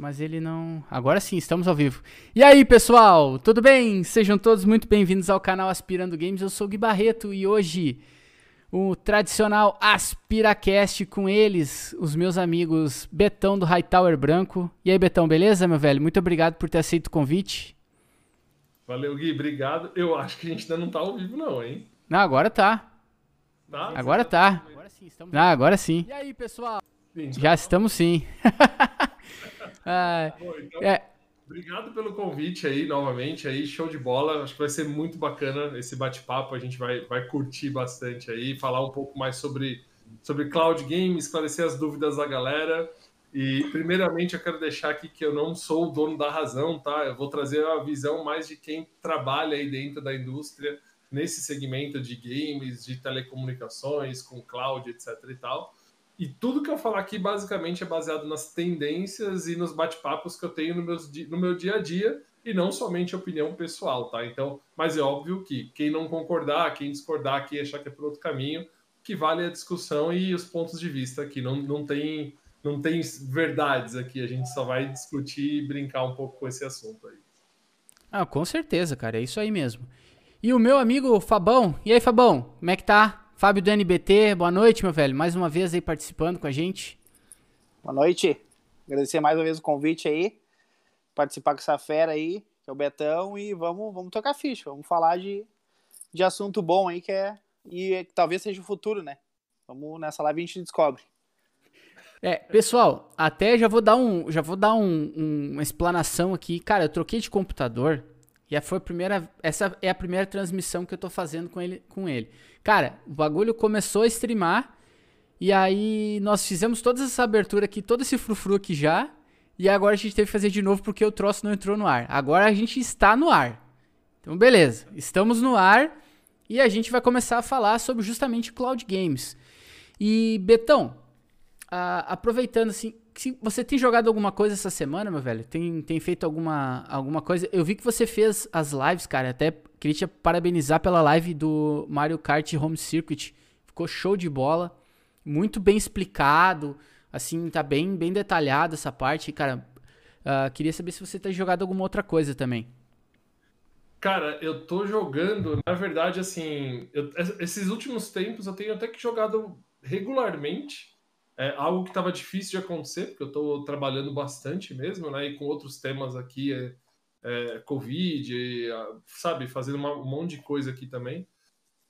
mas ele não. Agora sim, estamos ao vivo. E aí, pessoal, tudo bem? Sejam todos muito bem-vindos ao canal Aspirando Games. Eu sou o Gui Barreto e hoje o tradicional AspiraCast com eles, os meus amigos Betão do Hightower Branco. E aí, Betão, beleza, meu velho? Muito obrigado por ter aceito o convite. Valeu, Gui, obrigado. Eu acho que a gente ainda não tá ao vivo, não, hein? Não, agora tá. Ah, agora tá. Agora sim, estamos. Ah, agora sim. E aí, pessoal? Sim, Já estamos sim. ah, então, é. Obrigado pelo convite aí, novamente, aí, show de bola. Acho que vai ser muito bacana esse bate-papo. A gente vai, vai curtir bastante aí, falar um pouco mais sobre, sobre cloud game, esclarecer as dúvidas da galera. E, primeiramente, eu quero deixar aqui que eu não sou o dono da razão, tá? Eu vou trazer a visão mais de quem trabalha aí dentro da indústria, nesse segmento de games, de telecomunicações, com cloud, etc e tal. E tudo que eu falar aqui, basicamente, é baseado nas tendências e nos bate-papos que eu tenho no, no meu dia a dia, e não somente opinião pessoal, tá? Então, mas é óbvio que quem não concordar, quem discordar aqui, achar que é por outro caminho, que vale a discussão e os pontos de vista aqui. Não, não tem não tem verdades aqui, a gente só vai discutir e brincar um pouco com esse assunto aí. Ah, com certeza, cara, é isso aí mesmo. E o meu amigo Fabão, e aí Fabão, como é que tá? Fábio do NBT, boa noite, meu velho, mais uma vez aí participando com a gente. Boa noite, agradecer mais uma vez o convite aí, participar com essa fera aí, que é o Betão, e vamos, vamos tocar ficha, vamos falar de, de assunto bom aí, que é, e talvez seja o futuro, né? Vamos, nessa live a gente descobre. É, pessoal, até já vou dar um, já vou dar um, um, uma explanação aqui. Cara, eu troquei de computador e foi a primeira, essa é a primeira transmissão que eu tô fazendo com ele, com ele. Cara, o bagulho começou a streamar e aí nós fizemos toda essa abertura aqui, todo esse frufru aqui já, e agora a gente teve que fazer de novo porque o troço não entrou no ar. Agora a gente está no ar. Então, beleza. Estamos no ar e a gente vai começar a falar sobre justamente cloud games. E Betão, Uh, aproveitando, assim, você tem jogado alguma coisa essa semana, meu velho? Tem, tem feito alguma, alguma coisa? Eu vi que você fez as lives, cara. Até queria te parabenizar pela live do Mario Kart Home Circuit. Ficou show de bola. Muito bem explicado. Assim, tá bem, bem detalhado essa parte. Cara, uh, queria saber se você tem jogado alguma outra coisa também. Cara, eu tô jogando, na verdade, assim, eu, esses últimos tempos eu tenho até que jogado regularmente é algo que estava difícil de acontecer, porque eu estou trabalhando bastante mesmo, né? E com outros temas aqui, é, é Covid, e, sabe, fazendo uma, um monte de coisa aqui também.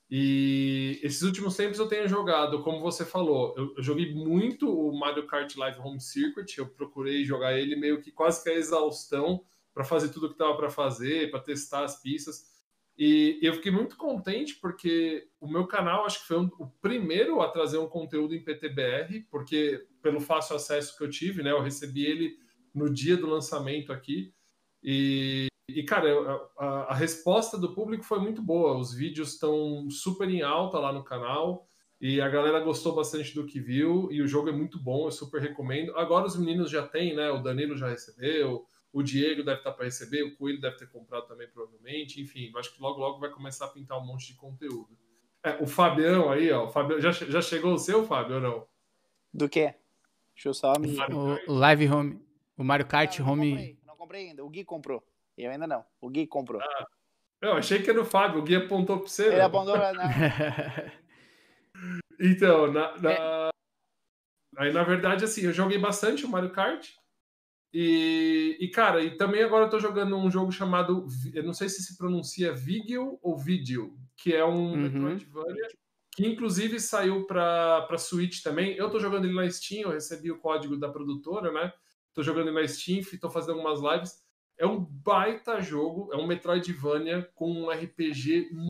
E esses últimos tempos eu tenho jogado, como você falou, eu, eu joguei muito o Mario Kart Live Home Circuit, eu procurei jogar ele meio que quase que a exaustão para fazer tudo o que estava para fazer, para testar as pistas. E eu fiquei muito contente porque o meu canal acho que foi um, o primeiro a trazer um conteúdo em PTBR, porque pelo fácil acesso que eu tive, né, eu recebi ele no dia do lançamento aqui. E, e cara, a, a, resposta do público foi muito boa. Os vídeos estão super em alta lá no canal e a galera gostou bastante do que viu. E o jogo é muito bom, eu super recomendo. Agora os meninos já têm, né? O Danilo já recebeu, o Diego deve estar para receber, o Coelho deve ter comprado também, provavelmente. Enfim, acho que logo, logo vai começar a pintar um monte de conteúdo. É, o Fabião aí, ó. O Fabião, já, já chegou o seu, Fábio, ou não? Do quê? Deixa eu só me. O, o Live Home. O Mario Kart não, Home. Não comprei, não comprei, ainda. O Gui comprou. Eu ainda não. O Gui comprou. Ah, eu achei que era o Fábio. O Gui apontou para você. Ele né? apontou pra. então, na, na... É. Aí, na verdade, assim, eu joguei bastante o Mario Kart. E, e, cara, e também agora eu tô jogando um jogo chamado, eu não sei se se pronuncia Vigil ou Vigil, que é um uhum. Metroidvania, que inclusive saiu para Switch também. Eu tô jogando ele na Steam, eu recebi o código da produtora, né? Tô jogando ele na Steam, tô fazendo algumas lives. É um baita jogo, é um Metroidvania com um RPG muito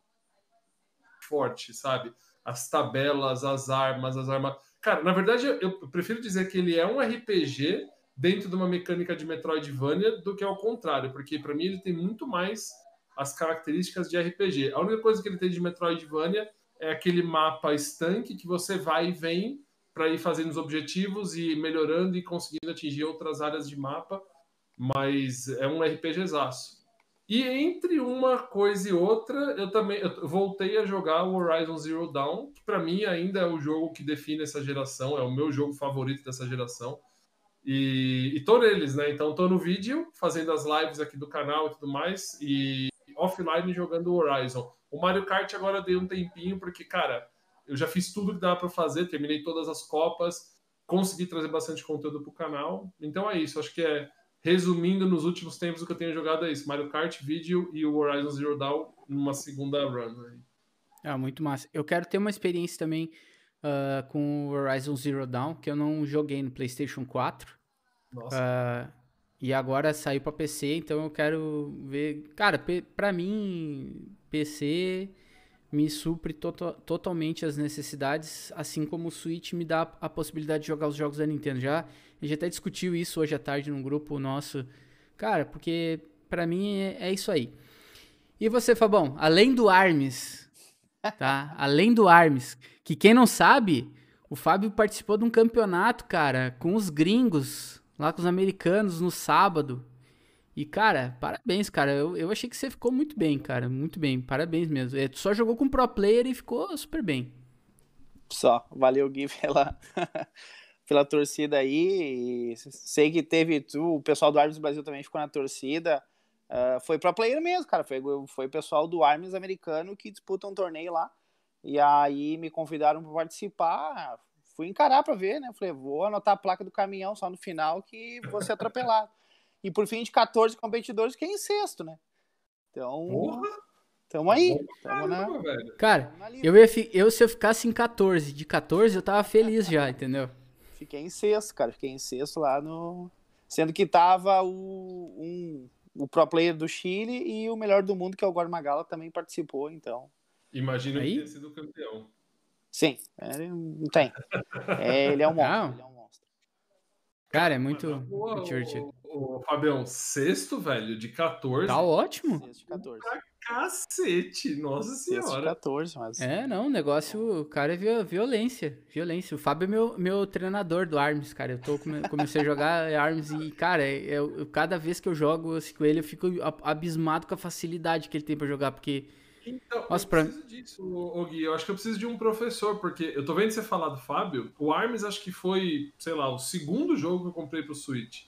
forte, sabe? As tabelas, as armas, as armas. Cara, na verdade, eu prefiro dizer que ele é um RPG dentro de uma mecânica de Metroidvania do que ao contrário, porque para mim ele tem muito mais as características de RPG. A única coisa que ele tem de Metroidvania é aquele mapa estanque que você vai e vem para ir fazendo os objetivos e melhorando e conseguindo atingir outras áreas de mapa, mas é um RPGzaço. E entre uma coisa e outra, eu também eu voltei a jogar o Horizon Zero Dawn, que para mim ainda é o jogo que define essa geração, é o meu jogo favorito dessa geração. E, e tô neles, né? Então tô no vídeo, fazendo as lives aqui do canal e tudo mais, e offline jogando Horizon. O Mario Kart agora eu dei um tempinho, porque, cara, eu já fiz tudo que dava para fazer, terminei todas as copas, consegui trazer bastante conteúdo pro canal. Então é isso, acho que é resumindo nos últimos tempos o que eu tenho jogado é isso: Mario Kart, vídeo e o Horizon Zero Dawn numa segunda run. É, muito massa. Eu quero ter uma experiência também uh, com o Horizon Zero Dawn, que eu não joguei no PlayStation 4. Nossa. Uh, e agora saiu para PC, então eu quero ver. Cara, para mim, PC me supre to totalmente as necessidades, assim como o Switch me dá a possibilidade de jogar os jogos da Nintendo. Já, a gente até discutiu isso hoje à tarde num grupo nosso. Cara, porque para mim é, é, isso aí. E você, Fabão, além do ARMS, tá? além do ARMS, que quem não sabe, o Fábio participou de um campeonato, cara, com os gringos, lá com os americanos no sábado. E, cara, parabéns, cara. Eu, eu achei que você ficou muito bem, cara. Muito bem. Parabéns mesmo. É, tu só jogou com pro player e ficou super bem. Só. Valeu, Gui, pela, pela torcida aí. Sei que teve. Tu, o pessoal do Arms Brasil também ficou na torcida. Uh, foi pro player mesmo, cara. Foi, foi o pessoal do Arms americano que disputa um torneio lá. E aí me convidaram para participar. Fui encarar para ver, né? Falei, vou anotar a placa do caminhão só no final que vou ser atropelado. E por fim, de 14 competidores, que é em sexto, né? Então. Porra. Tamo aí. Tamo na... Cara, eu, ia fi... eu se eu ficasse em 14, de 14 eu tava feliz já, entendeu? Fiquei em sexto, cara. Fiquei em sexto lá no. Sendo que tava o, um, o pro player do Chile e o melhor do mundo, que é o Guarmagala, também participou, então. Imagina aí? que tenha sido campeão. Sim, é, não tem. É, ele é um monstro. Ele é um monstro. Cara, é muito, muito divertido. Ô, Fabião, sexto, velho, de 14. Tá ótimo. Sexto de 14. Cacete, nossa senhora. Sexto de 14, mas... É, não, o negócio, o cara é violência, violência. O Fábio é meu, meu treinador do ARMS, cara. Eu tô, comecei a jogar ARMS e, cara, eu, eu, cada vez que eu jogo assim, com ele, eu fico abismado com a facilidade que ele tem pra jogar, porque... Então, Nossa, eu pra... preciso disso, Gui. Eu acho que eu preciso de um professor, porque eu tô vendo você falar do Fábio. O ARMS acho que foi, sei lá, o segundo jogo que eu comprei pro Switch.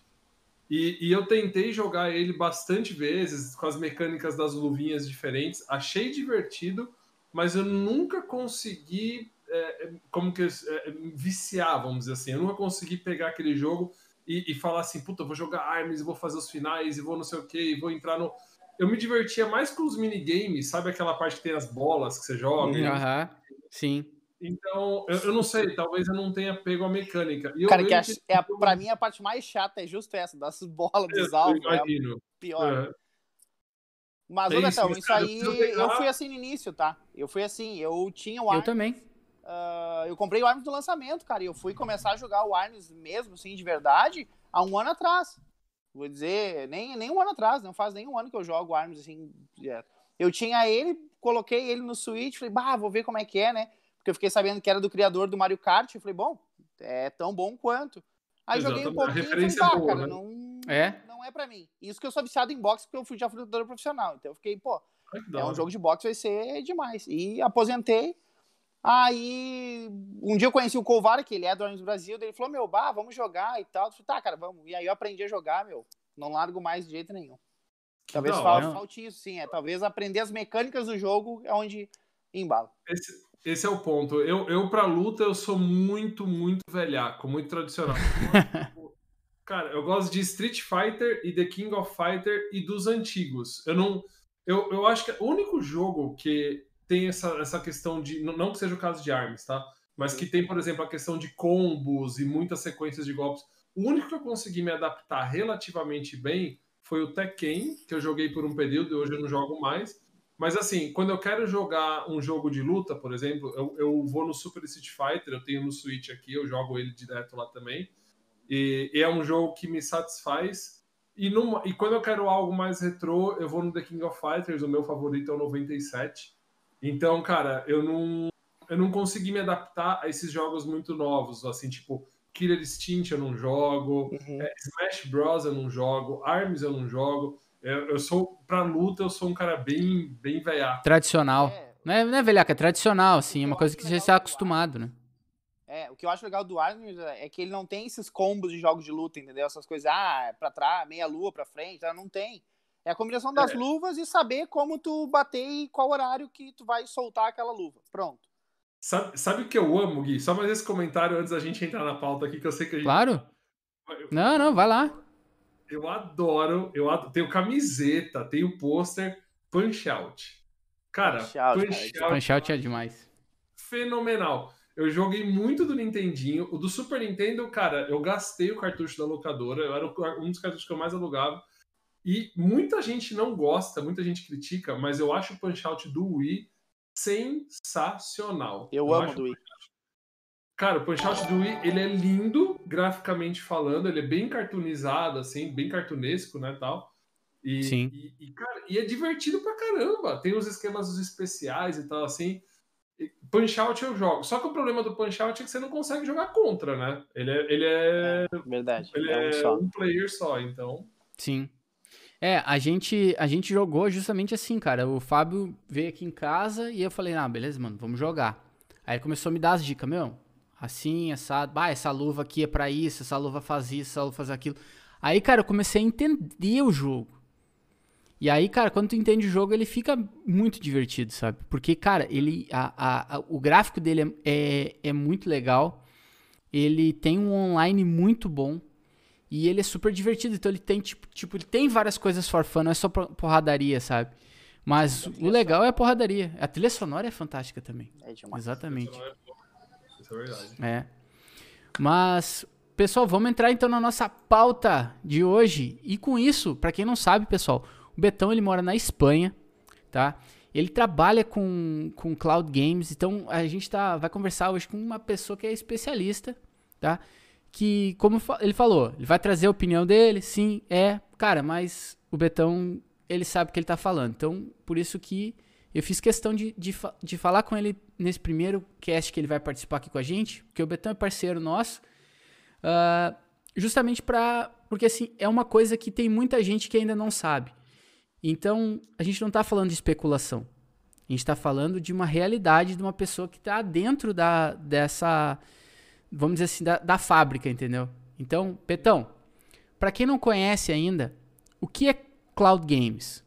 E, e, eu tentei jogar ele bastante vezes, com as mecânicas das luvinhas diferentes. Achei divertido, mas eu nunca consegui, é, como que, é, viciar, vamos dizer assim. Eu nunca consegui pegar aquele jogo e, e falar assim, puta, vou jogar armas e vou fazer os finais e vou não sei o que, e vou entrar no. Eu me divertia mais com os minigames, sabe aquela parte que tem as bolas que você joga? Aham, uhum, sim. Então, eu, eu, não sei, talvez eu não tenha pego a mecânica. E Cara, que, a, que é, a, pra mim a parte mais chata é justo essa, das bolas dos alvos. É pior. É. Mas, é isso, isso aí, eu fui assim no início, tá? Eu fui assim, eu tinha o Arms. Eu também. Uh, eu comprei o Arms do lançamento, cara, e eu fui começar a jogar o Arms mesmo, assim, de verdade, há um ano atrás. Vou dizer, nem, nem um ano atrás, não faz nem um ano que eu jogo o Arms, assim, direto. Eu tinha ele, coloquei ele no Switch, falei, bah, vou ver como é que é, né? Porque eu fiquei sabendo que era do criador do Mario Kart. Eu falei, bom, é tão bom quanto. Aí joguei um pouquinho e falei, ah, boa, cara, né? não, é? não é pra mim. Isso que eu sou viciado em boxe, porque eu fui já fui lutador profissional. Então eu fiquei, pô, é um jogo de boxe, vai ser demais. E aposentei. Aí, um dia eu conheci o Colvara, que ele é do Arms Brasil, ele falou, meu, bah, vamos jogar e tal. Eu falei, tá, cara, vamos. E aí eu aprendi a jogar, meu, não largo mais de jeito nenhum. Talvez falte, falte isso, sim. É, talvez aprender as mecânicas do jogo é onde embala. Esse, esse é o ponto. Eu, eu pra luta, eu sou muito, muito velhaco, muito tradicional. Cara, eu gosto de Street Fighter e The King of Fighter e dos antigos. Eu não. Eu, eu acho que o único jogo que tem essa, essa questão de. Não que seja o caso de armas, tá? Mas que tem, por exemplo, a questão de combos e muitas sequências de golpes. O único que eu consegui me adaptar relativamente bem foi o Tekken, que eu joguei por um período e hoje eu não jogo mais. Mas assim, quando eu quero jogar um jogo de luta, por exemplo, eu, eu vou no Super Street Fighter, eu tenho no Switch aqui, eu jogo ele direto lá também. E, e é um jogo que me satisfaz. E, numa, e quando eu quero algo mais retrô, eu vou no The King of Fighters, o meu favorito é o 97. Então, cara, eu não, eu não consegui me adaptar a esses jogos muito novos, assim, tipo, Killer Instinct eu não jogo, uhum. é, Smash Bros eu não jogo, ARMS eu não jogo. Eu, eu sou, pra luta, eu sou um cara bem, bem velhaco. Tradicional. É. Não, é, não é velhaco, é tradicional, assim, é uma coisa que você está acostumado, né? É, é, o que eu acho legal do Arnold é que ele não tem esses combos de jogos de luta, entendeu? Essas coisas, ah, é pra trás, meia lua pra frente, ela não tem. É a combinação das é. luvas e saber como tu bater e qual horário que tu vai soltar aquela luva. Pronto. Sabe, sabe o que eu amo, Gui? Só mais esse comentário antes da gente entrar na pauta aqui, que eu sei que a gente. Claro. Não, não, vai lá. Eu adoro, eu adoro. Tenho camiseta, tenho pôster, Punch Out. Cara, Punch Out, punch out, punch out é demais. Fenomenal. Eu joguei muito do Nintendinho. O do Super Nintendo, cara, eu gastei o cartucho da locadora. Eu era um dos cartuchos que eu mais alugava. E muita gente não gosta, muita gente critica, mas eu acho o Punch Out do Wii sensacional. Eu, eu amo do Wii. Cara, o Punch Out do Wii, ele é lindo, graficamente falando, ele é bem cartoonizado, assim, bem cartunesco, né, tal. E, Sim. E, e, cara, e é divertido pra caramba. Tem os esquemas especiais e tal, assim. Punch Out eu jogo. Só que o problema do Punch Out é que você não consegue jogar contra, né? Ele é. Ele é, é verdade. Ele é, um, é um player só, então. Sim. É, a gente, a gente jogou justamente assim, cara. O Fábio veio aqui em casa e eu falei, ah, beleza, mano, vamos jogar. Aí ele começou a me dar as dicas, meu, assim, essa, ah, essa luva aqui é para isso, essa luva faz isso, essa luva faz aquilo. Aí, cara, eu comecei a entender o jogo. E aí, cara, quando tu entende o jogo, ele fica muito divertido, sabe? Porque, cara, ele, a, a, a o gráfico dele é, é, é muito legal. Ele tem um online muito bom. E ele é super divertido, então ele tem, tipo, tipo ele tem várias coisas for fun, não é só porradaria, sabe? Mas o legal é a porradaria. A trilha sonora é fantástica também. É demais. Exatamente. É Isso é verdade. É. Mas, pessoal, vamos entrar então na nossa pauta de hoje. E com isso, para quem não sabe, pessoal, o Betão ele mora na Espanha, tá? Ele trabalha com, com cloud games, então a gente tá, vai conversar hoje com uma pessoa que é especialista, tá? que, como ele falou, ele vai trazer a opinião dele, sim, é, cara, mas o Betão, ele sabe o que ele tá falando. Então, por isso que eu fiz questão de, de, de falar com ele nesse primeiro cast que ele vai participar aqui com a gente, porque o Betão é parceiro nosso, uh, justamente para porque assim, é uma coisa que tem muita gente que ainda não sabe. Então, a gente não está falando de especulação. A gente está falando de uma realidade de uma pessoa que está dentro da, dessa vamos dizer assim, da, da fábrica, entendeu? Então, Petão, para quem não conhece ainda, o que é Cloud Games?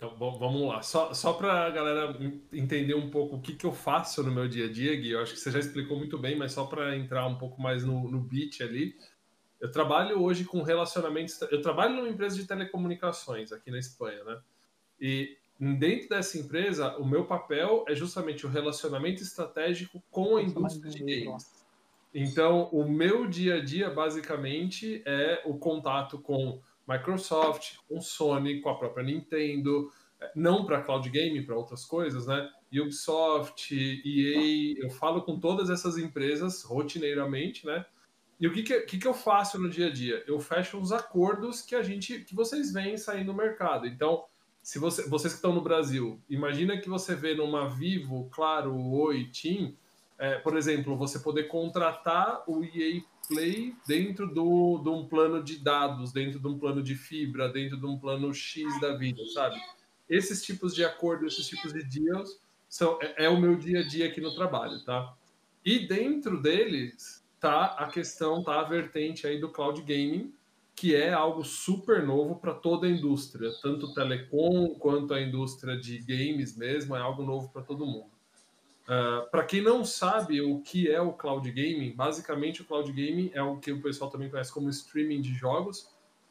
Então, vamos lá. Só, só para a galera entender um pouco o que, que eu faço no meu dia a dia, Gui, eu acho que você já explicou muito bem, mas só para entrar um pouco mais no, no beat ali, eu trabalho hoje com relacionamentos. Eu trabalho numa empresa de telecomunicações aqui na Espanha, né? E dentro dessa empresa, o meu papel é justamente o relacionamento estratégico com a indústria de games. Então, o meu dia a dia, basicamente, é o contato com Microsoft, com Sony, com a própria Nintendo, é, não para cloud game, para outras coisas, né? Ubisoft, EA, eu falo com todas essas empresas rotineiramente, né? E o que, que, que, que eu faço no dia a dia? Eu fecho os acordos que a gente, que vocês veem sair no mercado. Então, se você, vocês que estão no Brasil, imagina que você vê numa Vivo, Claro, Oi, TIM, é, por exemplo, você poder contratar o EA Play dentro do, de um plano de dados, dentro de um plano de fibra, dentro de um plano X da vida, sabe? Esses tipos de acordo, esses tipos de deals são, é, é o meu dia a dia aqui no trabalho, tá? E dentro deles tá a questão, tá a vertente aí do cloud gaming, que é algo super novo para toda a indústria, tanto telecom quanto a indústria de games mesmo, é algo novo para todo mundo. Ah, para quem não sabe o que é o cloud gaming, basicamente o cloud gaming é o que o pessoal também conhece como streaming de jogos,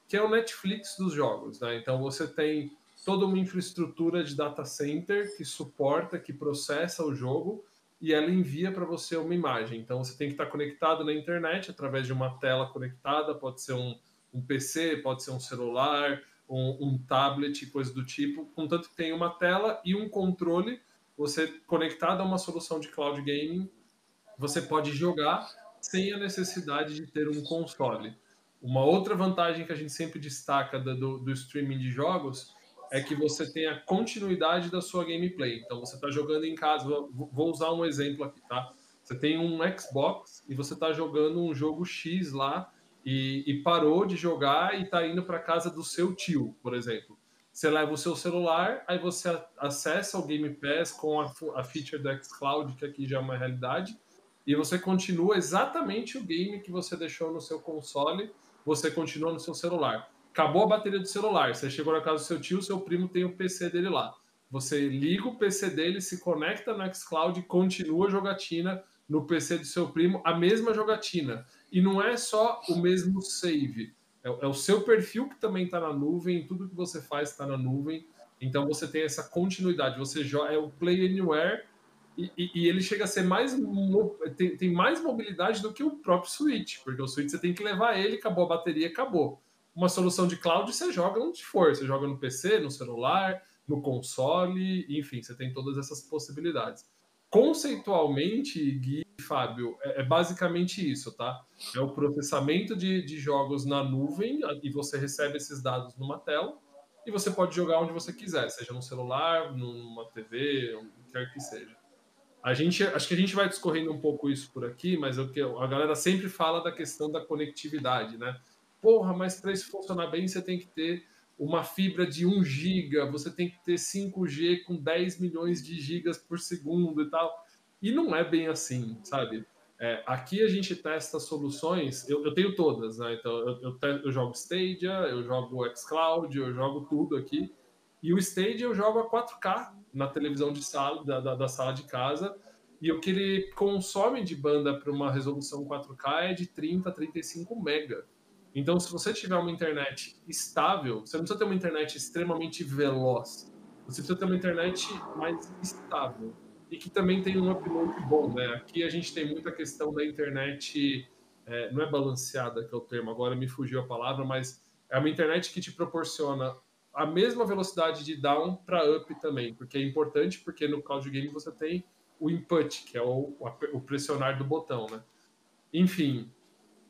que é o Netflix dos jogos. Né? Então você tem toda uma infraestrutura de data center que suporta, que processa o jogo e ela envia para você uma imagem. Então você tem que estar conectado na internet através de uma tela conectada, pode ser um, um PC, pode ser um celular, um, um tablet, coisa do tipo, contanto que tem uma tela e um controle você conectado a uma solução de cloud gaming, você pode jogar sem a necessidade de ter um console. Uma outra vantagem que a gente sempre destaca do, do streaming de jogos é que você tem a continuidade da sua gameplay. Então você está jogando em casa, vou usar um exemplo aqui, tá? Você tem um Xbox e você está jogando um jogo X lá e, e parou de jogar e está indo para casa do seu tio, por exemplo. Você leva o seu celular, aí você acessa o Game Pass com a, a feature do xCloud, que aqui já é uma realidade, e você continua exatamente o game que você deixou no seu console, você continua no seu celular. Acabou a bateria do celular, você chegou na casa do seu tio, seu primo tem o PC dele lá. Você liga o PC dele, se conecta no xCloud e continua a jogatina no PC do seu primo, a mesma jogatina. E não é só o mesmo save, é, é o seu perfil que também está na nuvem, tudo que você faz está na nuvem. Então você tem essa continuidade. Você é o Play Anywhere e, e, e, ele chega a ser mais tem, tem, mais mobilidade do que o próprio Switch, porque o Switch você tem que levar ele, acabou a bateria, acabou. Uma solução de cloud você joga onde for, você joga no PC, no celular, no console, enfim, você tem todas essas possibilidades. Conceitualmente, Gui Fábio, é, é basicamente isso, tá? É o processamento de, de jogos na nuvem e você recebe esses dados numa tela e você pode jogar onde você quiser, seja no celular, numa TV, onde quer que seja. A gente, acho que a gente vai discorrendo um pouco isso por aqui, mas é a galera sempre fala da questão da conectividade, né? Porra, mas para isso funcionar bem, você tem que ter uma fibra de 1 giga, você tem que ter 5G com 10 milhões de gigas por segundo e tal. E não é bem assim, sabe? É, aqui a gente testa soluções, eu, eu tenho todas, né? Então eu, eu, te, eu, jogo Stadia, eu jogo xCloud, eu jogo tudo aqui. E o Stadia eu jogo a 4K na televisão de sala, da, da, da sala de casa. E o que ele consome de banda para uma resolução 4K é de 30 a 35 mega. Então, se você tiver uma internet estável, você não precisa ter uma internet extremamente veloz. Você precisa ter uma internet mais estável e que também tem um upload bom, né? Aqui a gente tem muita questão da internet, é, não é balanceada que é o termo, agora me fugiu a palavra, mas é uma internet que te proporciona a mesma velocidade de down para up também, porque é importante porque no cloud game você tem o input, que é o, o pressionar do botão, né? Enfim,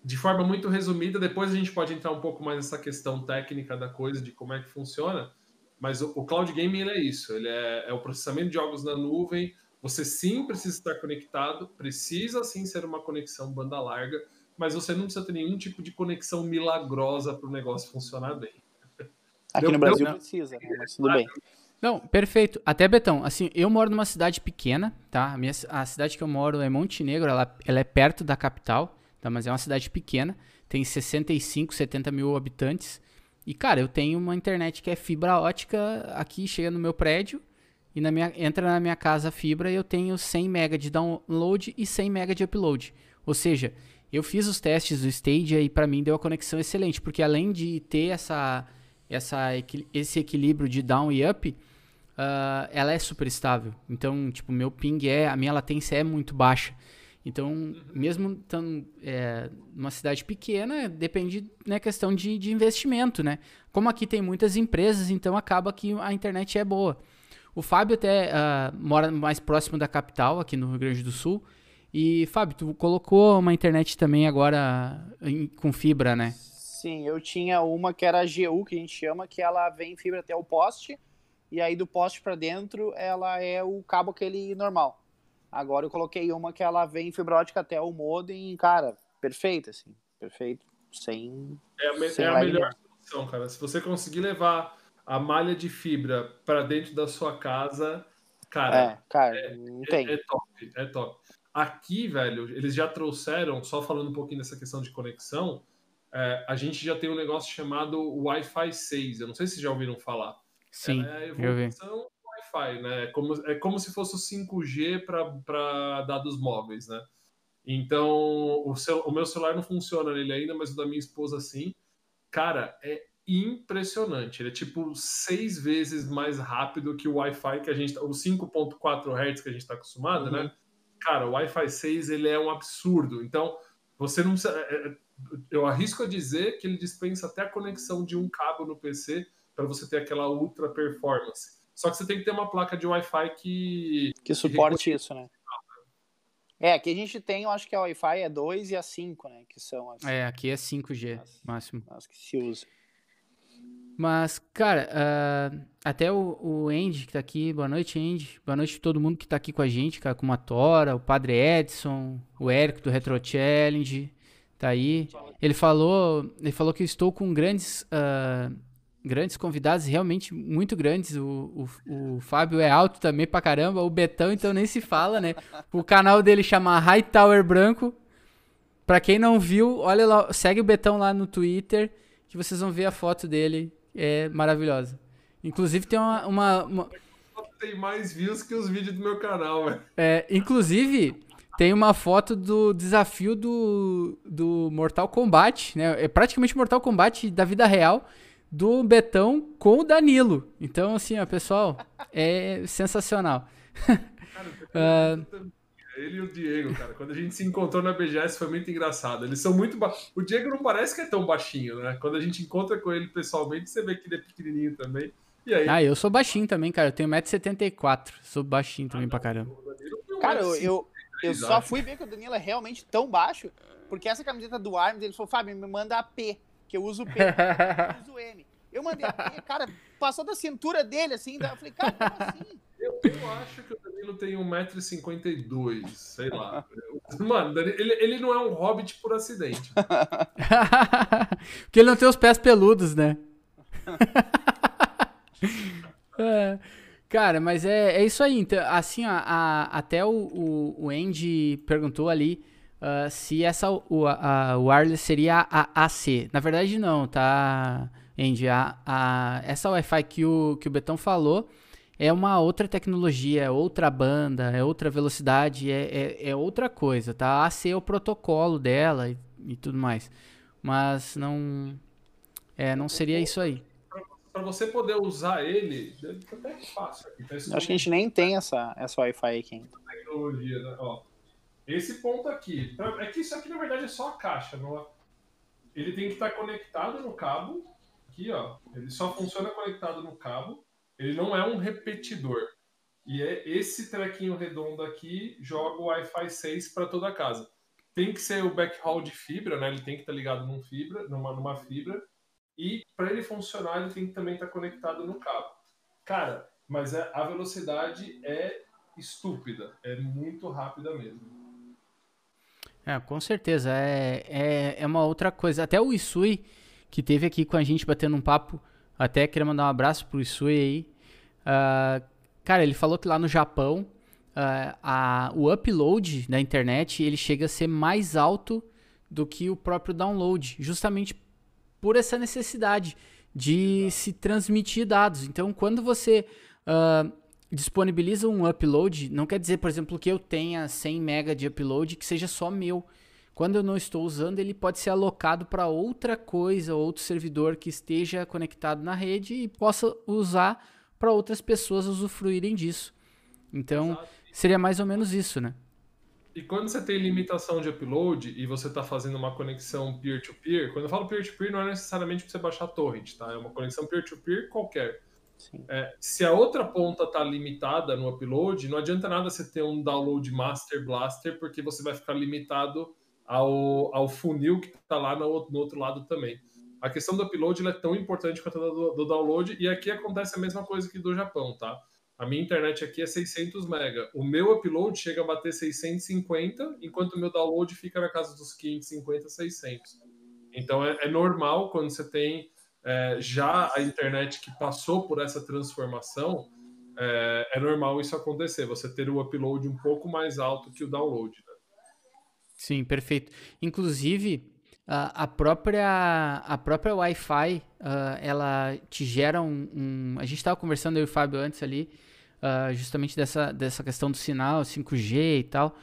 de forma muito resumida, depois a gente pode entrar um pouco mais nessa questão técnica da coisa, de como é que funciona, mas o, o cloud gaming é isso, ele é, é o processamento de jogos na nuvem, você sim precisa estar conectado, precisa sim ser uma conexão banda larga, mas você não precisa ter nenhum tipo de conexão milagrosa para o negócio funcionar bem. Aqui Deu, no Brasil não precisa, né? mas tudo bem. Não, perfeito. Até, Betão, assim, eu moro numa cidade pequena, tá? A, minha, a cidade que eu moro é Montenegro, ela, ela é perto da capital, tá? Mas é uma cidade pequena, tem 65, 70 mil habitantes. E, cara, eu tenho uma internet que é fibra ótica aqui, chega no meu prédio, e na minha, entra na minha casa fibra e eu tenho 100 MB de download e 100 MB de upload. Ou seja, eu fiz os testes do Stadia e para mim deu a conexão excelente, porque além de ter essa, essa, esse equilíbrio de down e up, uh, ela é super estável. Então, tipo, meu ping é, a minha latência é muito baixa. Então, mesmo estando é, numa cidade pequena, depende da né, questão de, de investimento, né? Como aqui tem muitas empresas, então acaba que a internet é boa. O Fábio até uh, mora mais próximo da capital, aqui no Rio Grande do Sul. E, Fábio, tu colocou uma internet também agora em, com fibra, né? Sim, eu tinha uma que era a GU, que a gente chama, que ela vem fibra até o poste. E aí do poste para dentro, ela é o cabo aquele normal. Agora eu coloquei uma que ela vem fibra ótica até o modem, cara, perfeito, assim. Perfeito. Sem. É a, me sem é a melhor solução, cara. Se você conseguir levar a malha de fibra para dentro da sua casa, cara, é, cara, é, não tem. É, é, top, é top. Aqui, velho, eles já trouxeram, só falando um pouquinho dessa questão de conexão, é, a gente já tem um negócio chamado Wi-Fi 6. Eu não sei se já ouviram falar. Sim, é a evolução do Wi-Fi, né? É como, é como se fosse o 5G para dados móveis, né? Então, o, seu, o meu celular não funciona nele ainda, mas o da minha esposa sim. Cara, é impressionante. Ele é tipo seis vezes mais rápido que o Wi-Fi que a gente, tá, o 5.4 Hz que a gente está acostumado, né? uhum. né? Cara, o Wi-Fi 6 ele é um absurdo. Então, você não precisa. É, é, eu arrisco a dizer que ele dispensa até a conexão de um cabo no PC para você ter aquela ultra performance. Só que você tem que ter uma placa de Wi-Fi que. Que suporte que isso, né? É, aqui a gente tem, eu acho que a Wi-Fi é 2 e a 5, né? Que são as. É, aqui é 5G, as, máximo. As que se usa. Mas, cara, uh, até o, o Andy que tá aqui, boa noite, Andy. Boa noite a todo mundo que tá aqui com a gente, cara, com a Tora, o Padre Edson, o Érico do Retro Challenge, tá aí. Ele falou, ele falou que eu estou com grandes uh, grandes convidados, realmente muito grandes. O, o, o Fábio é alto também pra caramba, o Betão então nem se fala, né? O canal dele chama High Tower Branco. Pra quem não viu, olha lá, segue o Betão lá no Twitter, que vocês vão ver a foto dele, é maravilhosa. Inclusive tem uma, uma, uma... Tem mais views que os vídeos do meu canal, velho. É, inclusive, tem uma foto do desafio do, do Mortal Kombat, né? É praticamente Mortal Kombat da vida real do Betão com o Danilo. Então, assim, ó, pessoal, é sensacional. Cara, uh... Ele e o Diego, cara, quando a gente se encontrou na BGS foi muito engraçado. Eles são muito ba... O Diego não parece que é tão baixinho, né? Quando a gente encontra com ele pessoalmente, você vê que ele é pequenininho também. E aí? Ah, eu sou baixinho também, cara. Eu tenho 1,74m. Sou baixinho também ah, pra caramba. Cara, eu, eu, eu só fui ver que o Danilo é realmente tão baixo, porque essa camiseta do Arms, ele falou, Fábio, me manda a P que eu uso o P, eu uso o M. Eu mandei a P, cara, passou da cintura dele, assim, eu falei, cara, como assim? Eu, acho que o Danilo tem 1,52m, sei lá. Mano, ele, ele não é um hobbit por acidente. Porque ele não tem os pés peludos, né? é, cara, mas é, é isso aí. Então, assim, a até o, o, o Andy perguntou ali uh, se essa o, a, a wireless seria a AC. Na verdade, não, tá, Andy? A, a, essa Wi-Fi que o, que o Betão falou é uma outra tecnologia, é outra banda, é outra velocidade, é, é, é outra coisa, tá? A AC é o protocolo dela e, e tudo mais. Mas não. É, não seria isso aí. Para você poder usar ele, deve ser até fácil. Acho que a gente nem tem essa, essa Wi-Fi aqui ainda. Tecnologia, né? Ó, esse ponto aqui. É que isso aqui, na verdade, é só a caixa. Não é? Ele tem que estar conectado no cabo. Aqui, ó. Ele só funciona conectado no cabo. Ele não é um repetidor. E é esse trequinho redondo aqui joga o Wi-Fi 6 para toda a casa. Tem que ser o backhaul de fibra, né? Ele tem que estar ligado num fibra, numa, numa fibra. E para ele funcionar, ele tem que também estar conectado no cabo. Cara, mas é, a velocidade é estúpida. É muito rápida mesmo. É, com certeza. É, é, é uma outra coisa. Até o Isui, que teve aqui com a gente batendo um papo, até queria mandar um abraço pro Isui aí. Uh, cara, ele falou que lá no Japão, uh, a, o upload da internet, ele chega a ser mais alto do que o próprio download, justamente por essa necessidade de se transmitir dados. Então, quando você uh, disponibiliza um upload, não quer dizer, por exemplo, que eu tenha 100 MB de upload que seja só meu. Quando eu não estou usando, ele pode ser alocado para outra coisa, outro servidor que esteja conectado na rede e possa usar para outras pessoas usufruírem disso. Então, Exato. seria mais ou menos isso, né? E quando você tem limitação de upload e você está fazendo uma conexão peer-to-peer, -peer, quando eu falo peer-to-peer -peer, não é necessariamente para você baixar torrent, tá? É uma conexão peer-to-peer -peer qualquer. É, se a outra ponta está limitada no upload, não adianta nada você ter um download master blaster, porque você vai ficar limitado ao, ao funil que está lá no, no, outro lado também. A questão do upload é tão importante quanto a do, do, download, e aqui acontece a mesma coisa que do Japão, tá? A minha internet aqui é 600 mega. O meu upload chega a bater 650, enquanto o meu download fica na casa dos 550, 600. Então é, é normal quando você tem é, já a internet que passou por essa transformação, é, é, normal isso acontecer, você ter o upload um pouco mais alto que o download. Sim, perfeito. Inclusive, a, própria, a própria Wi-Fi, uh, ela te gera um, um... A gente estava conversando eu e o Fábio antes ali, uh, justamente dessa, dessa questão do sinal, 5G e tal,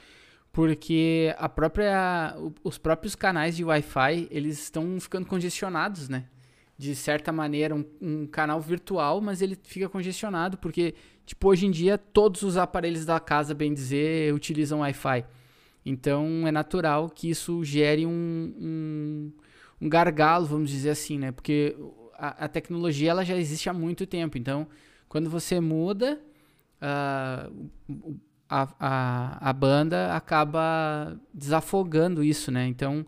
porque a própria, os próprios canais de Wi-Fi, eles estão ficando congestionados, né? de certa maneira, um, um, canal virtual, mas ele fica congestionado, porque, tipo, hoje em dia, todos os aparelhos da casa, bem dizer, utilizam Wi-Fi. Então, é natural que isso gere um, um, um gargalo, vamos dizer assim, né? Porque a, a, tecnologia, ela já existe há muito tempo. Então, quando você muda, uh, a, a, a banda acaba desafogando isso, né? Então,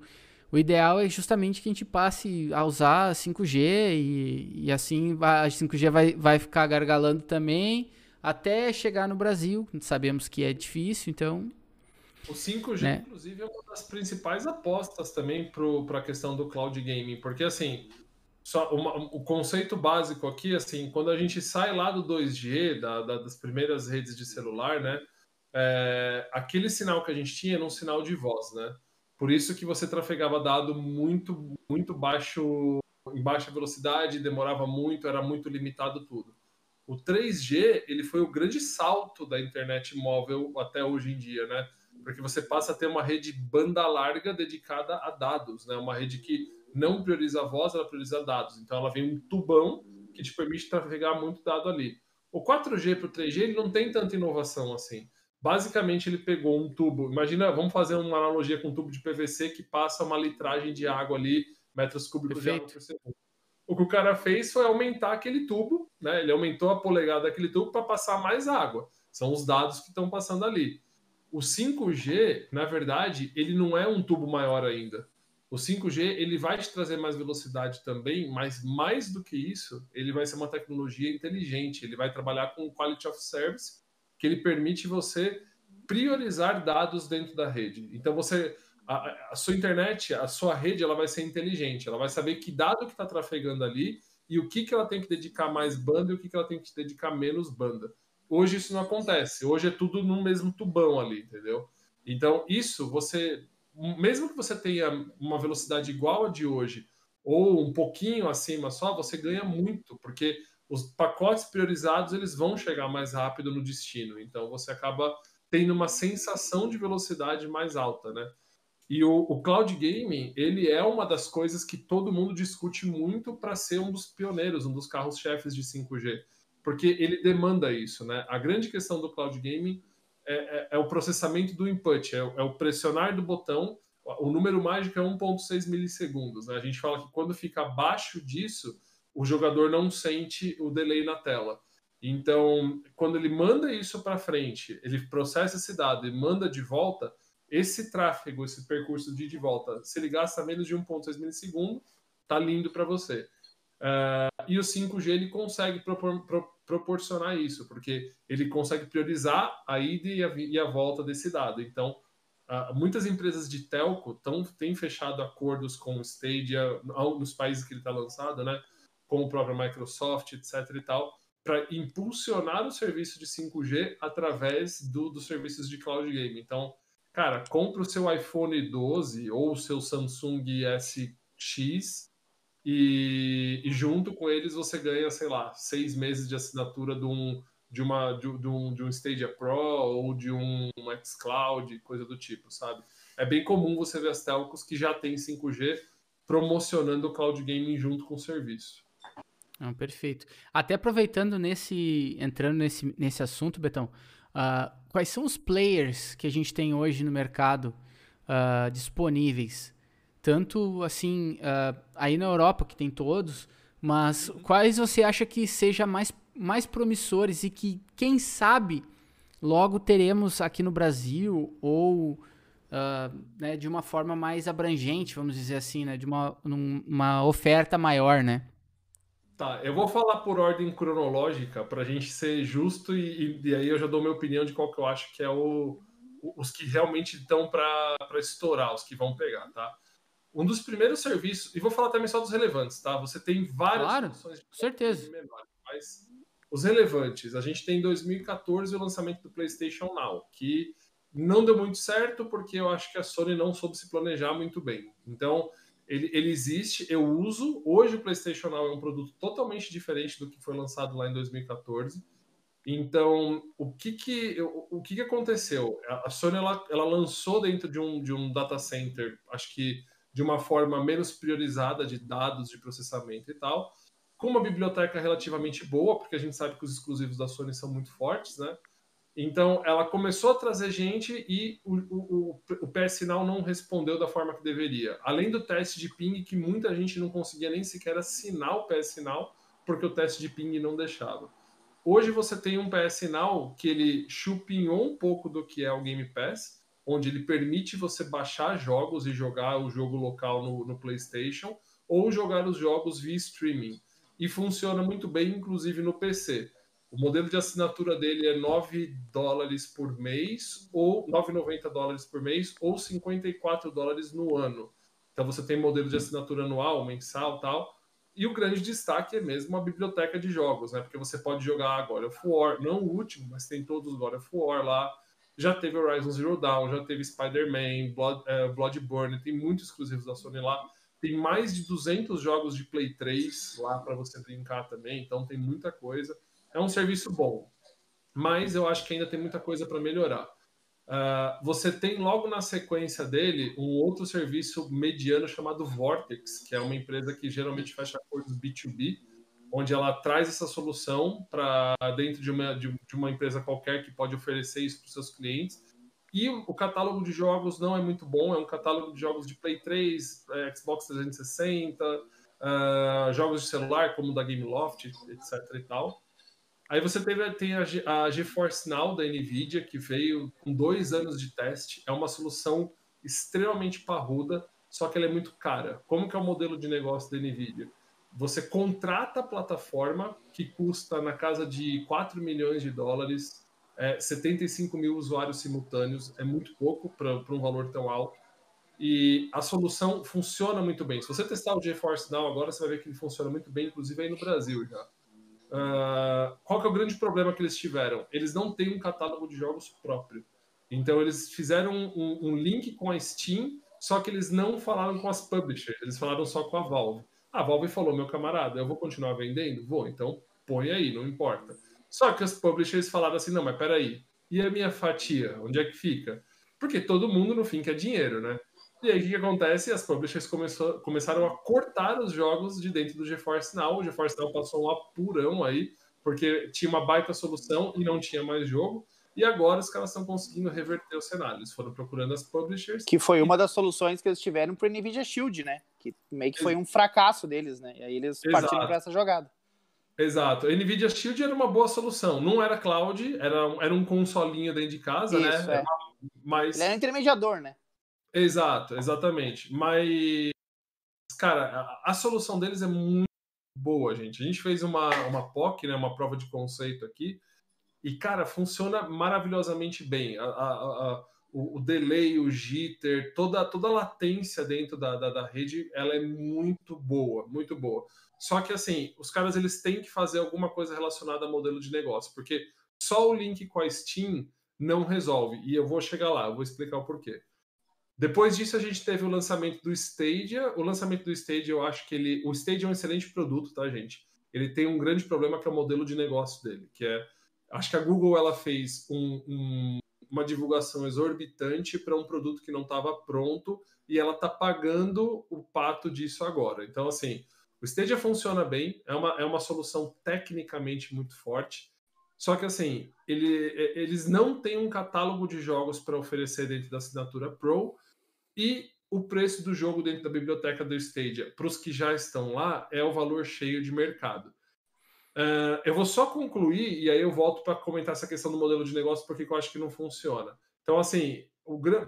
o ideal é justamente que a gente passe a usar 5G e, e assim a 5G vai, vai ficar gargalando também até chegar no Brasil. Sabemos que é difícil, então. O 5G, né? inclusive, é uma das principais apostas também para a questão do cloud gaming, porque assim, só uma, o conceito básico aqui, assim, quando a gente sai lá do 2G, da, da, das primeiras redes de celular, né? É, aquele sinal que a gente tinha era um sinal de voz, né? Por isso que você trafegava dado muito, muito baixo, em baixa velocidade, demorava muito, era muito limitado tudo. O 3G, ele foi o grande salto da internet móvel até hoje em dia, né? Porque você passa a ter uma rede banda larga dedicada a dados, né? Uma rede que não prioriza a voz, ela prioriza dados. Então ela vem um tubão que te permite trafegar muito dado ali. O 4G para o 3G ele não tem tanta inovação assim. Basicamente ele pegou um tubo, imagina, vamos fazer uma analogia com um tubo de PVC que passa uma litragem de água ali, metros cúbicos Perfeito. de água por segundo. O que o cara fez foi aumentar aquele tubo, né? Ele aumentou a polegada daquele tubo para passar mais água. São os dados que estão passando ali. O 5G, na verdade, ele não é um tubo maior ainda. O 5G ele vai te trazer mais velocidade também, mas mais do que isso, ele vai ser uma tecnologia inteligente. Ele vai trabalhar com quality of service, que ele permite você priorizar dados dentro da rede. Então você a, a sua internet, a sua rede, ela vai ser inteligente. Ela vai saber que dado que está trafegando ali e o que, que ela tem que dedicar mais banda e o que, que ela tem que dedicar menos banda. Hoje isso não acontece. Hoje é tudo no mesmo tubão ali, entendeu? Então, isso você mesmo que você tenha uma velocidade igual a de hoje, ou um pouquinho acima só, você ganha muito, porque os pacotes priorizados eles vão chegar mais rápido no destino. Então você acaba tendo uma sensação de velocidade mais alta, né? E o, o cloud gaming ele é uma das coisas que todo mundo discute muito para ser um dos pioneiros, um dos carros-chefes de 5G, porque ele demanda isso, né? A grande questão do cloud gaming é, é, é, o processamento do input, é, é, o pressionar do botão. O número mágico é 1,6 milissegundos. Né? A gente fala que quando fica abaixo disso, o jogador não sente o delay na tela. Então, quando ele manda isso para frente, ele processa esse dado e manda de volta, esse tráfego, esse percurso de de volta, se ele gasta menos de 1,6 milissegundo, tá lindo para você. Uh, e o 5G ele consegue propor, pro, proporcionar isso, porque ele consegue priorizar a ida e a, e a volta desse dado. Então, uh, muitas empresas de telco tão, têm fechado acordos com o Stadia nos países que ele está lançado, né? Com o próprio Microsoft, etc. e tal, para impulsionar o serviço de 5G através do, dos serviços de cloud game. Então, cara, compra o seu iPhone 12 ou o seu Samsung SX e, e, junto com eles você ganha, sei lá, seis meses de assinatura de um, de uma, de, de, um, de um Stadia Pro ou de um xCloud, coisa do tipo, sabe? É bem comum você ver as telcos que já tem 5G promocionando o cloud gaming junto com o serviço. Ah, perfeito. Até aproveitando nesse, entrando nesse, nesse assunto, Betão, uh, quais são os players que a gente tem hoje no mercado uh, disponíveis tanto assim, uh, aí na Europa, que tem todos, mas quais você acha que seja mais, mais promissores e que, quem sabe, logo teremos aqui no Brasil ou uh, né, de uma forma mais abrangente, vamos dizer assim, né, de uma, uma oferta maior, né? Tá, eu vou falar por ordem cronológica para a gente ser justo e, e, e, aí eu já dou minha opinião de qual que eu acho que é o, os que realmente estão para estourar, os que vão pegar, tá? Um dos primeiros serviços, e vou falar também só dos relevantes, tá? Você tem várias claro, de certeza. Mas os relevantes, a gente tem em 2014 o lançamento do PlayStation Now, que não deu muito certo porque eu acho que a Sony não soube se planejar muito bem. Então, ele, ele existe, eu uso. Hoje o PlayStation Now é um produto totalmente diferente do que foi lançado lá em 2014. Então, o que que, o, o que, que aconteceu? A Sony ela, ela lançou dentro de um, de um data center, acho que de uma forma menos priorizada de dados de processamento e tal, com uma biblioteca relativamente boa, porque a gente sabe que os exclusivos da Sony são muito fortes, né? Então, ela começou a trazer gente e o, o, o PS Now não respondeu da forma que deveria. Além do teste de ping, que muita gente não conseguia nem sequer assinar o PS Now, porque o teste de ping não deixava. Hoje você tem um PS Now que ele chupinhou um pouco do que é o Game Pass, onde ele permite você baixar jogos e jogar o jogo local no, no PlayStation ou jogar os jogos via streaming. E funciona muito bem, inclusive no PC. O modelo de assinatura dele é 9 dólares por mês, ou 9,90 dólares por mês, ou 54 dólares no ano. Então você tem modelo de assinatura anual, mensal tal. E o grande destaque é mesmo a biblioteca de jogos, né? Porque você pode jogar God of War, não o último, mas tem todos os God of War lá. Já teve Horizon Zero Dawn, já teve Spider-Man, Blood, uh, Bloodborne, tem muitos exclusivos da Sony lá. Tem mais de 200 jogos de Play 3 lá para você brincar também, então tem muita coisa. É um serviço bom, mas eu acho que ainda tem muita coisa para melhorar. Uh, você tem logo na sequência dele um outro serviço mediano chamado Vortex, que é uma empresa que geralmente fecha acordos B2B, onde ela traz essa solução para dentro de uma, de, de, uma empresa qualquer que pode oferecer isso para os seus clientes. E o catálogo de jogos não é muito bom, é um catálogo de jogos de Play 3, é, Xbox 360, uh, jogos de celular como da Gameloft, etc e tal. Aí você teve, tem a, a GeForce Now da NVIDIA, que veio com dois anos de teste. É uma solução extremamente parruda, só que ela é muito cara. Como que é o modelo de negócio da NVIDIA? Você contrata a plataforma, que custa na casa de 4 milhões de dólares, é, 75 mil usuários simultâneos, é muito pouco para um valor tão alto. E a solução funciona muito bem. Se você testar o GeForce Now agora, você vai ver que ele funciona muito bem, inclusive aí no Brasil já. Uh, qual que é o grande problema que eles tiveram? Eles não têm um catálogo de jogos próprio. Então eles fizeram um, um, link com a Steam, só que eles não falaram com as publishers, eles falaram só com a Valve. A Valve falou, meu camarada, eu vou continuar vendendo? Vou, então põe aí, não importa. Só que as publishers falaram assim, não, mas peraí, e a minha fatia, onde é que fica? Porque todo mundo no fim quer dinheiro, né? E aí o que, que acontece? As publishers começou, começaram a cortar os jogos de dentro do GeForce Now. O GeForce Now passou um apurão aí, porque tinha uma baita solução e não tinha mais jogo. E agora os caras estão conseguindo reverter o cenário. Eles foram procurando as publishers. Que foi uma das soluções que eles tiveram para o NVIDIA Shield, né? Que meio que foi um fracasso deles, né? E aí eles Exato. partiram para essa jogada. Exato. A NVIDIA Shield era uma boa solução. Não era cloud, era, era um consolinho dentro de casa, né? Isso, né? É. Mas... Ele era intermediador, né? Exato, exatamente. Mas, cara, a, a, solução deles é muito boa, gente. A gente fez uma, uma POC, né, uma prova de conceito aqui, e, cara, funciona maravilhosamente bem. A, a, o, o, delay, o jitter, toda, toda a latência dentro da, da, da, rede, ela é muito boa, muito boa. Só que, assim, os caras eles têm que fazer alguma coisa relacionada a modelo de negócio, porque só o link com a Steam não resolve. E eu vou chegar lá, eu vou explicar o porquê. Depois disso, a gente teve o lançamento do Stadia. O lançamento do Stadia, eu acho que ele. O Stadia é um excelente produto, tá, gente? Ele tem um grande problema que é o modelo de negócio dele, que é. Acho que a Google ela fez um, um, uma divulgação exorbitante para um produto que não estava pronto e ela está pagando o pato disso agora. Então, assim, o Stadia funciona bem, é uma, é uma solução tecnicamente muito forte. Só que assim, ele, eles não têm um catálogo de jogos para oferecer dentro da assinatura Pro e o preço do jogo dentro da biblioteca do Stadia, para os que já estão lá, é o valor cheio de mercado. Uh, eu vou só concluir e aí eu volto para comentar essa questão do modelo de negócio, porque eu acho que não funciona. Então, assim,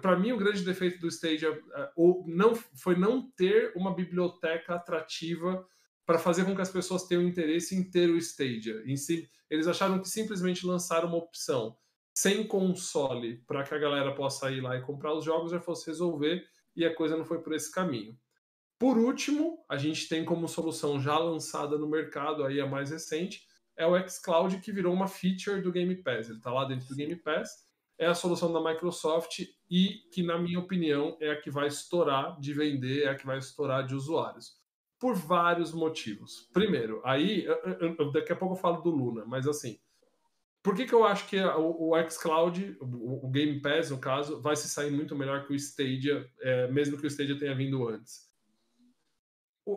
para mim, o grande defeito do Stadia uh, não, foi não ter uma biblioteca atrativa para fazer com que as pessoas tenham interesse em ter o Stadia. Em si, eles acharam que simplesmente lançar uma opção sem console para que a galera possa ir lá e comprar os jogos já fosse resolver e a coisa não foi por esse caminho. Por último, a gente tem como solução já lançada no mercado, aí a mais recente, é o xCloud, que virou uma feature do Game Pass. Ele está lá dentro do Game Pass, é a solução da Microsoft e que, na minha opinião, é a que vai estourar de vender, é a que vai estourar de usuários. Por vários motivos. Primeiro, aí, daqui a pouco eu falo do Luna, mas assim, por que, que eu acho que o, o xCloud, o, o, Game Pass, no caso, vai se sair muito melhor que o Stadia, é, mesmo que o Stadia tenha vindo antes?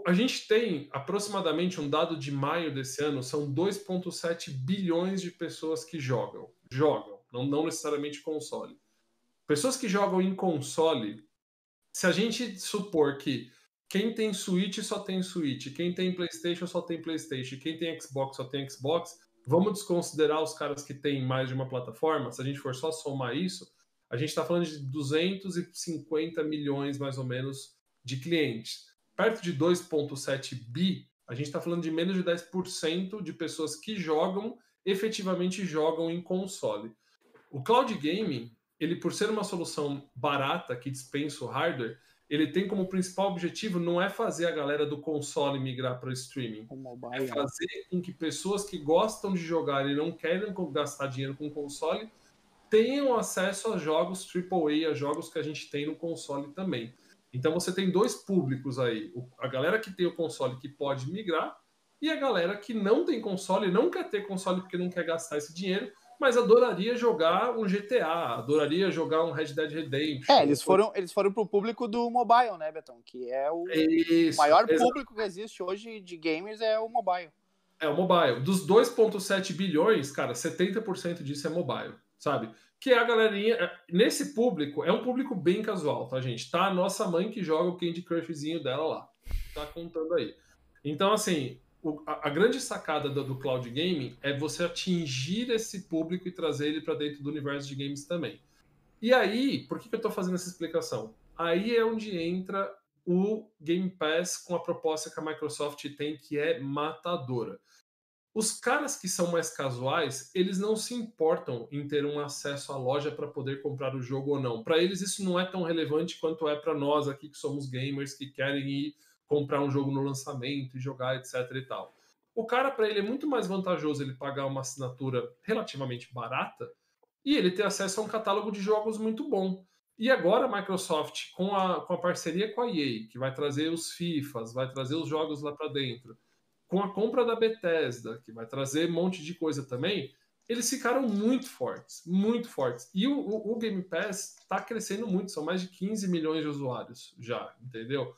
A gente tem aproximadamente um dado de maio desse ano, são 2,7 bilhões de pessoas que jogam. Jogam, não, não necessariamente console. Pessoas que jogam em console, se a gente supor que quem tem Switch só tem Switch, quem tem PlayStation só tem PlayStation, quem tem Xbox só tem Xbox, Vamos desconsiderar os caras que têm mais de uma plataforma? Se a gente for só somar isso, a gente está falando de 250 milhões, mais ou menos, de clientes. Perto de 2,7 bi, a gente está falando de menos de 10% de pessoas que jogam, efetivamente jogam em console. O cloud gaming, ele por ser uma solução barata que dispensa o hardware, ele tem como principal objetivo não é fazer a galera do console migrar para o streaming, é fazer com que pessoas que gostam de jogar e não querem gastar dinheiro com console tenham acesso a jogos AAA, a jogos que a gente tem no console também. Então você tem dois públicos aí: a galera que tem o console que pode migrar e a galera que não tem console, não quer ter console porque não quer gastar esse dinheiro, mas adoraria jogar um GTA, adoraria jogar um Red Dead Redemption. É, eles foram, eles foram pro público do mobile, né, Betão? Que é o Isso, maior público que existe hoje de gamers é o mobile. É o mobile. Dos 2,7 bilhões, cara, 70% disso é mobile sabe? Que é a galerinha. É, nesse público, é um público bem casual, tá, gente? Tá a nossa mãe que joga o Candy Crushzinho dela lá. Tá contando aí. Então, assim, o, a, a, grande sacada do, do, cloud gaming é você atingir esse público e trazer ele para dentro do universo de games também. E aí, por que, que eu estou fazendo essa explicação? Aí é onde entra o Game Pass com a proposta que a Microsoft tem, que é matadora. Os caras que são mais casuais, eles não se importam em ter um acesso à loja para poder comprar o jogo ou não. Para eles isso não é tão relevante quanto é para nós aqui que somos gamers que querem ir comprar um jogo no lançamento e jogar, etc e tal. O cara para ele é muito mais vantajoso ele pagar uma assinatura relativamente barata e ele ter acesso a um catálogo de jogos muito bom. E agora a Microsoft com a, com a parceria com a EA, que vai trazer os FIFAs, vai trazer os jogos lá para dentro com a compra da Bethesda, que vai trazer um monte de coisa também, eles ficaram muito fortes, muito fortes. E o, o, o Game Pass está crescendo muito, são mais de 15 milhões de usuários já, entendeu?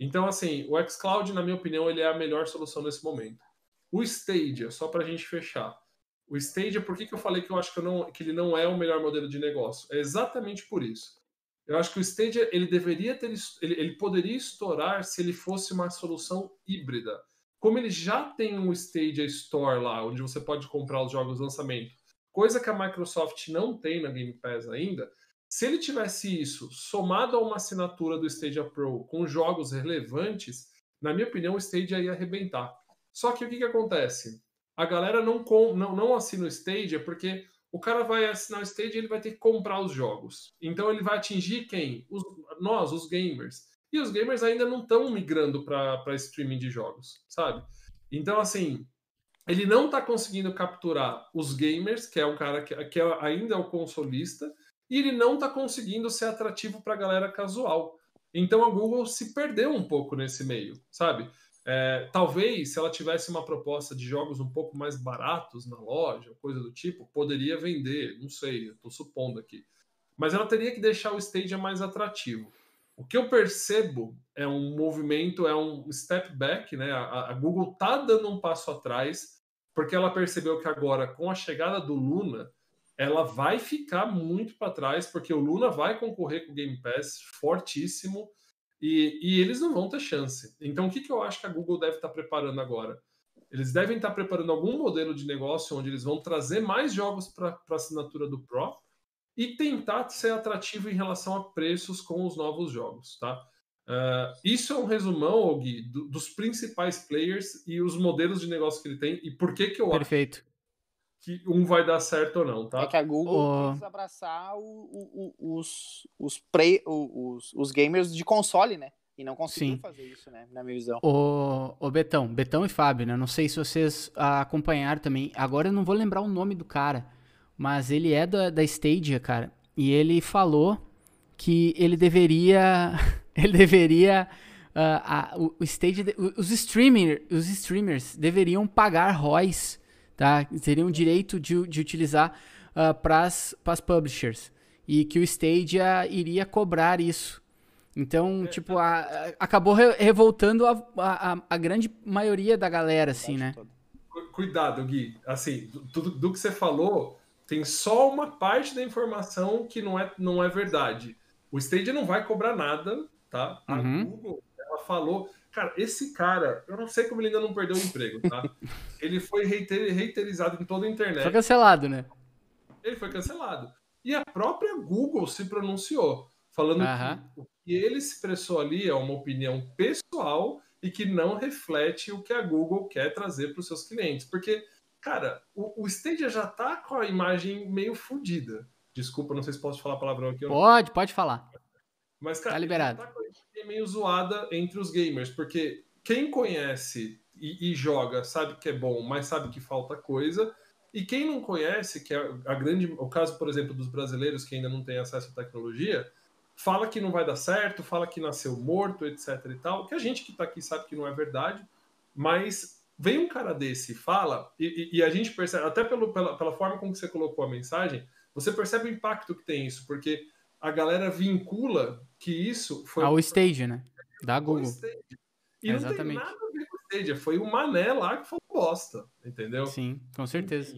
Então, assim, o xCloud, na minha opinião, ele é a melhor solução nesse momento. O Stadia, só para a gente fechar. O Stadia, por que, que eu falei que eu acho que, não, que ele não é o melhor modelo de negócio? É exatamente por isso. Eu acho que o Stadia ele deveria ter, ele, ele poderia estourar se ele fosse uma solução híbrida como ele já tem um Stadia Store lá, onde você pode comprar os jogos de lançamento, coisa que a Microsoft não tem na Game Pass ainda, se ele tivesse isso somado a uma assinatura do Stadia Pro com jogos relevantes, na minha opinião, o Stadia ia arrebentar. Só que o que, que acontece? A galera não, com, não, não assina o Stadia porque o cara vai assinar o Stadia e ele vai ter que comprar os jogos. Então ele vai atingir quem? Os, nós, os gamers. E os gamers ainda não estão migrando para streaming de jogos, sabe? Então, assim, ele não está conseguindo capturar os gamers, que é um cara que, que é, ainda é o consolista, e ele não está conseguindo ser atrativo para a galera casual. Então a Google se perdeu um pouco nesse meio, sabe? É, talvez se ela tivesse uma proposta de jogos um pouco mais baratos na loja, coisa do tipo, poderia vender, não sei, estou supondo aqui. Mas ela teria que deixar o Stadia mais atrativo. O que eu percebo é um movimento, é um step back, né? A, a Google tá dando um passo atrás, porque ela percebeu que agora, com a chegada do Luna, ela vai ficar muito para trás, porque o Luna vai concorrer com o Game Pass fortíssimo e, e, eles não vão ter chance. Então, o que, que eu acho que a Google deve estar tá preparando agora? Eles devem estar tá preparando algum modelo de negócio onde eles vão trazer mais jogos para a assinatura do Pro e tentar ser atrativo em relação a preços com os novos jogos, tá? Uh, isso é um resumão, Gui, do, dos principais players e os modelos de negócio que ele tem e por que que eu Perfeito. acho que um vai dar certo ou não, tá? É que a Google oh. quis abraçar o, o, o, os, os, play, os, os gamers de console, né? E não conseguiu Sim. fazer isso, né? Na minha visão. O, o Betão, Betão e Fábio, né? Não sei se vocês acompanharam também. Agora eu não vou lembrar o nome do cara mas ele é da, da Stadia, cara. E ele falou que ele deveria. ele deveria. Uh, a, o, o Stadia. Os, streamer, os streamers deveriam pagar ROIs, tá? Teriam direito de, de utilizar uh, ah, para as publishers. E que o Stadia iria cobrar isso. Então, é, tipo, a, a, acabou re, revoltando a, a, a, grande maioria da galera, assim, né? Cuidado, Gui. Assim, do, do, do que você falou, tem só uma parte da informação que não é, não é verdade. O Stadia não vai cobrar nada, tá? A uhum. Google, ela falou. Cara, esse cara, eu não sei como ele ainda não perdeu o emprego, tá? ele foi reiter, reiterizado em toda a internet. Foi cancelado, né? Ele foi cancelado. E a própria Google se pronunciou, falando uhum. que o que ele expressou ali é uma opinião pessoal e que não reflete o que a Google quer trazer para os seus clientes. Porque Cara, o, o Stadia já tá com a imagem meio fodida. Desculpa, não sei se posso falar palavrão aqui. Pode, pode falar. Mas, cara, tá liberado. Tá meio zoada entre os gamers, porque quem conhece e, e, joga sabe que é bom, mas sabe que falta coisa. E quem não conhece, que é a grande, o caso, por exemplo, dos brasileiros que ainda não têm acesso à tecnologia, fala que não vai dar certo, fala que nasceu morto, etc e tal, que a gente que está aqui sabe que não é verdade, mas vem um cara desse e fala, e, e, a gente percebe, até pelo, pela, pela forma como você colocou a mensagem, você percebe o impacto que tem isso, porque a galera vincula que isso foi. Ao stage, né? Da Google. E Exatamente. não tem nada a ver com o Stadia, foi o Mané lá que falou bosta, entendeu? Sim, com certeza.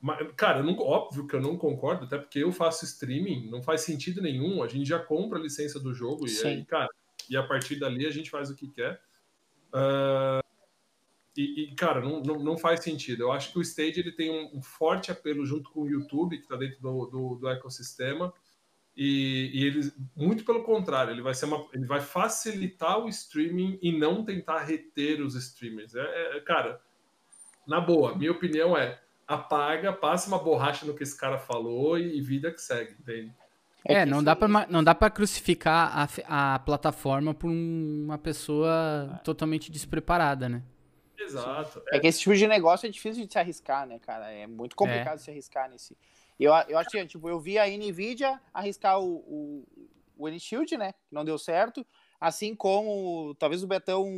mas, cara, não, óbvio que eu não concordo, até porque eu faço streaming, não faz sentido nenhum, a gente já compra a licença do jogo Sim. e aí, cara, e a partir dali a gente faz o que quer. Uh, e, e, cara, não, não, não, faz sentido. Eu acho que o Stage ele tem um, um forte apelo junto com o YouTube, que está dentro do, do, do ecossistema. E, e ele, muito pelo contrário, ele vai ser uma, ele vai facilitar o streaming e não tentar reter os streamers. É, é, cara, na boa, minha opinião é apaga, passa uma borracha no que esse cara falou e, e vida que segue, entende? É, não dá, pra, não dá pra crucificar a, a plataforma por uma pessoa totalmente despreparada, né? Exato. É. é. que esse tipo de negócio é difícil de se arriscar, né, cara? É muito complicado é. se arriscar nesse, eu, eu acho que, tipo, eu vi a Nvidia arriscar o, o, o N-Shield, né? Que não deu certo. Assim como, talvez o Betão,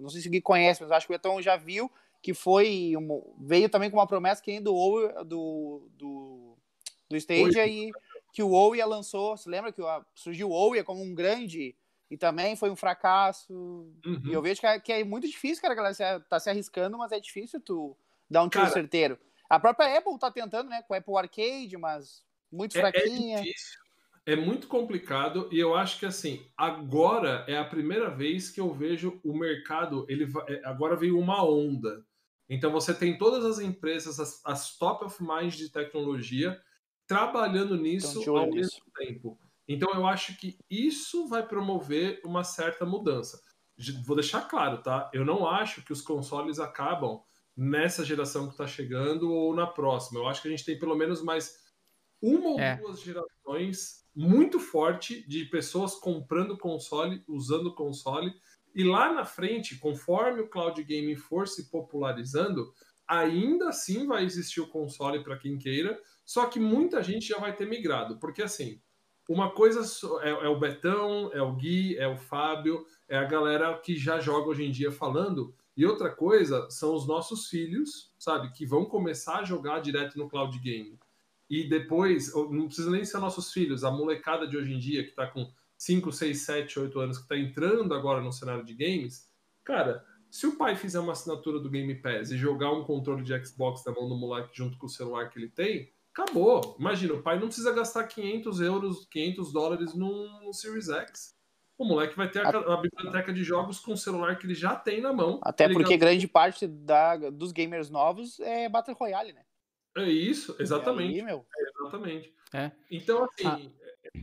não sei se alguém conhece, mas acho que o Betão já viu que foi, um, veio também com uma promessa que ainda do, do, do, do Stadia e que o Ouya lançou, se lembra que surgiu o Ouya como um grande e também foi um fracasso. Uhum. E eu vejo que é, que é, muito difícil, cara, a galera tá se arriscando, mas é difícil tu dar um tiro cara, certeiro. A própria Apple tá tentando, né? Com o Apple Arcade, mas muito fraquinha. É, é difícil. É muito complicado e eu acho que assim, agora é a primeira vez que eu vejo o mercado, ele é, agora veio uma onda. Então você tem todas as empresas, as, as top of mind de tecnologia, trabalhando nisso então, ao mesmo tempo. Então eu acho que isso vai promover uma certa mudança. Vou deixar claro, tá? Eu não acho que os consoles acabam nessa geração que está chegando ou na próxima. Eu acho que a gente tem pelo menos mais uma ou é. duas gerações muito forte de pessoas comprando console, usando console, e lá na frente, conforme o cloud gaming for se popularizando, ainda assim vai existir o console para quem queira, só que muita gente já vai ter migrado, porque assim, uma coisa é, é, o Betão, é o Gui, é o Fábio, é a galera que já joga hoje em dia falando, e outra coisa são os nossos filhos, sabe, que vão começar a jogar direto no cloud game. E depois, não precisa nem ser nossos filhos, a molecada de hoje em dia que está com 5, 6, 7, 8 anos, que está entrando agora no cenário de games, cara, se o pai fizer uma assinatura do Game Pass e jogar um controle de Xbox na mão do moleque junto com o celular que ele tem, acabou. Imagina, o pai não precisa gastar 500 euros, 500 dólares no Series X o moleque vai ter a, a, biblioteca de jogos com o celular que ele já tem na mão. Até tá porque grande parte da, dos gamers novos é Battle Royale, né? É isso, exatamente. É aí, meu. É, exatamente. É. Então, assim, ah.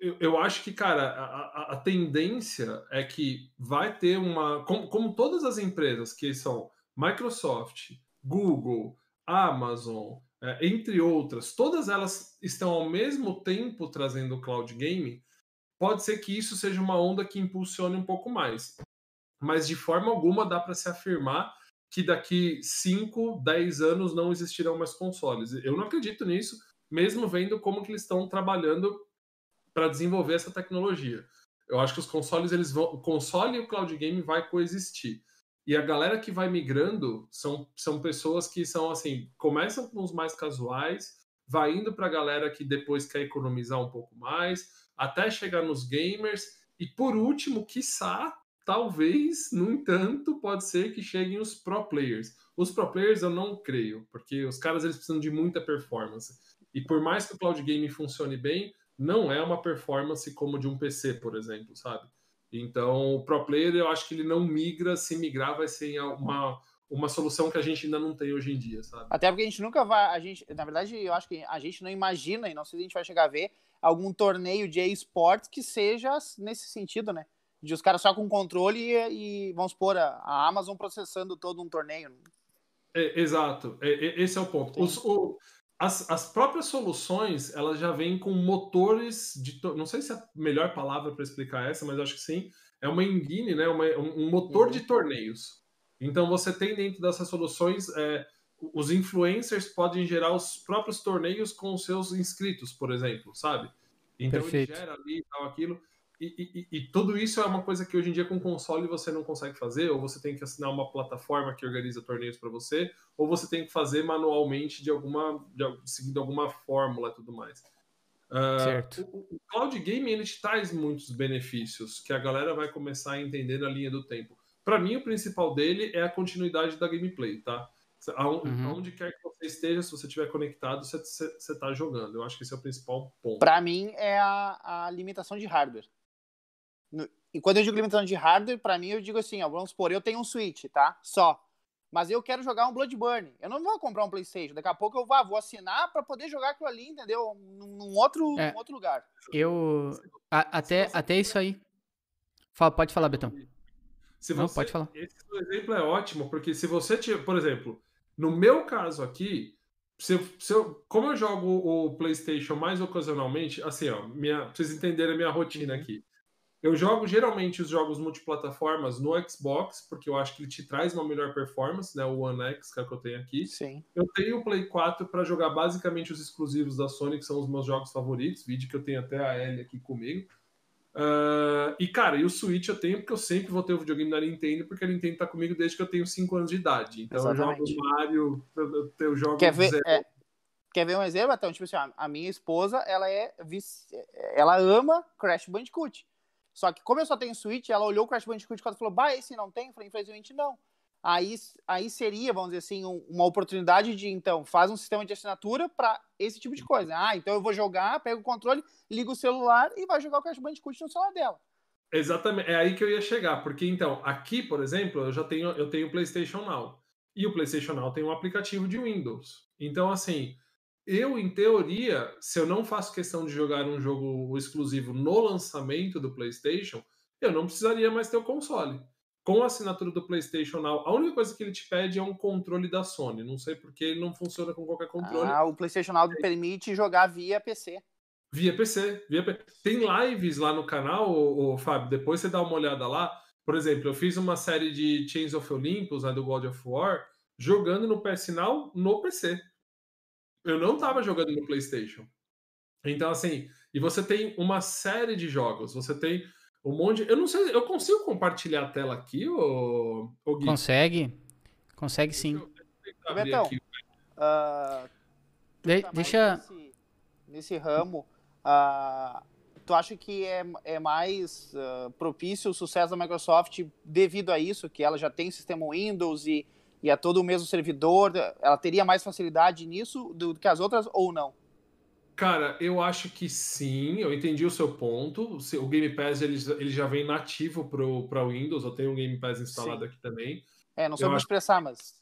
eu, eu, acho que, cara, a, a, tendência é que vai ter uma. Como, como todas as empresas que são Microsoft, Google, Amazon, é, entre outras, todas elas estão ao mesmo tempo trazendo cloud gaming pode ser que isso seja uma onda que impulsione um pouco mais. Mas de forma alguma dá para se afirmar que daqui 5, 10 anos não existirão mais consoles. Eu não acredito nisso, mesmo vendo como que eles estão trabalhando para desenvolver essa tecnologia. Eu acho que os consoles, eles vão, o console e o cloud game vai coexistir. E a galera que vai migrando são, são pessoas que são assim, começam com os mais casuais, vai indo para a galera que depois quer economizar um pouco mais, até chegar nos gamers. E por último, quiçá, talvez, no entanto, pode ser que cheguem os pro players. Os pro players eu não creio, porque os caras eles precisam de muita performance. E por mais que o cloud gaming funcione bem, não é uma performance como de um PC, por exemplo, sabe? Então, o pro player eu acho que ele não migra, se migrar vai ser uma uma solução que a gente ainda não tem hoje em dia, sabe? Até porque a gente nunca vai, a gente, na verdade, eu acho que a gente não imagina e não sei se a gente vai chegar a ver algum torneio de esportes que seja nesse sentido, né? De os caras só com controle e, e vamos supor, a, a, Amazon processando todo um torneio. É, exato, é, é, esse é o ponto. Os, o, as, as próprias soluções, elas já vêm com motores de. Não sei se é a melhor palavra para explicar essa, mas acho que sim. É uma engine, né? Uma, um motor uhum. de torneios. Então você tem dentro dessas soluções. É, os influencers podem gerar os próprios torneios com os seus inscritos, por exemplo, sabe? Então Perfeito. ele gera ali tal, aquilo. E, e, e, tudo isso é uma coisa que hoje em dia com console você não consegue fazer, ou você tem que assinar uma plataforma que organiza torneios para você, ou você tem que fazer manualmente de alguma, de, seguindo alguma fórmula e tudo mais. Uh, certo. O, o, cloud game ele te traz muitos benefícios que a galera vai começar a entender na linha do tempo. Para mim, o principal dele é a continuidade da gameplay, tá? Uhum. Aonde quer que você esteja, se você estiver conectado, você está jogando. Eu acho que esse é o principal ponto. Para mim, é a, a limitação de hardware. E quando eu digo limitação de hardware, para mim eu digo assim, ó, vamos supor, eu tenho um Switch, tá? Só. Mas eu quero jogar um Bloodborne. Eu não vou comprar um PlayStation. Daqui a pouco eu vou, vou assinar para poder jogar aquilo ali, entendeu? Num outro, é, num outro lugar. Eu. A, até, até isso aí. Fala, pode falar, Betão. Se você, não, pode falar. Esse exemplo é ótimo, porque se você, por exemplo, no meu caso aqui, se eu, se eu, como eu jogo o PlayStation mais ocasionalmente, assim, ó, minha, pra vocês entenderem a minha rotina uhum. aqui. Eu jogo geralmente os jogos multiplataformas no Xbox, porque eu acho que ele te traz uma melhor performance, né? O One X, que é o que eu tenho aqui. Sim. Eu tenho o Play 4 para jogar basicamente os exclusivos da Sony, que são os meus jogos favoritos. Vídeo que eu tenho até a L aqui comigo. Uh, e, cara, e o Switch eu tenho porque eu sempre vou ter o videogame da Nintendo, porque a Nintendo tá comigo desde que eu tenho 5 anos de idade. Então Exatamente. eu jogo Mario, eu, eu jogo Quer ver, é, quer ver um exemplo? Então, tipo assim, a minha esposa, ela é ela ama Crash Bandicoot. Só que como eu só tenho Switch, ela olhou o Crash Bandicoot e falou, bah, esse não tem? Eu falei, infelizmente não. Aí, aí seria, vamos dizer assim, um, uma oportunidade de, então, faz um sistema de assinatura para esse tipo de coisa. Ah, então eu vou jogar, pego o controle, ligo o celular e vai jogar o Crash Bandicoot no celular dela. Exatamente, é aí que eu ia chegar, porque então, aqui, por exemplo, eu já tenho eu tenho o PlayStation Now. E o PlayStation Now tem um aplicativo de Windows. Então, assim, eu, em teoria, se eu não faço questão de jogar um jogo exclusivo no lançamento do PlayStation, eu não precisaria mais ter o console. Com a assinatura do PlayStation Now, a única coisa que ele te pede é um controle da Sony. Não sei porque ele não funciona com qualquer controle. Ah, o PlayStation Now permite jogar via PC. Via PC. Via PC. Tem lives lá no canal, ô, ô, Fábio, depois você dá uma olhada lá. Por exemplo, eu fiz uma série de Chains of Olympus, né, do God of War, jogando no PS Now no PC. Eu não estava jogando no PlayStation. Então, assim, e você tem uma série de jogos. Você tem um monte. De... Eu não sei, eu consigo compartilhar a tela aqui, ou, ou Gui? Consegue. Consegue sim. Betão, uh, de, tá deixa. Nesse, nesse ramo, uh, tu acha que é, é mais uh, propício o sucesso da Microsoft devido a isso, que ela já tem sistema Windows e e é todo o mesmo servidor, ela teria mais facilidade nisso do que as outras ou não? Cara, eu acho que sim, eu entendi o seu ponto. O Game Pass ele, ele já vem nativo para Windows, eu tenho um Game Pass instalado sim. aqui também. É, não sei como expressar, mas.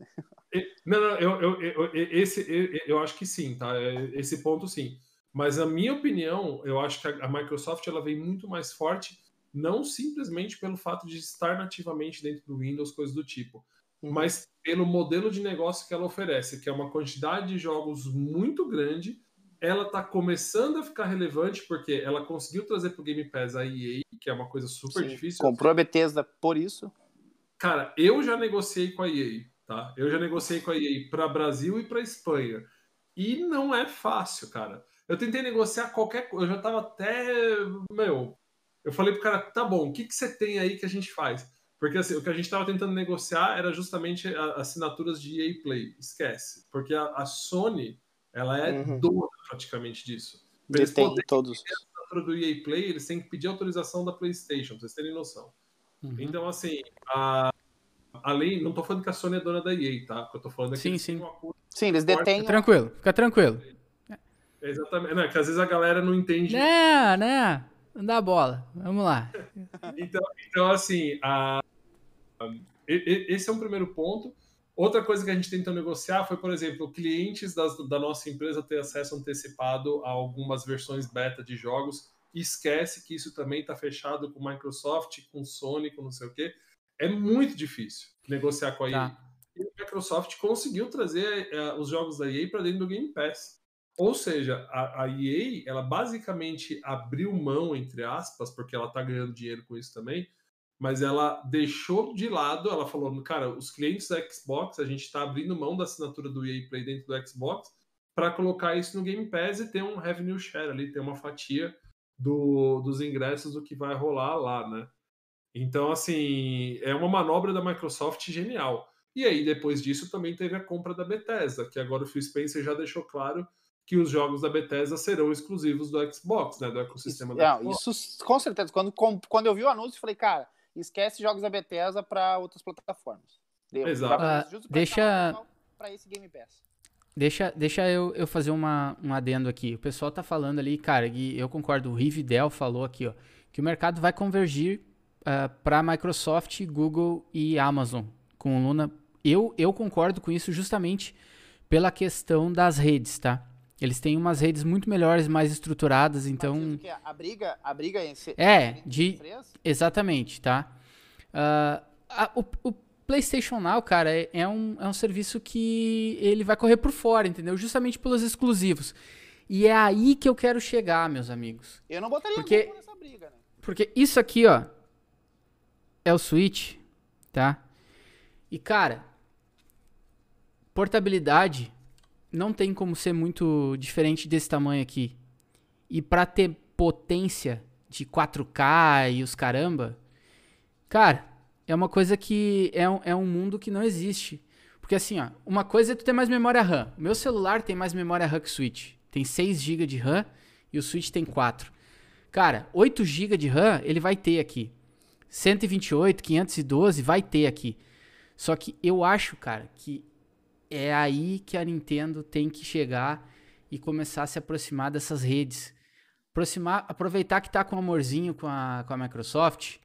Não, não, eu, eu, eu, esse, eu acho que sim, tá? É, esse ponto sim. Mas a minha opinião, eu acho que a Microsoft ela vem muito mais forte, não simplesmente pelo fato de estar nativamente dentro do Windows, coisas do tipo, Uhum. mas pelo modelo de negócio que ela oferece, que é uma quantidade de jogos muito grande. Ela está começando a ficar relevante porque ela conseguiu trazer para o Game Pass a EA, que é uma coisa super Sim. difícil. Comprou a Bethesda por isso? Cara, eu já negociei com a EA, tá? Eu já negociei com a EA para Brasil e para Espanha. E não é fácil, cara. Eu tentei negociar qualquer coisa, eu já tava até. Meu, eu falei pro cara, tá bom, o que, que você tem aí que a gente faz? Porque assim, o que a gente estava tentando negociar era justamente assinaturas de EA Play. Esquece. Porque a, a Sony, ela é uhum. dona praticamente disso. Eles tem todos. A assinatura do EA Play, eles têm que pedir autorização da PlayStation, pra vocês terem noção. Uhum. Então, assim, a, além, não estou falando que a Sony é dona da EA, tá? eu tô falando é que sim, eles sim. Sim, eles detêm. Fica tranquilo, fica tranquilo. Exatamente. Não, é que às vezes a galera não entende. Né, né? Não dá bola. Vamos lá. então, então, assim, a, esse é um primeiro ponto. Outra coisa que a gente tentou negociar foi, por exemplo, clientes das, da nossa empresa ter acesso antecipado a algumas versões beta de jogos. Esquece que isso também está fechado com Microsoft, com Sony, com não sei o quê. É muito difícil negociar com a EA. Tá. E a Microsoft conseguiu trazer uh, os jogos da EA para dentro do Game Pass. Ou seja, a, a EA, ela basicamente abriu mão, entre aspas, porque ela tá ganhando dinheiro com isso também, mas ela deixou de lado, ela falou, cara, os clientes da Xbox, a gente está abrindo mão da assinatura do EA Play dentro do Xbox para colocar isso no Game Pass e ter um revenue share ali, ter uma fatia do, dos ingressos do que vai rolar lá, né? Então, assim, é uma manobra da Microsoft genial. E aí, depois disso, também teve a compra da Bethesda, que agora o Phil Spencer já deixou claro que os jogos da Bethesda serão exclusivos do Xbox, né? Do ecossistema isso, da não, Xbox. Isso, com certeza. Quando, quando eu vi o anúncio, eu falei, cara, esquece jogos da Bethesda para outras plataformas. Deu, Exato. Uh, deixa... Para esse Game Pass. Deixa, deixa eu, eu fazer uma, um adendo aqui. O pessoal tá falando ali, cara, e eu concordo, o Rividel falou aqui, ó, que o mercado vai convergir uh, ah, para Microsoft, Google e Amazon com o Luna. Eu, eu concordo com isso justamente pela questão das redes, tá? Eles têm umas redes muito melhores, mais estruturadas, então. A briga, a briga é de exatamente, tá? Uh, a, o, o, PlayStation Now, cara, é, é, um, é um serviço que ele vai correr por fora, entendeu? Justamente pelos exclusivos. E é aí que eu quero chegar, meus amigos. Eu não botaria porque, nessa briga, né? Porque isso aqui, ó, é o Switch, tá? E cara, portabilidade não tem como ser muito diferente desse tamanho aqui. E para ter potência de 4K e os caramba, cara, é uma coisa que é um, é um mundo que não existe. Porque assim, ó, uma coisa é tu ter mais memória RAM. O meu celular tem mais memória RAM que o Switch. Tem 6 GB de RAM e o Switch tem 4. Cara, 8 GB de RAM ele vai ter aqui. 128, 512 vai ter aqui. Só que eu acho, cara, que é aí que a Nintendo tem que chegar e começar a se aproximar dessas redes. Aproximar, aproveitar que tá com amorzinho com a, com a Microsoft.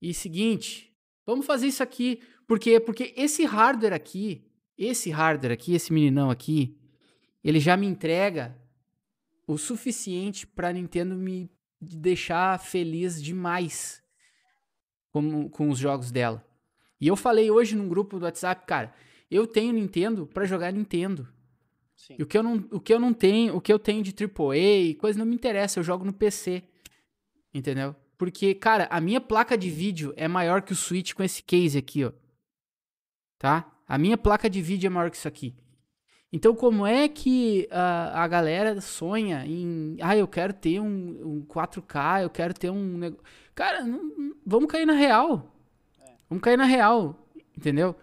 E seguinte, vamos fazer isso aqui. Por quê? Porque esse hardware aqui, esse hardware aqui, esse meninão aqui, ele já me entrega o suficiente para Nintendo me deixar feliz demais com, com os jogos dela. E eu falei hoje num grupo do WhatsApp, cara, eu tenho Nintendo para jogar Nintendo. Sim. E o que, eu não, o que eu não tenho, o que eu tenho de AAA e coisa não me interessa, eu jogo no PC. Entendeu? Porque, cara, a minha placa de vídeo é maior que o Switch com esse case aqui, ó. Tá? A minha placa de vídeo é maior que isso aqui. Então, como é que uh, a galera sonha em. Ah, eu quero ter um, um 4K, eu quero ter um. negócio. Cara, não, vamos cair na real. É. Vamos cair na real. Entendeu?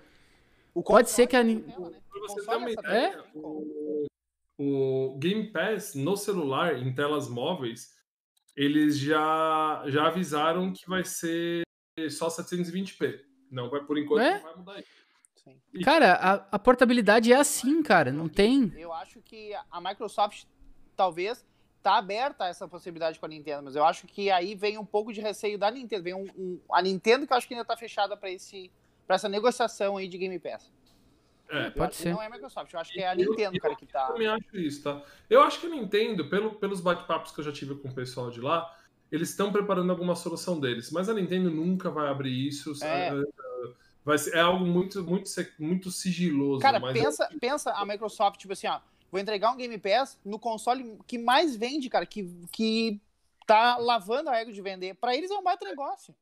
Pode ser que a. Né? Você também é? o, o Game Pass no celular, em telas móveis, eles já, já avisaram que vai ser só 720p. Não vai, por enquanto, é? não vai mudar isso. Sim. Cara, a, a, portabilidade é assim, cara, não tem. Eu acho que a Microsoft talvez tá aberta a essa possibilidade com a Nintendo, mas eu acho que aí vem um pouco de receio da Nintendo, vem um, um a Nintendo que eu acho que ainda tá fechada para esse para essa negociação aí de Game Pass. É, pode ser. Não é a Microsoft, eu acho que é a Nintendo, eu, cara, que tá. Eu também acho isso, tá? Eu acho que a Nintendo, pelo, pelos bate-papos que eu já tive com o pessoal de lá, eles estão preparando alguma solução deles, mas a Nintendo nunca vai abrir isso. É. Sabe? Vai ser, é algo muito, muito, muito sigiloso. Cara, pensa, eu... pensa a Microsoft, tipo assim, ó, vou entregar um Game Pass no console que mais vende, cara, que, que tá lavando a régua de vender. Para eles é um baita negócio.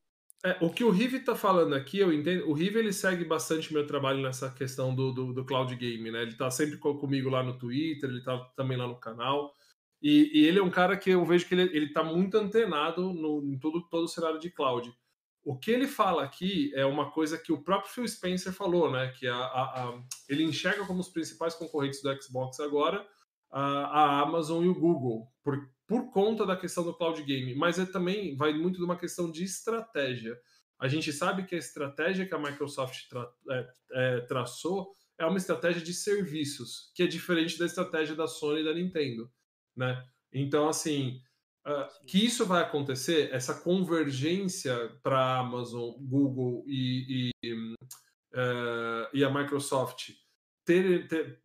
É, o que o Rive tá falando aqui, eu entendo. O Rive ele segue bastante meu trabalho nessa questão do, do, do cloud game, né? Ele tá sempre comigo lá no Twitter, ele tá também lá no canal. E, e ele é um cara que eu vejo que ele, ele tá muito antenado no, em todo, todo o cenário de cloud. O que ele fala aqui é uma coisa que o próprio Phil Spencer falou, né? Que a, a, a ele enxerga como os principais concorrentes do Xbox agora a, a, Amazon e o Google, por, por conta da questão do cloud game. Mas é também vai muito de uma questão de estratégia. A gente sabe que a estratégia que a Microsoft tra, é, é, traçou é uma estratégia de serviços, que é diferente da estratégia da Sony e da Nintendo, né? Então, assim, Uh, que isso vai acontecer, essa convergência para Amazon, Google e, e, uh, e, a Microsoft ter, ter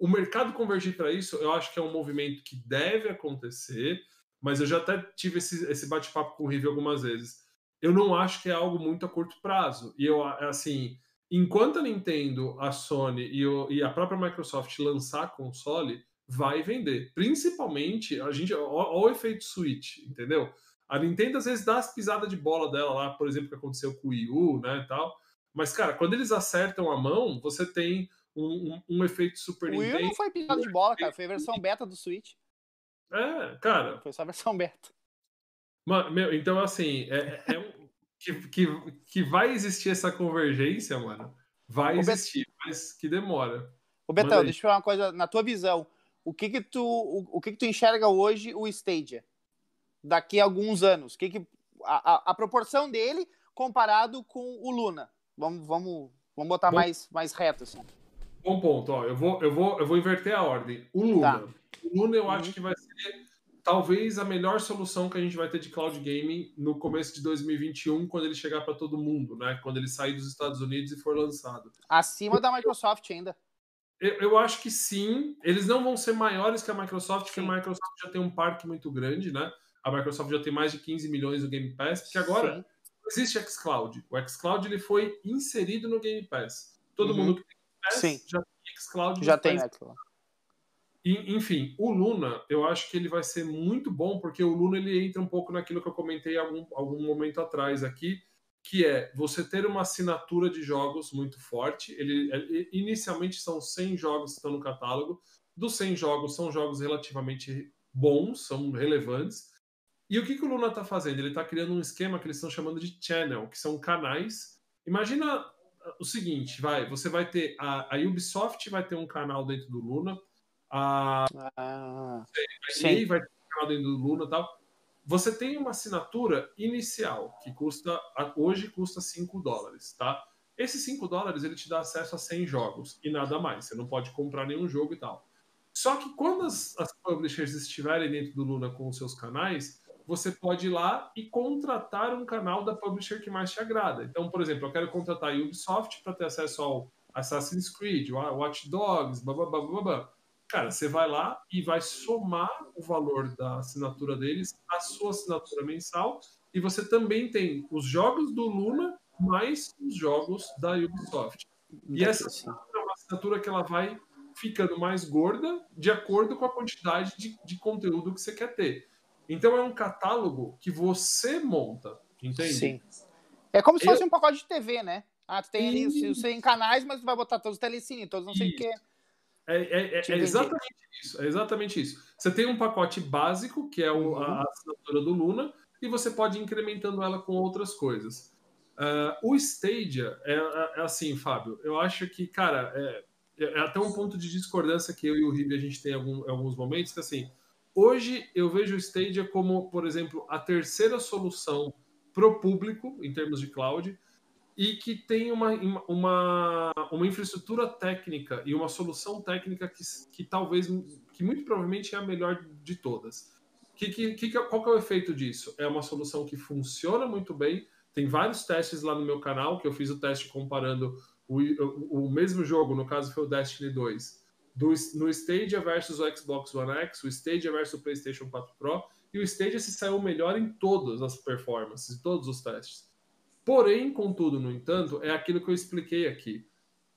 o mercado convergir para isso, eu acho que é um movimento que deve acontecer, mas eu já até tive esse, esse bate-papo com o Rive algumas vezes. Eu não acho que é algo muito a curto prazo. E eu, assim, enquanto a Nintendo, a Sony e, o, e a própria Microsoft lançar console, vai vender. Principalmente, a gente, ó o efeito Switch, entendeu? A Nintendo às vezes dá as pisadas de bola dela lá, por exemplo, que aconteceu com o Wii U, né, e tal. Mas, cara, quando eles acertam a mão, você tem um, um, um efeito Super o Nintendo. O Wii não foi pisada de bola, cara. Foi a versão beta do Switch. É, cara. Foi só a versão beta. Mano, meu, então, assim, é, é um, que, que, que vai existir essa convergência, mano. Vai Ô, existir, Bet... mas que demora. Ô, Betão, deixa eu falar uma coisa. Na tua visão, o que que tu, o, o que que tu enxerga hoje o Stadia? Daqui a alguns anos? Que que, a, a, a proporção dele comparado com o Luna? Vamos, vamos, vamos botar mais, mais reto, assim. Bom ponto, ó. Eu vou, eu vou, eu vou inverter a ordem. O Luna. Tá. O Luna eu uhum. acho que vai ser talvez a melhor solução que a gente vai ter de cloud gaming no começo de 2021, quando ele chegar para todo mundo, né? Quando ele sair dos Estados Unidos e for lançado. Acima da Microsoft ainda. Eu, eu acho que sim. Eles não vão ser maiores que a Microsoft, sim. porque a Microsoft já tem um parque muito grande, né? A Microsoft já tem mais de 15 milhões no Game Pass, porque agora sim. existe xCloud. O xCloud ele foi inserido no Game Pass. Todo uhum. mundo que tem Pass sim. já tem xCloud. Já tem xCloud. E, enfim, o Luna, eu acho que ele vai ser muito bom, porque o Luna ele entra um pouco naquilo que eu comentei algum, algum momento atrás aqui, que é você ter uma assinatura de jogos muito forte. Ele, ele, inicialmente são 100 jogos que estão no catálogo. Dos 100 jogos, são jogos relativamente bons, são relevantes. E o que, que o Luna está fazendo? Ele está criando um esquema que eles estão chamando de channel, que são canais. Imagina o seguinte, vai, você vai ter a, a Ubisoft vai ter um canal dentro do Luna, a, ah, a vai ter um canal dentro do Luna, tal você tem uma assinatura inicial que custa hoje custa 5 dólares, tá? Esses 5 dólares ele te dá acesso a 100 jogos e nada mais. Você não pode comprar nenhum jogo e tal. Só que quando as, as publishers estiverem dentro do Luna com os seus canais, você pode ir lá e contratar um canal da publisher que mais te agrada. Então, por exemplo, eu quero contratar a Ubisoft para ter acesso ao Assassin's Creed, Watch Dogs, blá blá blá blá blá. Cara, você vai lá e vai somar o valor da assinatura deles à sua assinatura mensal. E você também tem os jogos do Luna mais os jogos da Ubisoft. E essa assinatura é uma assinatura que ela vai ficando mais gorda de acordo com a quantidade de, de conteúdo que você quer ter. Então é um catálogo que você monta, entende? Sim. É como se fosse Eu... um pacote de TV, né? Ah, tu tem ali os 100 canais, mas tu vai botar todos os telecine, todos não sei o quê. É, é, é, é exatamente isso. É exatamente isso. Você tem um pacote básico, que é o, a uhum. assinatura do Luna, e você pode ir incrementando ela com outras coisas. Uh, o Stadia é, é, é, assim, Fábio. Eu acho que, cara, é, é, até um ponto de discordância que eu e o Ribe a gente tem em algum, alguns momentos, que assim, hoje eu vejo o Stadia como, por exemplo, a terceira solução para o público, em termos de cloud, e que tem uma, uma, uma infraestrutura técnica e uma solução técnica que, que talvez, que muito provavelmente é a melhor de todas. Que, que, que, qual que é o efeito disso? É uma solução que funciona muito bem, tem vários testes lá no meu canal, que eu fiz o teste comparando o, o, mesmo jogo, no caso foi o Destiny 2, do, no Stadia versus o Xbox One X, o Stadia versus o PlayStation 4 Pro, e o Stadia se saiu melhor em todas as performances, em todos os testes. Porém, contudo, no entanto, é aquilo que eu expliquei aqui.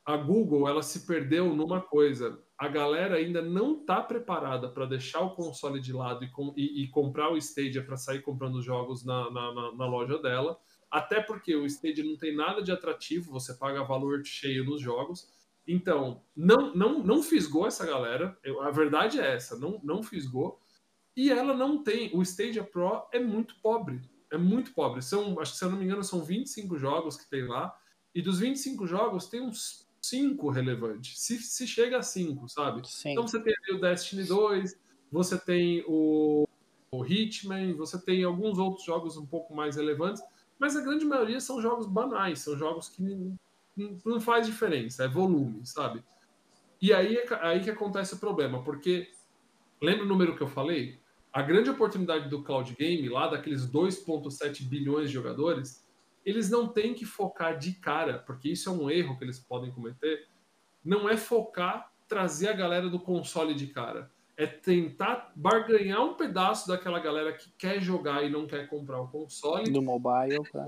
A Google ela se perdeu numa coisa. A galera ainda não está preparada para deixar o console de lado e, com, e, e comprar o Stadia para sair comprando jogos na, na, na, na, loja dela. Até porque o Stadia não tem nada de atrativo, você paga valor cheio nos jogos. Então, não, não, não fisgou essa galera. Eu, a verdade é essa, não, não fisgou. E ela não tem. O Stadia Pro é muito pobre é muito pobre. São, acho que se eu não me engano, são 25 jogos que tem lá. E dos 25 jogos, tem uns 5 relevantes. Se, se chega a 5, sabe? Sim. Então você tem o Destiny 2, você tem o, o Hitman, você tem alguns outros jogos um pouco mais relevantes, mas a grande maioria são jogos banais, são jogos que não, faz diferença, é volume, sabe? E aí, é aí que acontece o problema, porque lembra o número que eu falei? A grande oportunidade do cloud game, lá daqueles 2,7 bilhões de jogadores, eles não têm que focar de cara, porque isso é um erro que eles podem cometer. Não é focar, trazer a galera do console de cara. É tentar barganhar um pedaço daquela galera que quer jogar e não quer comprar o console. Do mobile, pra...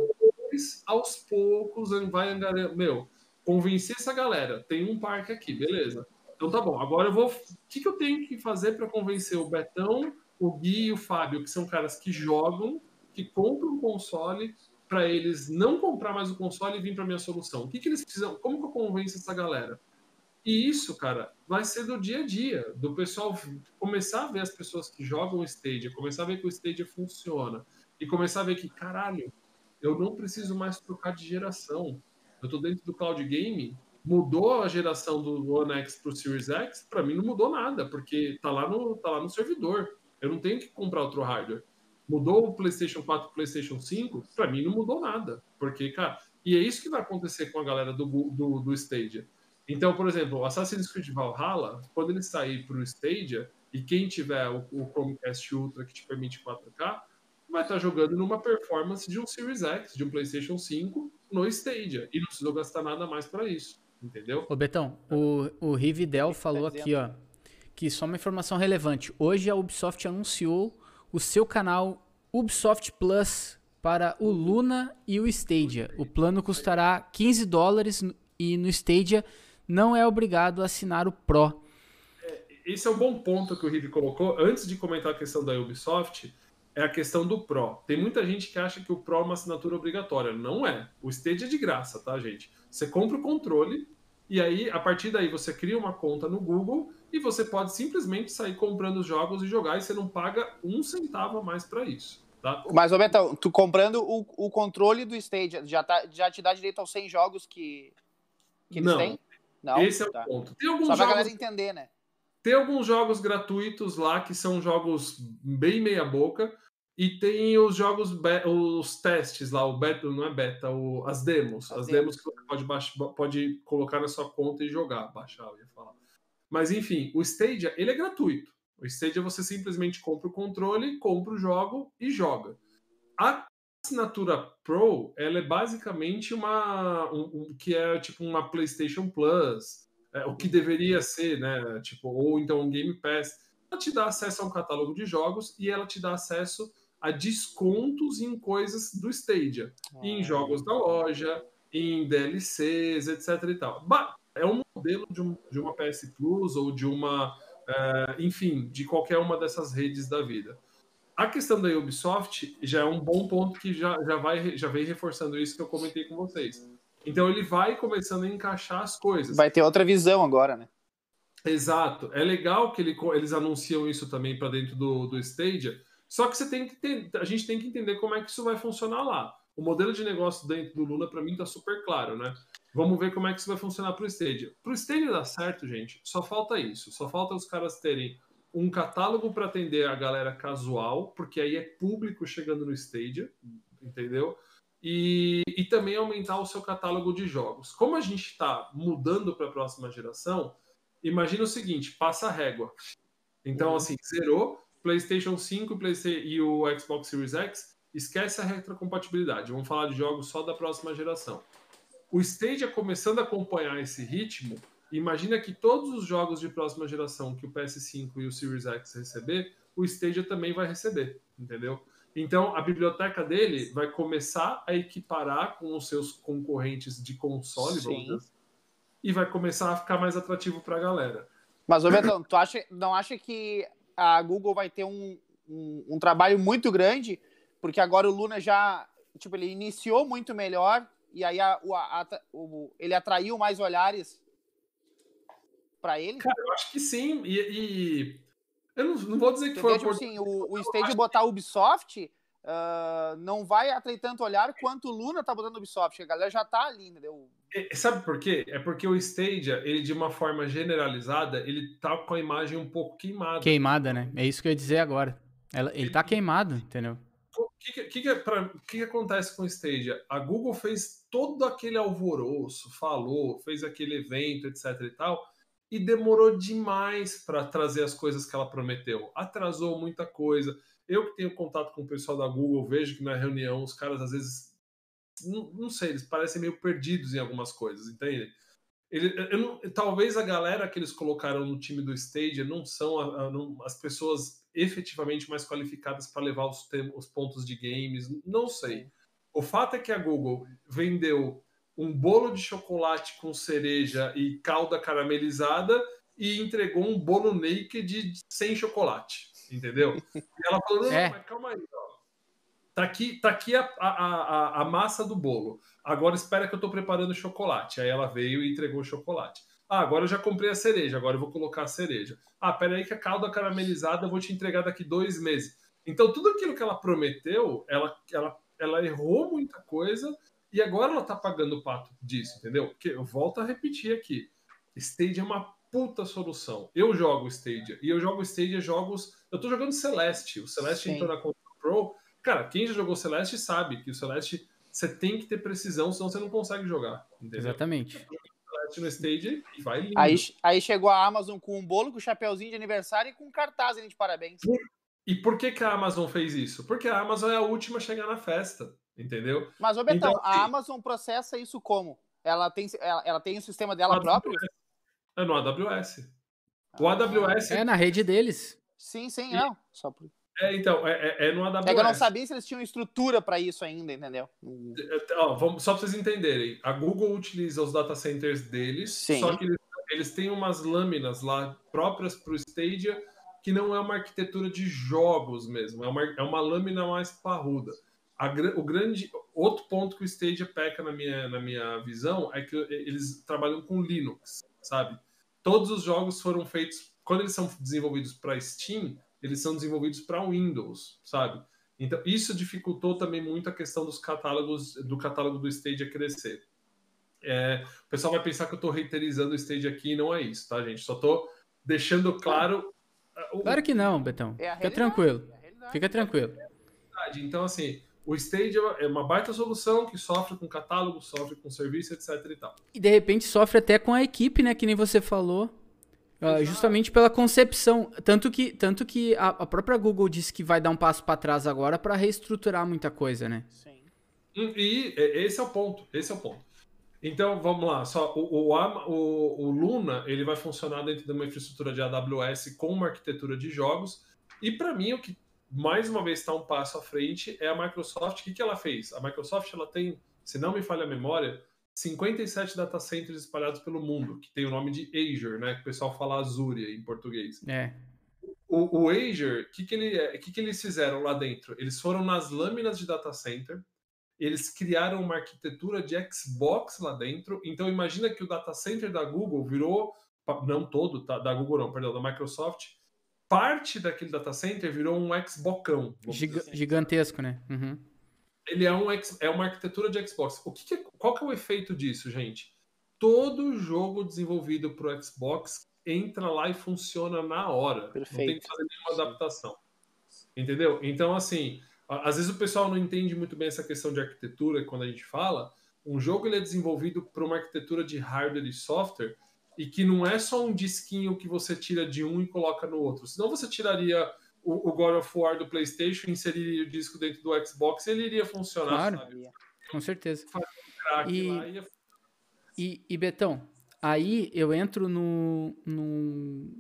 Aos poucos, vai angariar. Meu, convencer essa galera. Tem um parque aqui, beleza Então tá bom, agora eu vou. O que, que eu tenho que fazer para convencer o Betão, o Gui e o Fábio, que são caras que jogam, que compram um console, para eles não comprar mais o console e vir para minha solução? O que, que eles precisam? Como que eu convenço essa galera? E isso, cara, vai ser do dia a dia, do pessoal começar a ver as pessoas que jogam o Stadia, começar a ver que o Stadia funciona e começar a ver que, caralho, eu não preciso mais trocar de geração. Eu tô dentro do cloud game, mudou a geração do One X pro Series X, para mim não mudou nada, porque tá lá no tá lá no servidor. Eu não tenho que comprar outro hardware. Mudou o PlayStation 4 pro PlayStation 5, para mim não mudou nada, porque, cara, e é isso que vai acontecer com a galera do, do, do Stadia então, por exemplo, o Assassin's Creed Valhalla, quando ele sair para o Stadia, e quem tiver o, o, Chromecast Ultra que te permite 4K, vai estar tá jogando numa performance de um Series X, de um PlayStation 5 no Stadia. E não precisou gastar nada mais para isso. Entendeu? Ô Betão, o, o Rividel falou aqui, ó, que só uma informação relevante. Hoje a Ubisoft anunciou o seu canal Ubisoft Plus para o Luna e o Stadia. O plano custará 15 dólares e no Stadia não é obrigado a assinar o Pro. É, esse é um bom ponto que o Rivi colocou. Antes de comentar a questão da Ubisoft, é a questão do Pro. Tem muita gente que acha que o Pro é uma assinatura obrigatória. Não é. O Stage é de graça, tá, gente? Você compra o controle e aí, a partir daí, você cria uma conta no Google e você pode simplesmente sair comprando os jogos e jogar e você não paga um centavo a mais para isso. Tá? Mas, Roberto, tu comprando o, o controle do Stage já, tá, já te dá direito aos 100 jogos que, que eles não. têm? Não, Esse é o tá. ponto. Tem alguns Só pra jogos... galera entender, né? Tem alguns jogos gratuitos lá que são jogos bem meia boca e tem os jogos os testes lá, o beta, não é beta, o, as demos, as, as demos. demos. que você pode baixar, pode colocar na sua conta e jogar, baixar, eu ia falar. Mas enfim, o Stadia, ele é gratuito. O Stadia você simplesmente compra o controle, compra o jogo e joga. A assinatura Pro, ela é basicamente uma um, um, que é tipo uma PlayStation Plus, é, o que deveria ser, né? Tipo, ou então um Game Pass. Ela te dá acesso a um catálogo de jogos e ela te dá acesso a descontos em coisas do Stadia, ah. em jogos da loja, em DLCs, etc e tal. É um modelo de, um, de uma PS Plus ou de uma, é, enfim, de qualquer uma dessas redes da vida. A questão da Ubisoft já é um bom ponto que já, já, vai, já vem reforçando isso que eu comentei com vocês. Então ele vai começando a encaixar as coisas. Vai ter outra visão agora, né? Exato. É legal que ele, eles anunciam isso também para dentro do, do Stadia. Só que você tem que ter, a gente tem que entender como é que isso vai funcionar lá. O modelo de negócio dentro do Luna, para mim, está super claro, né? Vamos ver como é que isso vai funcionar para o Stadia. Para o Stadia dar certo, gente, só falta isso. Só falta os caras terem um catálogo para atender a galera casual, porque aí é público chegando no Stadia, entendeu? E, e também aumentar o seu catálogo de jogos. Como a gente está mudando para a próxima geração, imagina o seguinte: passa a régua. Então, uhum. assim, zerou, PlayStation 5 PlayStation, e o Xbox Series X, esquece a retrocompatibilidade. Vamos falar de jogos só da próxima geração. O Stadia começando a acompanhar esse ritmo, Imagina que todos os jogos de próxima geração que o PS5 e o Series X receber, o Stadia também vai receber, entendeu? Então, a biblioteca dele vai começar a equiparar com os seus concorrentes de console, vamos dizer, assim, e vai começar a ficar mais atrativo para a galera. Mas, ô Betão, tu acha, não acha que a Google vai ter um, um, um, trabalho muito grande? Porque agora o Luna já, tipo, ele iniciou muito melhor e aí a, a, a, o, ele atraiu mais olhares para ele? Cara, eu acho que sim. E, e... eu não, não, vou dizer que foi tipo assim, o, o Stage botar. Ubisoft uh, não vai atrair tanto olhar quanto o Luna tá botando Ubisoft. A galera já tá ali, entendeu? É, sabe por quê? É porque o Stadia, ele de uma forma generalizada, ele tá com a imagem um pouco queimada. Queimada, né? É isso que eu ia dizer agora. Ela, ele, ele tá queimado, entendeu? O que, que, que, pra, que, que acontece com o Stadia? A Google fez todo aquele alvoroço, falou, fez aquele evento, etc e tal, e demorou demais para trazer as coisas que ela prometeu. Atrasou muita coisa. Eu que tenho contato com o pessoal da Google, vejo que na reunião os caras às vezes, não, não sei, eles parecem meio perdidos em algumas coisas, entende? Ele, não, talvez a galera que eles colocaram no time do Stadia não são a, a, não, as pessoas efetivamente mais qualificadas para levar os, os pontos de games, não sei. O fato é que a Google vendeu um bolo de chocolate com cereja e calda caramelizada e entregou um bolo naked sem chocolate, entendeu? E ela falou, não, é. mas calma aí, ó. Tá aqui, tá aqui a, a, a, a massa do bolo. Agora espera que eu tô preparando o chocolate. Aí ela veio e entregou o chocolate. Ah, agora eu já comprei a cereja, agora eu vou colocar a cereja. Ah, peraí que a calda caramelizada eu vou te entregar daqui dois meses. Então, tudo aquilo que ela prometeu, ela, ela, ela errou muita coisa e agora ela tá pagando o pato disso, entendeu? Porque eu volto a repetir aqui. Stadia é uma puta solução. Eu jogo Stadia e eu jogo Stadia jogos. Eu tô jogando Celeste. O Celeste Sim. entrou na Control Pro. Cara, quem já jogou Celeste sabe que o Celeste você tem que ter precisão, senão você não consegue jogar. Entendeu? Exatamente. No Stage e vai lindo. Aí, aí chegou a Amazon com um bolo, com um chapeuzinho de aniversário e com um cartaz de parabéns. E por que, que a Amazon fez isso? Porque a Amazon é a última a chegar na festa, entendeu? Mas, ô Betão, então, a Amazon processa isso como? Ela tem, ela, ela tem o sistema dela próprio? É no AWS. O AWS. É na rede deles. Sim, sim, e... não. Só por... É, então, é, é, é, no AWS. É que eu não sabia se eles tinham estrutura para isso ainda, entendeu? É, ó, vamos, só para vocês entenderem. A Google utiliza os data centers deles, Sim. só que eles, eles têm umas lâminas lá próprias para o Stadia, que não é uma arquitetura de jogos mesmo, é uma, é uma lâmina mais parruda. A, o grande outro ponto que o Stadia peca na minha, na minha visão é que eles trabalham com Linux, sabe? Todos os jogos foram feitos quando eles são desenvolvidos para Steam, eles são desenvolvidos para Windows, sabe? Então, isso dificultou também muito a questão dos catálogos, do catálogo do Stage crescer. É, o pessoal vai pensar que eu estou reiterizando o Stage aqui e não é isso, tá, gente? Só estou deixando claro. O... Claro que não, Betão. É Fica tranquilo. É Fica tranquilo. Então, assim, o Stage é uma baita solução que sofre com catálogo, sofre com serviço, etc e tal. E de repente sofre até com a equipe, né? Que nem você falou. Uh, justamente pela concepção. Tanto que, tanto que a, a, própria Google disse que vai dar um passo para trás agora para reestruturar muita coisa, né? Sim. Hum, e, e esse é o ponto. Esse é o ponto. Então, vamos lá. Só o, o, o, o Luna ele vai funcionar dentro de uma infraestrutura de AWS com uma arquitetura de jogos. E para mim, o que mais uma vez está um passo à frente é a Microsoft. O que, que ela fez? A Microsoft ela tem, se não me falha a memória, 57 data centers espalhados pelo mundo, que tem o nome de Azure, né? Que o pessoal fala Azure em português. É. O, o Azure, o que, que, ele, que, que eles fizeram lá dentro? Eles foram nas lâminas de data center, eles criaram uma arquitetura de Xbox lá dentro. Então imagina que o data center da Google virou, não todo, tá? da Google não, perdão, da Microsoft, parte daquele data center virou um Xboxão. Giga assim. Gigantesco, né? Uhum ele é, um, é uma arquitetura de Xbox. O que, que é, qual que é o efeito disso, gente? Todo jogo desenvolvido para o Xbox entra lá e funciona na hora. Perfeito. Não tem que fazer nenhuma adaptação. Entendeu? Então, assim, às vezes o pessoal não entende muito bem essa questão de arquitetura quando a gente fala. Um jogo ele é desenvolvido para uma arquitetura de hardware e software e que não é só um disquinho que você tira de um e coloca no outro. Senão você tiraria o, o God of War do PlayStation, inseriria o disco dentro do Xbox, ele iria funcionar. Claro, com certeza. Um e, ia... e, e, Betão, aí eu entro no, no,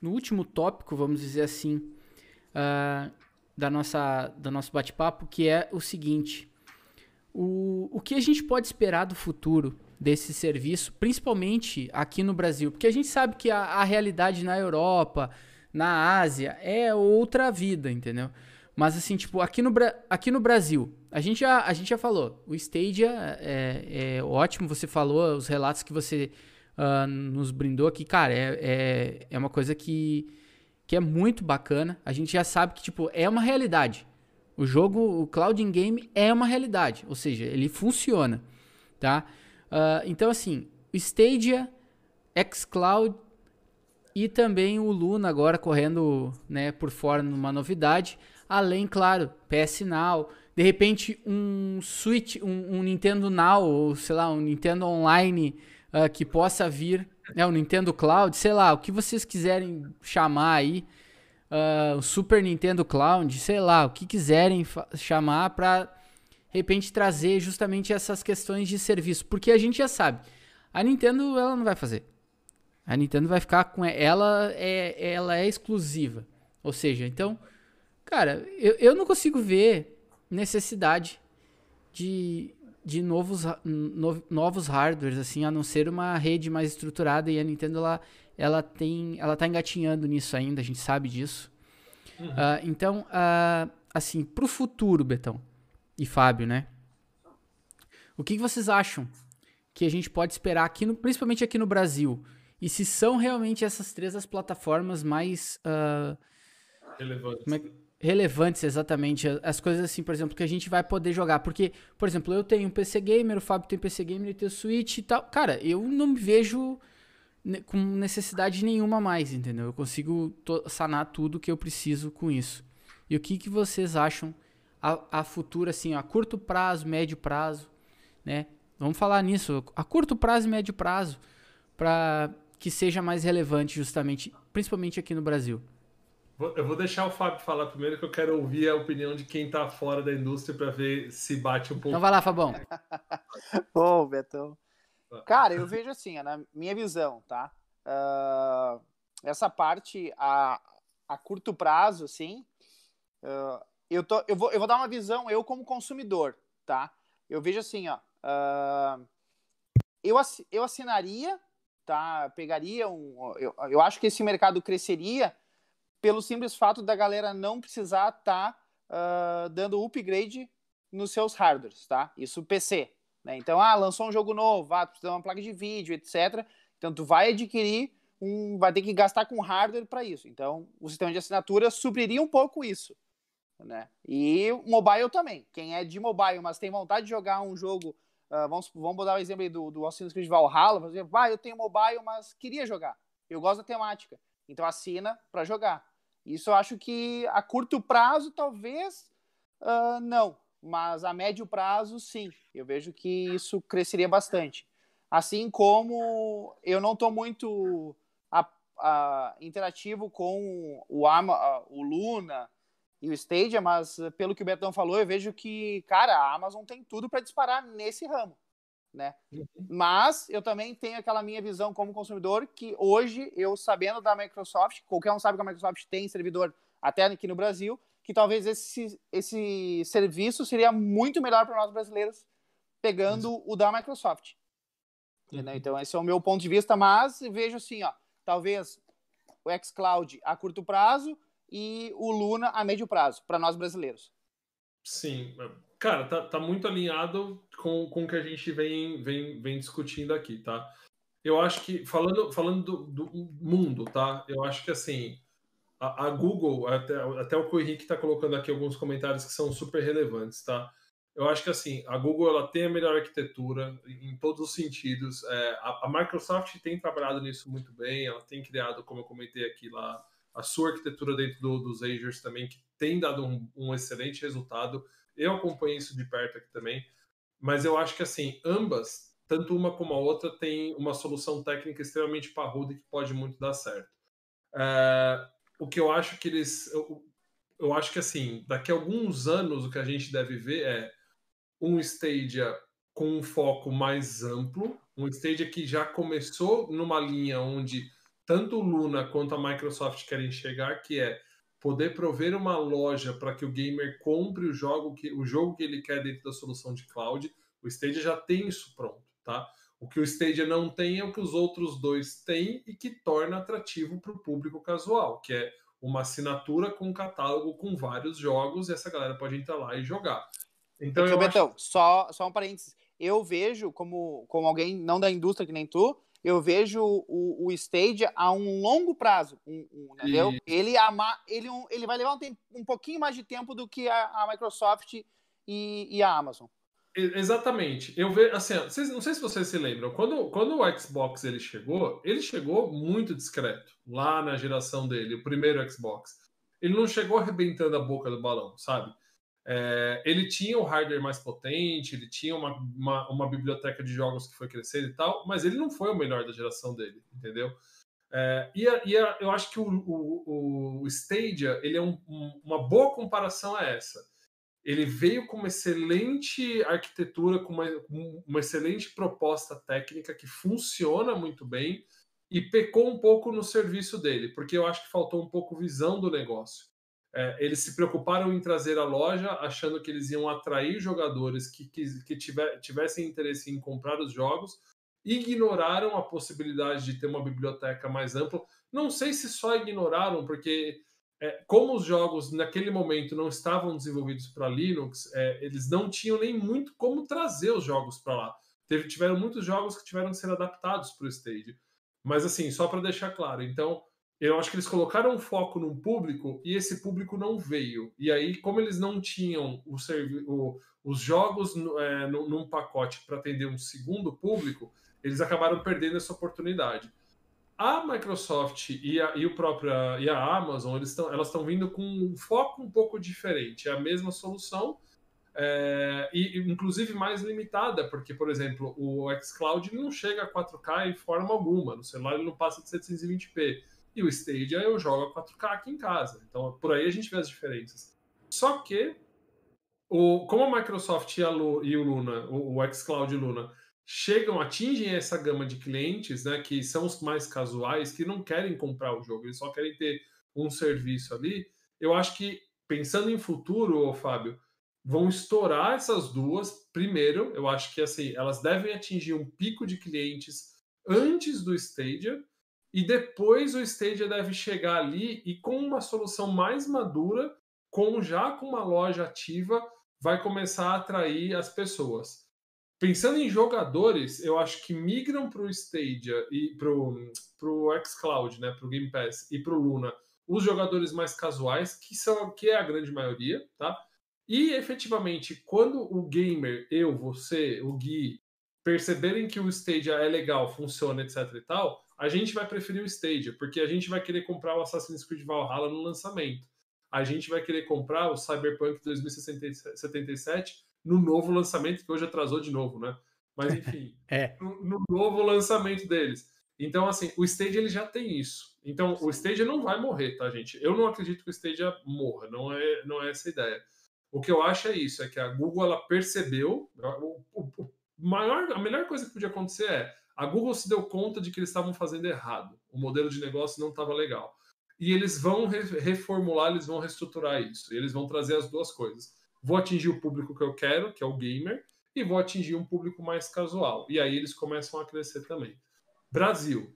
no, último tópico, vamos dizer assim, uh, da nossa, do nosso bate-papo, que é o seguinte. O, o que a gente pode esperar do futuro desse serviço, principalmente aqui no Brasil? Porque a gente sabe que a, a realidade na Europa, na Ásia é outra vida, entendeu? Mas assim, tipo, aqui no, aqui no Brasil, a gente, já, a gente já falou, o Stadia é, é ótimo, você falou, os relatos que você uh, nos brindou aqui, cara, é, é, é uma coisa que, que é muito bacana. A gente já sabe que, tipo, é uma realidade. O jogo, o Cloud in Game é uma realidade, ou seja, ele funciona, tá? Uh, então, assim, o Stadia, xCloud e também o Luna agora correndo né, por fora numa novidade. Além, claro, PS Now. De repente, um Switch, um, um Nintendo Now, ou sei lá, um Nintendo Online uh, que possa vir. Né, o Nintendo Cloud, sei lá, o que vocês quiserem chamar aí. Uh, Super Nintendo Cloud, sei lá, o que quiserem chamar para de repente trazer justamente essas questões de serviço, porque a gente já sabe, a Nintendo ela não vai fazer. A Nintendo vai ficar com ela é ela é exclusiva. Ou seja, então, cara, eu, eu não consigo ver necessidade de, de novos, no, novos hardwares, assim, a não ser uma rede mais estruturada e a Nintendo ela, ela tem, ela tá engatinhando nisso ainda, a gente sabe disso. Uhum. Uh, então, uh, assim, pro futuro, Betão e Fábio, né? O que, que vocês acham que a gente pode esperar aqui, no, principalmente aqui no Brasil? E se são realmente essas três as plataformas mais uh, relevantes. É, relevantes, exatamente. As coisas assim, por exemplo, que a gente vai poder jogar. Porque, por exemplo, eu tenho um PC Gamer, o Fábio tem PC Gamer, ele tem o Switch e tal. Cara, eu não me vejo com necessidade nenhuma mais, entendeu? Eu consigo sanar tudo que eu preciso com isso. E o que, que vocês acham a, a futuro, assim, a curto prazo, médio prazo, né? Vamos falar nisso, a curto prazo e médio prazo, para que seja mais relevante justamente, principalmente aqui no Brasil. Eu vou deixar o Fábio falar primeiro, que eu quero ouvir a opinião de quem está fora da indústria para ver se bate um pouco. Então vai lá, Fabão. Ô, Betão. Cara, eu vejo assim, na minha visão, tá? Uh, essa parte a, a curto prazo, assim, uh, eu, tô, eu, vou, eu vou dar uma visão, eu como consumidor, tá? Eu vejo assim, ó. Uh, eu, eu assinaria, tá? Pegaria um. Eu, eu acho que esse mercado cresceria pelo simples fato da galera não precisar estar tá, dando upgrade nos seus hardwares, tá? Isso PC, né? Então, ah, lançou um jogo novo, ah, precisa de uma placa de vídeo, etc. Então, tu vai adquirir um, vai ter que gastar com hardware para isso. Então, o sistema de assinatura supriria um pouco isso, né? E mobile também. Quem é de mobile, mas tem vontade de jogar um jogo, uh, vamos, vamos dar o exemplo aí do, do Assassin's Creed Valhalla, por exemplo, ah, eu tenho mobile, mas queria jogar. Eu gosto da temática. Então, assina para jogar. Isso eu acho que a curto prazo, talvez, uh, não mas a médio prazo, sim, eu vejo que isso cresceria bastante. Assim como eu não estou muito a, a, interativo com o, Ama, o Luna e o Stadia, mas pelo que o Betão falou, eu vejo que, cara, a Amazon tem tudo para disparar nesse ramo. Né? Uhum. Mas eu também tenho aquela minha visão como consumidor que hoje, eu sabendo da Microsoft, qualquer um sabe que a Microsoft tem servidor até aqui no Brasil, que talvez esse, esse serviço seria muito melhor para nós brasileiros, pegando Isso. o da Microsoft. Uhum. Então, esse é o meu ponto de vista, mas vejo assim, ó, talvez o xCloud a curto prazo e o Luna a médio prazo, para nós brasileiros. Sim, cara, tá, tá muito alinhado com, com o que a gente vem, vem, vem discutindo aqui, tá? Eu acho que, falando, falando do, do mundo, tá? Eu acho que, assim, a, a Google, até, até o Henrique está colocando aqui alguns comentários que são super relevantes, tá? Eu acho que assim, a Google ela tem a melhor arquitetura em todos os sentidos. É, a, a, Microsoft tem trabalhado nisso muito bem, ela tem criado, como eu comentei aqui lá, a sua arquitetura dentro do, dos Azures também, que tem dado um, um excelente resultado. Eu acompanho isso de perto aqui também. Mas eu acho que assim, ambas, tanto uma como a outra, tem uma solução técnica extremamente parruda e que pode muito dar certo. É, o que eu acho que eles. Eu, eu acho que assim, daqui a alguns anos o que a gente deve ver é um Stadia com um foco mais amplo, um Stadia que já começou numa linha onde tanto o Luna quanto a Microsoft querem chegar, que é poder prover uma loja para que o gamer compre o jogo que o jogo que ele quer dentro da solução de cloud. O Stadia já tem isso pronto, tá? O que o Stadia não tem é o que os outros dois têm e que torna atrativo para o público casual, que é uma assinatura com um catálogo com vários jogos e essa galera pode entrar lá e jogar. Então, eu Betão, acho... só, só um parênteses. Eu vejo, como, como alguém não da indústria que nem tu, eu vejo o, o Stadia a um longo prazo, um, um, entendeu? E... Ele, ama, ele, ele vai levar um, tempo, um pouquinho mais de tempo do que a, a Microsoft e, e a Amazon. Exatamente. Eu vejo assim, vocês, não sei se vocês se lembram, quando, quando o Xbox ele chegou, ele chegou muito discreto lá na geração dele, o primeiro Xbox. Ele não chegou arrebentando a boca do balão, sabe? É, ele tinha o hardware mais potente, ele tinha uma, uma, uma, biblioteca de jogos que foi crescendo e tal, mas ele não foi o melhor da geração dele, entendeu? É, e, a, e a, eu acho que o, o, o Stadia ele é um, um, uma boa comparação a essa ele veio com uma excelente arquitetura, com uma, uma excelente proposta técnica que funciona muito bem e pecou um pouco no serviço dele, porque eu acho que faltou um pouco visão do negócio. É, eles se preocuparam em trazer a loja, achando que eles iam atrair jogadores que, que, que tiver, tivessem interesse em comprar os jogos, ignoraram a possibilidade de ter uma biblioteca mais ampla. Não sei se só ignoraram, porque é, como os jogos naquele momento não estavam desenvolvidos para Linux, é, eles não tinham nem muito como trazer os jogos para lá. Teve, tiveram muitos jogos que tiveram que ser adaptados para o Stage. Mas assim, só para deixar claro, então eu acho que eles colocaram foco num público e esse público não veio. E aí, como eles não tinham o, o os jogos é, num pacote para atender um segundo público, eles acabaram perdendo essa oportunidade. A Microsoft e a, e o próprio, e a Amazon, eles tão, elas estão vindo com um foco um pouco diferente. É a mesma solução, é, e inclusive mais limitada, porque, por exemplo, o xCloud não chega a 4K em forma alguma. No celular ele não passa de 720p. E o Stadia eu jogo a 4K aqui em casa. Então, por aí a gente vê as diferenças. Só que, o, como a Microsoft e, a Lu, e o Luna, o, o xCloud e Luna, chegam, atingem essa gama de clientes, né, que são os mais casuais, que não querem comprar o jogo, eles só querem ter um serviço ali. Eu acho que, pensando em futuro, Fábio, vão estourar essas duas. Primeiro, eu acho que assim, elas devem atingir um pico de clientes antes do Stadia, e depois o Stadia deve chegar ali e com uma solução mais madura, com já com uma loja ativa, vai começar a atrair as pessoas. Pensando em jogadores, eu acho que migram para o Stadia e para o xCloud, né, para o Game Pass e para o Luna, os jogadores mais casuais, que são que é a grande maioria, tá? E efetivamente, quando o gamer, eu, você, o Gui, perceberem que o Stadia é legal, funciona, etc e tal, a gente vai preferir o Stadia, porque a gente vai querer comprar o Assassin's Creed Valhalla no lançamento. A gente vai querer comprar o Cyberpunk 2077 no novo lançamento, que hoje atrasou de novo, né? Mas enfim, é. no, no, novo lançamento deles. Então, assim, o Stadia ele já tem isso. Então, o Stadia não vai morrer, tá, gente? Eu não acredito que o Stadia morra, não é, não é essa a ideia. O que eu acho é isso, é que a Google ela percebeu, o, o, maior, a melhor coisa que podia acontecer é a Google se deu conta de que eles estavam fazendo errado, o modelo de negócio não estava legal. E eles vão reformular, eles vão reestruturar isso, e eles vão trazer as duas coisas vou atingir o público que eu quero, que é o gamer, e vou atingir um público mais casual. E aí eles começam a crescer também. Brasil.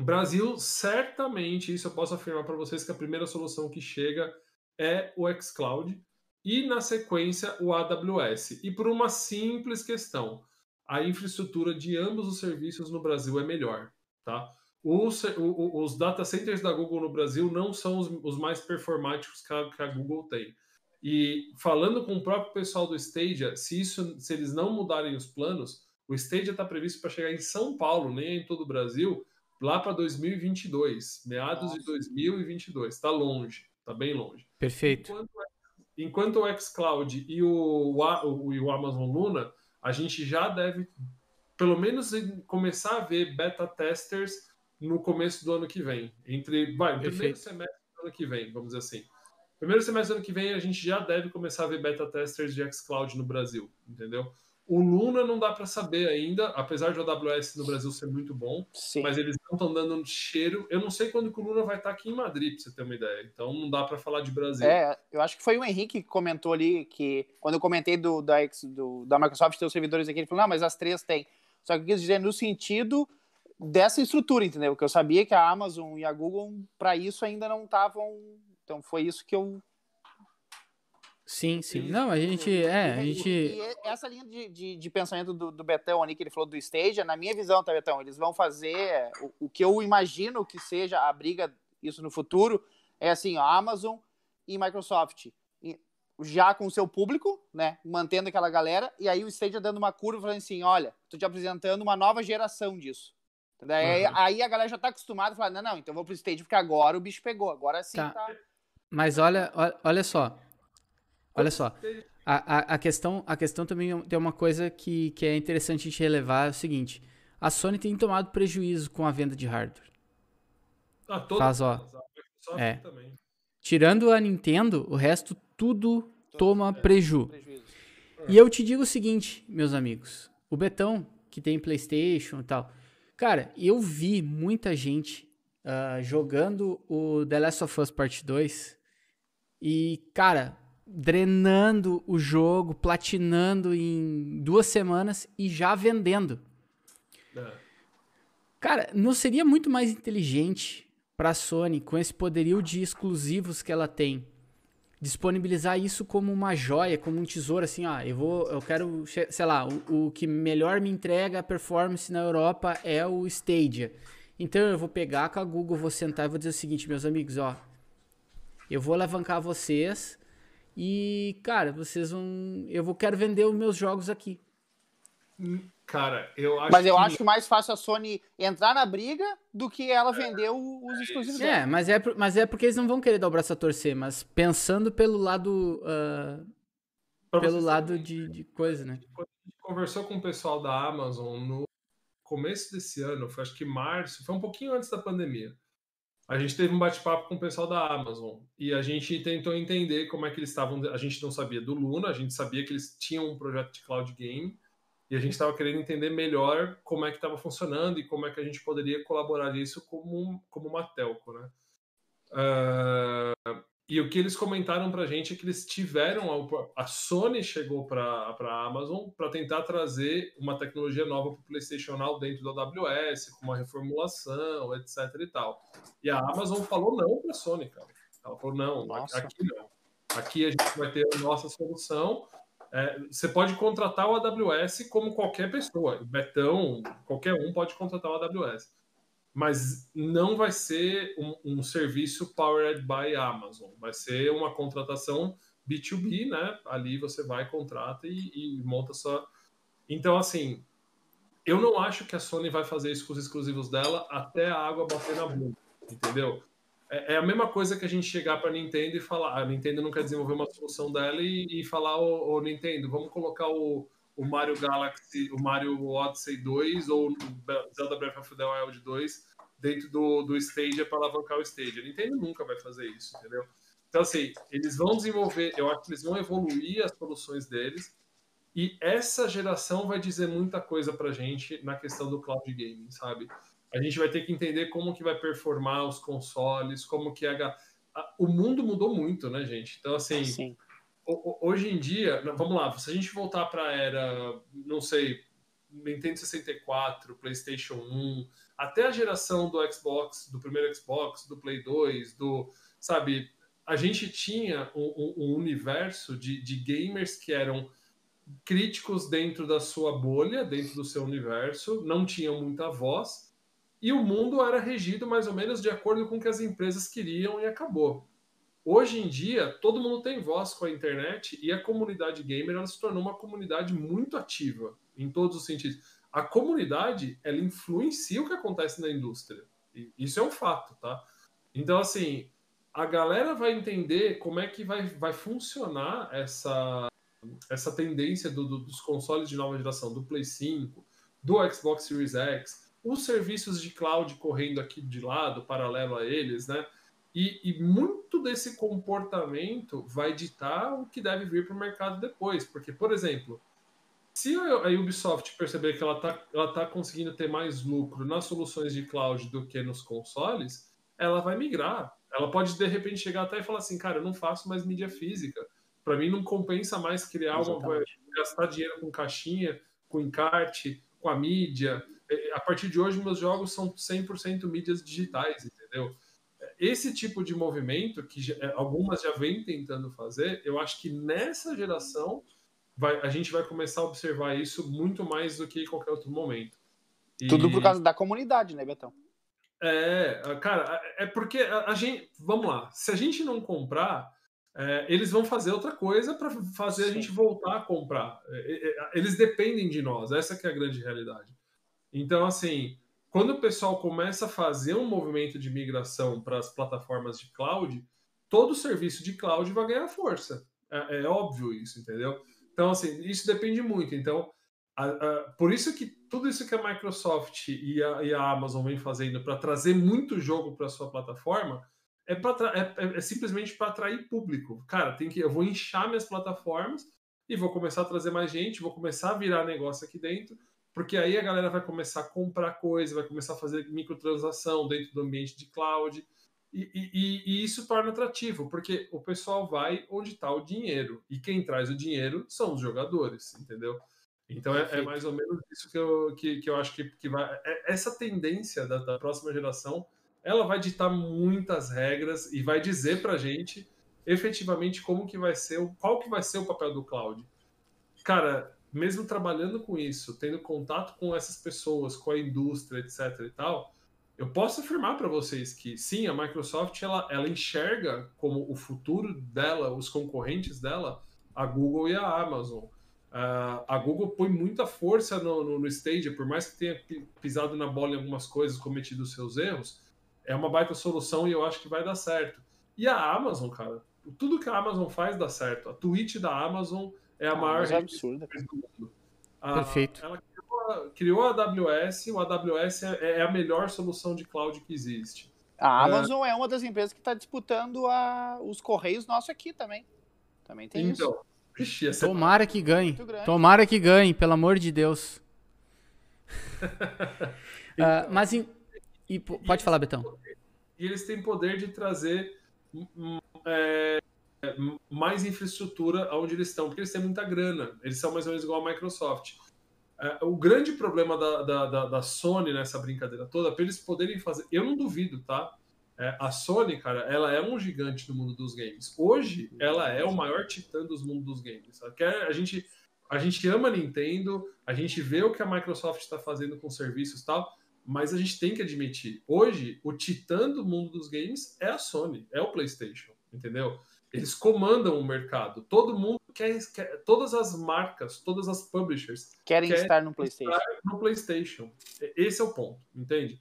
Brasil, certamente, isso eu posso afirmar para vocês que a primeira solução que chega é o xCloud e, na sequência, o AWS. E por uma simples questão: a infraestrutura de ambos os serviços no Brasil é melhor. Tá? Os, os data centers da Google no Brasil não são os, os mais performáticos que a, que a Google tem. E falando com o próprio pessoal do Stadia, se isso, se eles não mudarem os planos, o Stadia está previsto para chegar em São Paulo, nem em todo o Brasil, lá para 2022, meados Nossa. de 2022. Está longe, está bem longe. Perfeito. Enquanto, enquanto o xCloud e o, o, o Amazon Luna, a gente já deve, pelo menos, começar a ver beta testers no começo do ano que vem. Entre, vai, no primeiro semestre do ano que vem, vamos dizer assim. Primeiro semestre do ano que vem a gente já deve começar a ver beta testers de xCloud no Brasil, entendeu? O Luna não dá para saber ainda, apesar de o AWS no Brasil ser muito bom, Sim. mas eles não estão dando um cheiro. Eu não sei quando que o Luna vai estar aqui em Madrid, para você ter uma ideia. Então não dá para falar de Brasil. É, eu acho que foi o Henrique que comentou ali que quando eu comentei do da, do, da Microsoft ter os servidores aqui, ele falou: "Não, mas as três têm". Só que eu quis dizer no sentido dessa estrutura, entendeu? Porque eu sabia que a Amazon e a Google para isso ainda não estavam então foi isso que eu. Sim, sim. Não, a gente. É, a gente. E essa linha de, de, de, pensamento do, do Betão ali, que ele falou do Stadia, na minha visão, tá, Betão? Eles vão fazer. O, o que eu imagino que seja a briga, isso no futuro, é assim, ó, Amazon e Microsoft já com o seu público, né, mantendo aquela galera, e aí o Stadia dando uma curva falando assim, olha, tô te apresentando uma nova geração disso. Daí, uhum. Aí a galera já tá acostumada falar, não, não, então vou pro Stadia porque agora o bicho pegou, agora sim tá. tá... Mas olha, olha só. Olha só. A, a, a, questão, a questão também tem uma coisa que, que é interessante a gente relevar: é o seguinte. A Sony tem tomado prejuízo com a venda de hardware. Ah, todo Faz, ó. É. Tirando a Nintendo, o resto tudo toma é. preju. prejuízo. E eu te digo o seguinte, meus amigos. O Betão, que tem PlayStation e tal. Cara, eu vi muita gente uh, jogando o The Last of Us Part 2 e, cara, drenando o jogo, platinando em duas semanas e já vendendo. É. Cara, não seria muito mais inteligente para a Sony, com esse poderio de exclusivos que ela tem, disponibilizar isso como uma joia, como um tesouro, assim, ó, eu vou, eu quero, sei lá, o, o que melhor me entrega a performance na Europa é o Stadia. Então eu vou pegar com a Google, vou sentar e vou dizer o seguinte, meus amigos, ó, eu vou alavancar vocês e, cara, vocês vão, eu vou quero vender os meus jogos aqui. Cara, eu acho Mas eu que... acho mais fácil a Sony entrar na briga do que ela vender os exclusivos é, dela. É, mas é, mas é porque eles não vão querer dar o braço a torcer, mas pensando pelo lado. Uh, pelo lado de, de coisa, né? Quando a gente conversou com o pessoal da Amazon no começo desse ano, foi acho que março, foi um pouquinho antes da pandemia. A gente teve um bate-papo com o pessoal da Amazon e a gente tentou entender como é que eles estavam. A gente não sabia do Luna, a gente sabia que eles tinham um projeto de cloud game e a gente estava querendo entender melhor como é que estava funcionando e como é que a gente poderia colaborar nisso como, como uma telco, né? Uh, e o que eles comentaram para a gente é que eles tiveram a, a Sony chegou para a Amazon para tentar trazer uma tecnologia nova para o PlayStation Now dentro do AWS, com uma reformulação, etc e tal. E a Amazon falou não para a Sony, cara. Ela falou não, Nossa. aqui não. Aqui a gente vai ter a nossa solução é, você pode contratar o AWS como qualquer pessoa. O Betão, qualquer um pode contratar o AWS. Mas não vai ser um, um serviço powered by Amazon. Vai ser uma contratação B2B, né? Ali você vai, contrata e, e monta sua. Então, assim, eu não acho que a Sony vai fazer isso com os exclusivos dela até a água bater na bunda, entendeu? É, é, a mesma coisa que a gente chegar para a Nintendo e falar, a Nintendo não quer desenvolver uma solução dela e, e falar, ô, ô, Nintendo, vamos colocar o, o Mario Galaxy, o Mario Odyssey 2 ou o Zelda Breath of the Wild 2 dentro do, do Stadia para alavancar o Stadia. A Nintendo nunca vai fazer isso, entendeu? Então, assim, eles vão desenvolver, eu acho que eles vão evoluir as soluções deles, e essa geração vai dizer muita coisa pra gente na questão do cloud gaming, sabe? a gente vai ter que entender como que vai performar os consoles, como que é a... o mundo mudou muito, né, gente? Então, assim, Sim. Hoje em dia, vamos lá, se a gente voltar para a era, não sei, Nintendo 64, PlayStation 1, até a geração do Xbox, do primeiro Xbox, do Play 2, do, sabe, a gente tinha um, um universo de, de gamers que eram críticos dentro da sua bolha, dentro do seu universo, não tinham muita voz, e o mundo era regido mais ou menos de acordo com o que as empresas queriam e acabou. Hoje em dia, todo mundo tem voz com a internet e a comunidade gamer ela se tornou uma comunidade muito ativa em todos os sentidos. A comunidade ela influencia o que acontece na indústria. E isso é um fato, tá? Então, assim, a galera vai entender como é que vai, vai funcionar essa, essa tendência do, do, dos consoles de nova geração, do Play 5, do Xbox Series X, os serviços de cloud correndo aqui de lado, paralelo a eles, né? E, e muito desse comportamento vai ditar o que deve vir para o mercado depois. Porque, por exemplo, se a Ubisoft perceber que ela está ela tá conseguindo ter mais lucro nas soluções de cloud do que nos consoles, ela vai migrar. Ela pode, de repente, chegar até e falar assim, cara, eu não faço mais mídia física. Para mim, não compensa mais criar Exatamente. uma... gastar dinheiro com caixinha, com encarte, com a mídia a partir de hoje, meus jogos são 100% mídias digitais, entendeu? Esse tipo de movimento, que é, algumas já vêm tentando fazer, eu acho que nessa geração vai, a gente vai começar a observar isso muito mais do que em qualquer outro momento. E... Tudo por causa da comunidade, né, Betão? É, cara, é porque a, gente. Vamos lá, se a gente não comprar, é, eles vão fazer outra coisa para fazer Sim. a gente voltar a comprar. É, é, eles dependem de nós, essa é a grande realidade. Então, assim, quando o pessoal começa a fazer um movimento de migração para as plataformas de cloud, todo serviço de cloud vai ganhar força. É, é, óbvio isso, entendeu? Então, assim, isso depende muito. Então, a, a, por isso que tudo isso que a Microsoft e a, e a Amazon vem fazendo para trazer muito jogo para sua plataforma é, é, é, é simplesmente para atrair público. Cara, tem que eu vou inchar minhas plataformas e vou começar a trazer mais gente, vou começar a virar negócio aqui dentro porque aí a galera vai começar a comprar coisa, vai começar a fazer microtransação dentro do ambiente de cloud, e, e, e isso torna atrativo, porque o pessoal vai onde está o dinheiro, e quem traz o dinheiro são os jogadores, entendeu? Então é, é, mais ou menos isso que eu, que, que eu acho que, que vai. É, essa tendência da, da, próxima geração, ela vai ditar muitas regras e vai dizer para gente efetivamente como que vai ser, qual que vai ser o papel do cloud. Cara, mesmo trabalhando com isso, tendo contato com essas pessoas, com a indústria, etc e tal, eu posso afirmar para vocês que sim, a Microsoft ela, ela enxerga como o futuro dela, os concorrentes dela, a Google e a Amazon. Uh, a Google põe muita força no, no, no Stadia, por mais que tenha pisado na bola em algumas coisas, cometido seus erros, é uma baita solução e eu acho que vai dar certo. E a Amazon, cara, tudo que a Amazon faz dá certo. A Twitch da Amazon é a ah, maior é absurda. do mundo. A, Perfeito. Ela criou a AWS, o AWS é, é a melhor solução de cloud que existe. A é. Amazon é, é uma das empresas que está disputando a, os correios nossos aqui também. Também tem então, isso. Ixi, Tomara que ganhe. Tomara que ganhe, pelo amor de Deus. uh, mas em, e, pode e falar, Betão. E eles têm poder de trazer é, mais infraestrutura aonde eles estão, porque eles têm muita grana. Eles são mais ou menos igual a Microsoft. É, o grande problema da, da, da, da Sony nessa brincadeira toda, para eles poderem fazer. Eu não duvido, tá? É, a Sony, cara, ela é um gigante no mundo dos games. Hoje, ela é o maior titã dos mundos dos games. A gente, a gente ama a Nintendo, a gente vê o que a Microsoft está fazendo com serviços e tal, mas a gente tem que admitir, hoje, o titã do mundo dos games é a Sony, é o PlayStation, entendeu? Eles comandam o mercado. Todo mundo quer, quer todas as marcas, todas as publishers querem quer estar no PlayStation. Estar no PlayStation. Esse é o ponto, entende?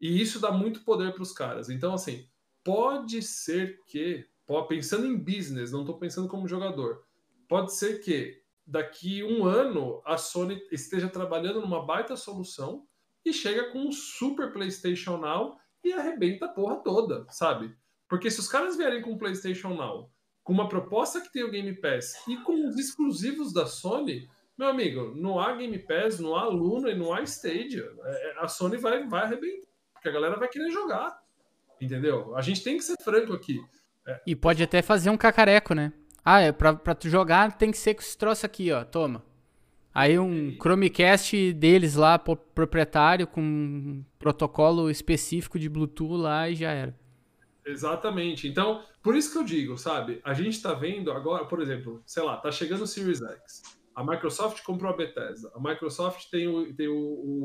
E isso dá muito poder para os caras. Então, assim, pode ser que, pensando em business, não estou pensando como jogador, pode ser que daqui um ano a Sony esteja trabalhando numa baita solução e chega com um super PlayStation Now e arrebenta a porra toda, sabe? Porque se os caras vierem com o PlayStation Now, com uma proposta que tem o Game Pass e com os exclusivos da Sony, meu amigo, não há Game Pass, não há Luna e não há Stadia. É, a Sony vai, vai arrebentar porque a galera vai querer jogar. Entendeu? A gente tem que ser franco aqui. É. E pode até fazer um cacareco, né? Ah, é pra, pra tu jogar tem que ser com esse troço aqui, ó. Toma. Aí um Chromecast deles lá, proprietário, com um protocolo específico de Bluetooth lá e já era. Exatamente. Então, por isso que eu digo, sabe? A gente tá vendo agora, por exemplo, sei lá, tá chegando o Series X. A Microsoft comprou a Bethesda. A Microsoft tem o, tem o, o,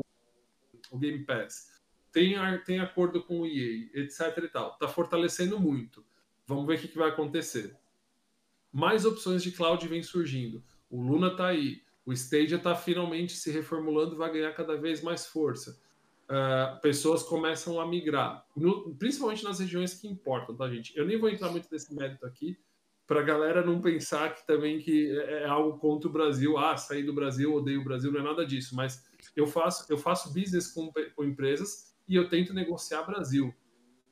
o Game Pass tem, tem acordo com o EA, etc e tal. Está fortalecendo muito. Vamos ver o que, que vai acontecer. Mais opções de cloud vêm surgindo. O Luna está aí. O Stadia está finalmente se reformulando vai ganhar cada vez mais força. Uh, pessoas começam a migrar, no, principalmente nas regiões que importam, tá, gente? Eu nem vou entrar muito nesse mérito aqui, para a galera não pensar que também que é, é algo contra o Brasil, ah, sair do Brasil, odeio o Brasil, não é nada disso, mas eu faço, eu faço business com, com empresas e eu tento negociar Brasil.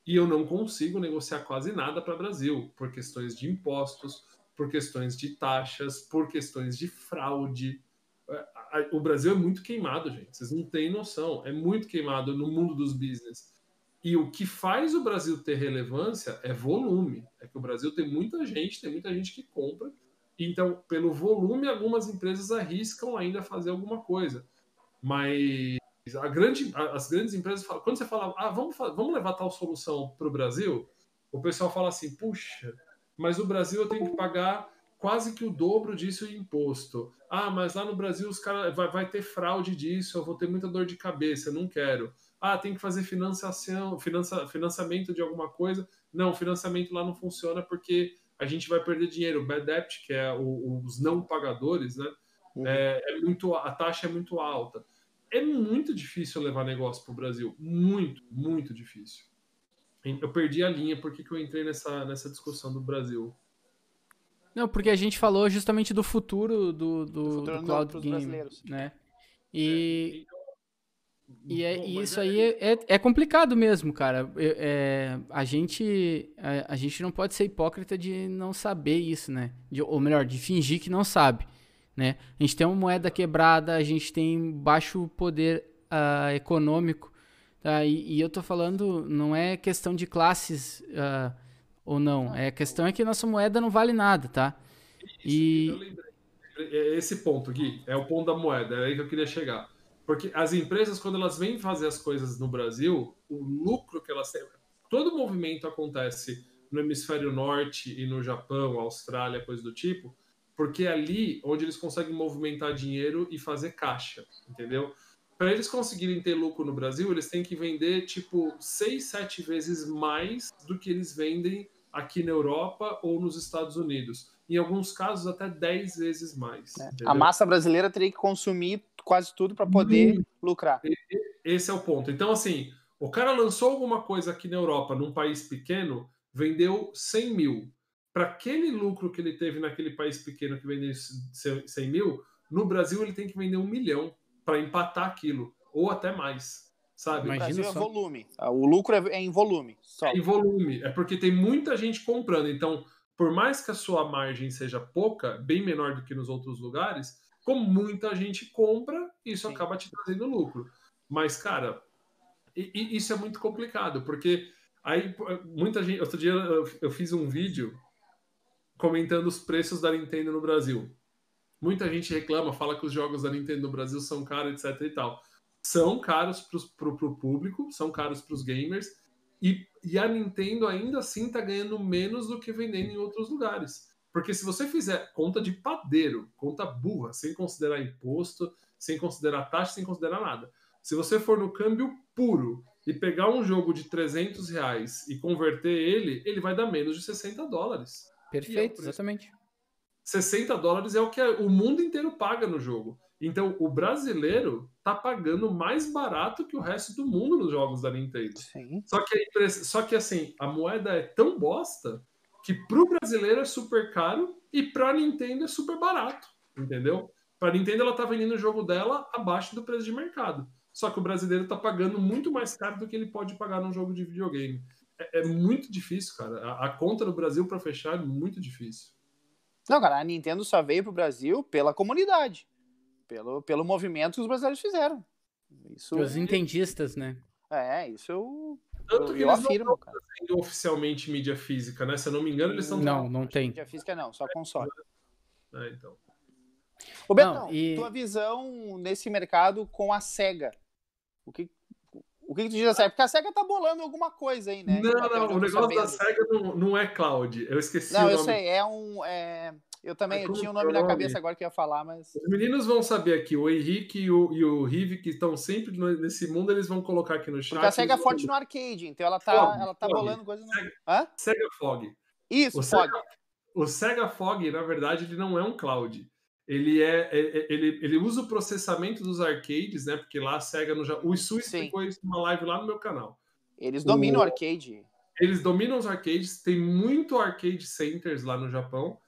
E eu não consigo negociar quase nada para Brasil, por questões de impostos, por questões de taxas, por questões de fraude. É, o Brasil é muito queimado, gente. Vocês não têm noção. É muito queimado no mundo dos business. E o que faz o Brasil ter relevância é volume. É que o Brasil tem muita gente, tem muita gente que compra. Então, pelo volume, algumas empresas arriscam ainda fazer alguma coisa. Mas a grande, as grandes empresas falam, quando você fala, ah, vamos, vamos levar tal solução para o Brasil, o pessoal fala assim, puxa, mas o Brasil eu tenho que pagar quase que o dobro disso em imposto. Ah, mas lá no Brasil os caras vai, vai ter fraude disso, eu vou ter muita dor de cabeça, não quero. Ah, tem que fazer financiação, finança, financiamento de alguma coisa. Não, financiamento lá não funciona porque a gente vai perder dinheiro. O bad debt, que é o, os não pagadores, né? Uhum. É, é muito, a taxa é muito alta é muito difícil levar negócio para o Brasil. Muito, muito difícil. Eu perdi a linha porque que eu entrei nessa, nessa discussão do Brasil. Não, porque a gente falou justamente do futuro do, do, futuro do cloud game, né? E, é, e, é, e isso aí é, é, é, complicado mesmo, cara. É, a, gente, a, a, gente não pode ser hipócrita de não saber isso, né? De, ou melhor, de fingir que não sabe né? A gente tem uma moeda quebrada, a gente tem baixo poder uh, econômico, tá? E, e, eu tô falando, não é questão de classes uh, ou não, é a questão é que nossa moeda não vale nada, tá? E é esse ponto, Gui, é o ponto da moeda, é aí que eu queria chegar. Porque as empresas, quando elas vêm fazer as coisas no Brasil, o lucro que elas têm. Todo movimento acontece no hemisfério norte e no Japão, Austrália, coisa do tipo, porque é ali onde eles conseguem movimentar dinheiro e fazer caixa, entendeu? Para eles conseguirem ter lucro no Brasil, eles têm que vender tipo seis, sete vezes mais do que eles vendem aqui na Europa ou nos Estados Unidos. Em alguns casos, até 10 vezes mais. É. A massa brasileira teria que consumir quase tudo para poder lucrar. Esse é o ponto. Então, assim, o cara lançou alguma coisa aqui na Europa, num país pequeno, vendeu 100 mil. Para aquele lucro que ele teve naquele país pequeno que vendeu 100 mil, no Brasil ele tem que vender um milhão para empatar aquilo, ou até mais. Sabe? Imagina só. é volume. Ah, o lucro é, é em volume. Só. É em volume. É porque tem muita gente comprando. Então, por mais que a sua margem seja pouca, bem menor do que nos outros lugares, como muita gente compra, isso Sim. acaba te trazendo lucro. Mas, cara, e, e isso é muito complicado, porque aí muita gente. Outro dia eu, eu fiz um vídeo comentando os preços da Nintendo no Brasil. Muita gente reclama, fala que os jogos da Nintendo no Brasil são caros, etc e tal são caros para o público, são caros para os gamers, e, e a Nintendo ainda assim está ganhando menos do que vendendo em outros lugares. Porque se você fizer conta de padeiro, conta burra, sem considerar imposto, sem considerar taxa, sem considerar nada. Se você for no câmbio puro e pegar um jogo de 300 reais e converter ele, ele vai dar menos de 60 dólares. Perfeito, é exatamente. 60 dólares é o que o mundo inteiro paga no jogo. Então, o brasileiro tá pagando mais barato que o resto do mundo nos jogos da Nintendo. Sim. Só que, só que assim, a moeda é tão bosta que pro brasileiro é super caro e pra Nintendo é super barato, entendeu? Pra Nintendo ela tá vendendo o jogo dela abaixo do preço de mercado. Só que o brasileiro tá pagando muito mais caro do que ele pode pagar num jogo de videogame. É, é muito difícil, cara. A, a conta no Brasil para fechar é muito difícil. Não, cara, a Nintendo só veio pro Brasil pela comunidade pelo, pelo movimento que os brasileiros fizeram. Isso, os entendistas, né? É, isso eu, Tanto eu, que eu eles afirmo, não cara. oficialmente mídia física, né? Se eu não me engano, eles estão... Não, não tem. Mídia física não, só console. É, então. Ô, Betão, não, e... tua visão nesse mercado com a SEGA. O que, o que, que tu diz da SEGA? Porque a SEGA tá bolando alguma coisa aí, né? Não, não, o negócio sabendo. da SEGA não, não é cloud. Eu esqueci não, o nome. Não, eu sei, é um... É... Eu também, eu tinha o um nome na cabeça agora que ia falar, mas. Os meninos vão saber aqui, o Henrique e o, e o Rive, que estão sempre nesse mundo, eles vão colocar aqui no chat. Porque a SEGA é forte no arcade, então ela tá, Fog, ela tá bolando coisa no. Sega, Hã? Sega Fog. Isso, o Fog. Sega, o Sega Fog, na verdade, ele não é um cloud. Ele é, é, é ele, ele usa o processamento dos arcades, né? Porque lá a SEGA no O Isu explicou isso numa live lá no meu canal. Eles dominam o arcade. Eles dominam os arcades, tem muito arcade centers lá no Japão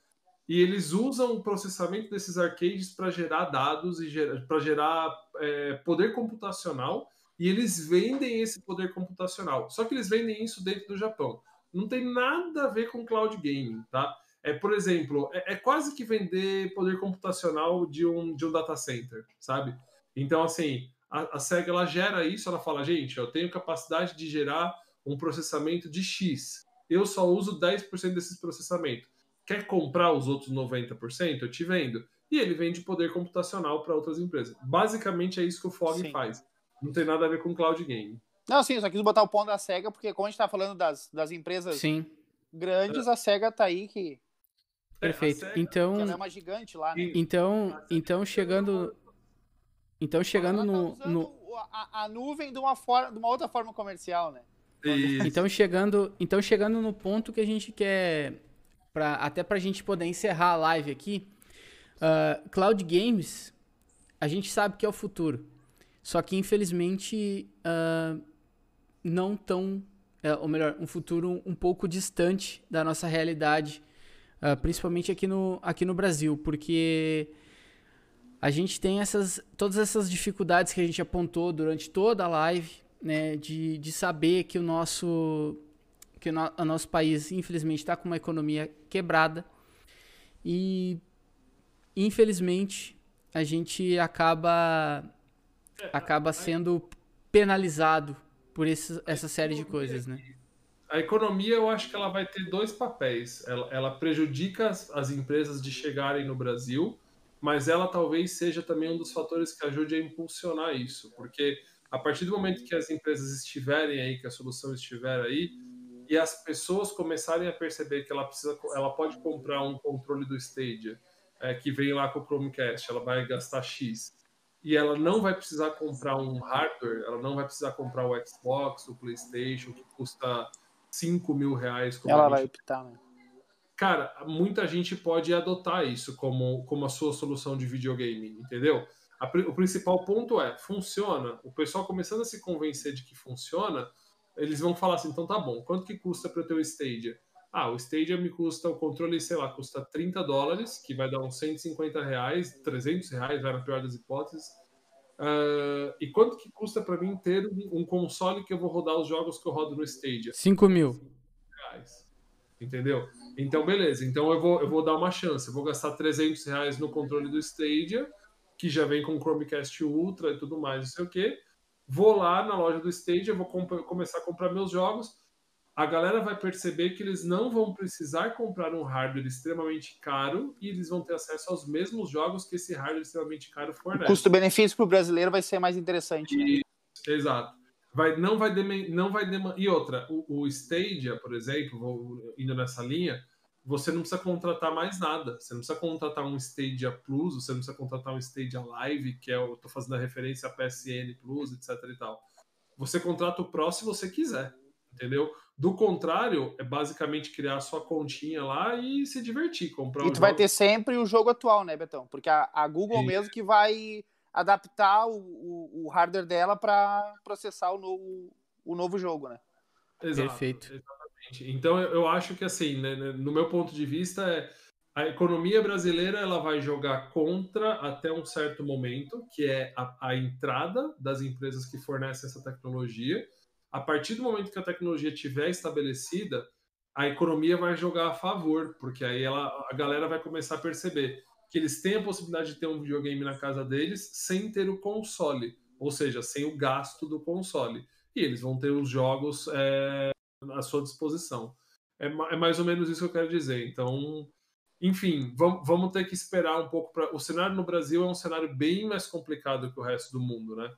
e eles usam o processamento desses arcades para gerar dados e para gerar é, poder computacional e eles vendem esse poder computacional. Só que eles vendem isso dentro do Japão. Não tem nada a ver com cloud gaming, tá? É, por exemplo, é, é quase que vender poder computacional de um, de um data center, sabe? Então, assim, a, a SEGA ela gera isso, ela fala, gente, eu tenho capacidade de gerar um processamento de X. Eu só uso 10% desses processamentos quer comprar os outros 90%? Eu te vendo. E ele vende poder computacional para outras empresas. Basicamente é isso que o Fog sim. faz. Não tem nada a ver com cloud game. Não, sim, só quis botar o ponto da SEGA, porque como a gente está falando das, das empresas sim. grandes, é. a SEGA tá aí que. Perfeito. É, então. ela é uma gigante lá, né? Então, então chegando. Então chegando no. Tá no... A, a, nuvem de uma, forma, de uma outra forma comercial, né? Isso. Então chegando, então chegando no ponto que a gente quer pra, até para a gente poder encerrar a live aqui, uh, Cloud Games, a gente sabe que é o futuro. Só que, infelizmente, uh, não tão. Uh, ou melhor, um futuro um pouco distante da nossa realidade, uh, principalmente aqui no, aqui no Brasil, porque a gente tem essas, todas essas dificuldades que a gente apontou durante toda a live, né, de, de saber que o nosso que o nosso país, infelizmente, está com uma economia quebrada e, infelizmente, a gente acaba, acaba sendo penalizado por esse, essa série de coisas, né? A economia, eu acho que ela vai ter dois papéis. Ela, ela prejudica as, as empresas de chegarem no Brasil mas ela talvez seja também um dos fatores que ajude a impulsionar isso, porque a partir do momento que as empresas estiverem aí, que a solução estiver aí, e as pessoas começarem a perceber que ela precisa, ela pode comprar um controle do Stadia é, que vem lá com o Chromecast, ela vai gastar X e ela não vai precisar comprar um hardware, ela não vai precisar comprar o Xbox, o PlayStation que custa 5 mil reais. ela vai optar, né? Cara, muita gente pode adotar isso como, como a sua solução de videogame, entendeu? A, o principal ponto é, funciona. O pessoal começando a se convencer de que funciona, eles vão falar assim, então tá bom, quanto que custa para eu ter o Stadia? Ah, o Stadia me custa, o controle, sei lá, custa 30 dólares, que vai dar uns 150 reais, 300 reais, vai na pior das hipóteses. Uh, e quanto que custa para mim ter um console que eu vou rodar os jogos que eu rodo no Stadia? 5 mil. Reais. Entendeu? Então, beleza. Então eu vou, eu vou dar uma chance. Eu vou gastar 300 reais no controle do Stadia, que já vem com Chromecast Ultra e tudo mais, não sei o quê. Vou lá na loja do Stadia, vou começar a comprar meus jogos. A galera vai perceber que eles não vão precisar comprar um hardware extremamente caro e eles vão ter acesso aos mesmos jogos que esse hardware extremamente caro fornece. Custo-benefício para o brasileiro vai ser mais interessante. Né? Exato. Vai, não vai, não vai E outra, o, o Stadia, por exemplo, vou indo nessa linha, você não precisa contratar mais nada. Você não precisa contratar um Stadia Plus, você não precisa contratar um Stadia Live, que é eu tô fazendo a referência a PSN Plus, etc e tal. Você contrata o Pro se você quiser, entendeu? Do contrário, é basicamente criar a sua continha lá e se divertir, comprar E tu vai ter sempre o jogo atual, né, Betão? Porque a, a Google mesmo que vai adaptar o, o, o hardware dela para processar o novo, o novo jogo, né? Exato, Perfeito. Exatamente. Então eu acho que assim, né, né, no meu ponto de vista, é, a economia brasileira ela vai jogar contra até um certo momento, que é a, a entrada das empresas que fornecem essa tecnologia. A partir do momento que a tecnologia estiver estabelecida, a economia vai jogar a favor, porque aí ela, a galera vai começar a perceber que eles têm a possibilidade de ter um videogame na casa deles sem ter o console, ou seja, sem o gasto do console. E eles vão ter os jogos é, à sua disposição. É, é, mais ou menos isso que eu quero dizer. Então, enfim, vamos, vamos ter que esperar um pouco para. O cenário no Brasil é um cenário bem mais complicado que o resto do mundo, né?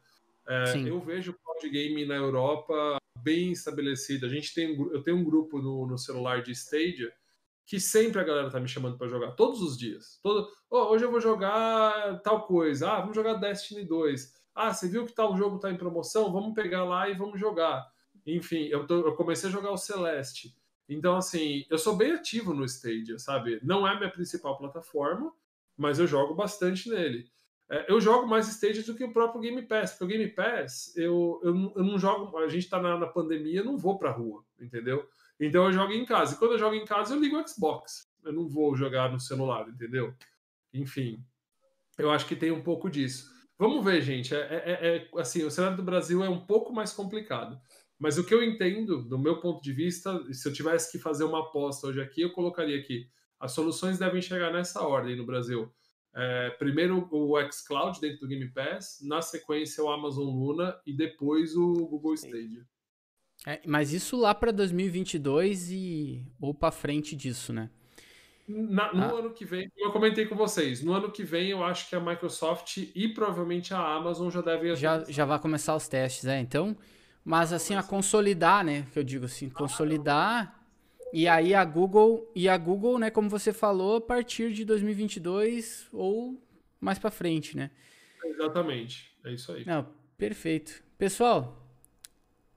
É, eu vejo o cloud game na Europa bem estabelecido. A gente tem, eu tenho um grupo no, no celular de Stadia que sempre a galera tá me chamando para jogar, todos os dias. Todo, oh, hoje eu vou jogar tal coisa. Ah, vamos jogar Destiny 2. Ah, você viu que tal jogo tá em promoção? Vamos pegar lá e vamos jogar. Enfim, eu, tô, eu comecei a jogar o Celeste. Então, assim, eu sou bem ativo no Stadia, sabe? Não é minha principal plataforma, mas eu jogo bastante nele. É, eu jogo mais Stadia do que o próprio Game Pass, porque o Game Pass, eu, eu, eu não jogo. A gente tá na, na pandemia, eu não vou pra rua, entendeu? Então eu jogo em casa. E quando eu jogo em casa, eu ligo o Xbox. Eu não vou jogar no celular, entendeu? Enfim, eu acho que tem um pouco disso. Vamos ver, gente. É, é, é, assim, o cenário do Brasil é um pouco mais complicado. Mas o que eu entendo, do meu ponto de vista, se eu tivesse que fazer uma aposta hoje aqui, eu colocaria aqui. As soluções devem chegar nessa ordem no Brasil. É, primeiro o xCloud dentro do Game Pass, na sequência o Amazon Luna e depois o Google Stadia. É, mas isso lá para 2022 e ou para frente disso, né? Na, no ah. ano que vem, eu comentei com vocês, no ano que vem eu acho que a Microsoft e provavelmente a Amazon já devem... Já, já vai começar os testes, é, então... Mas assim, a consolidar, né, que eu digo assim, consolidar... E aí a Google, e a Google, né, como você falou, a partir de 2022 ou mais para frente, né? Exatamente, é isso aí. Não, perfeito. Pessoal,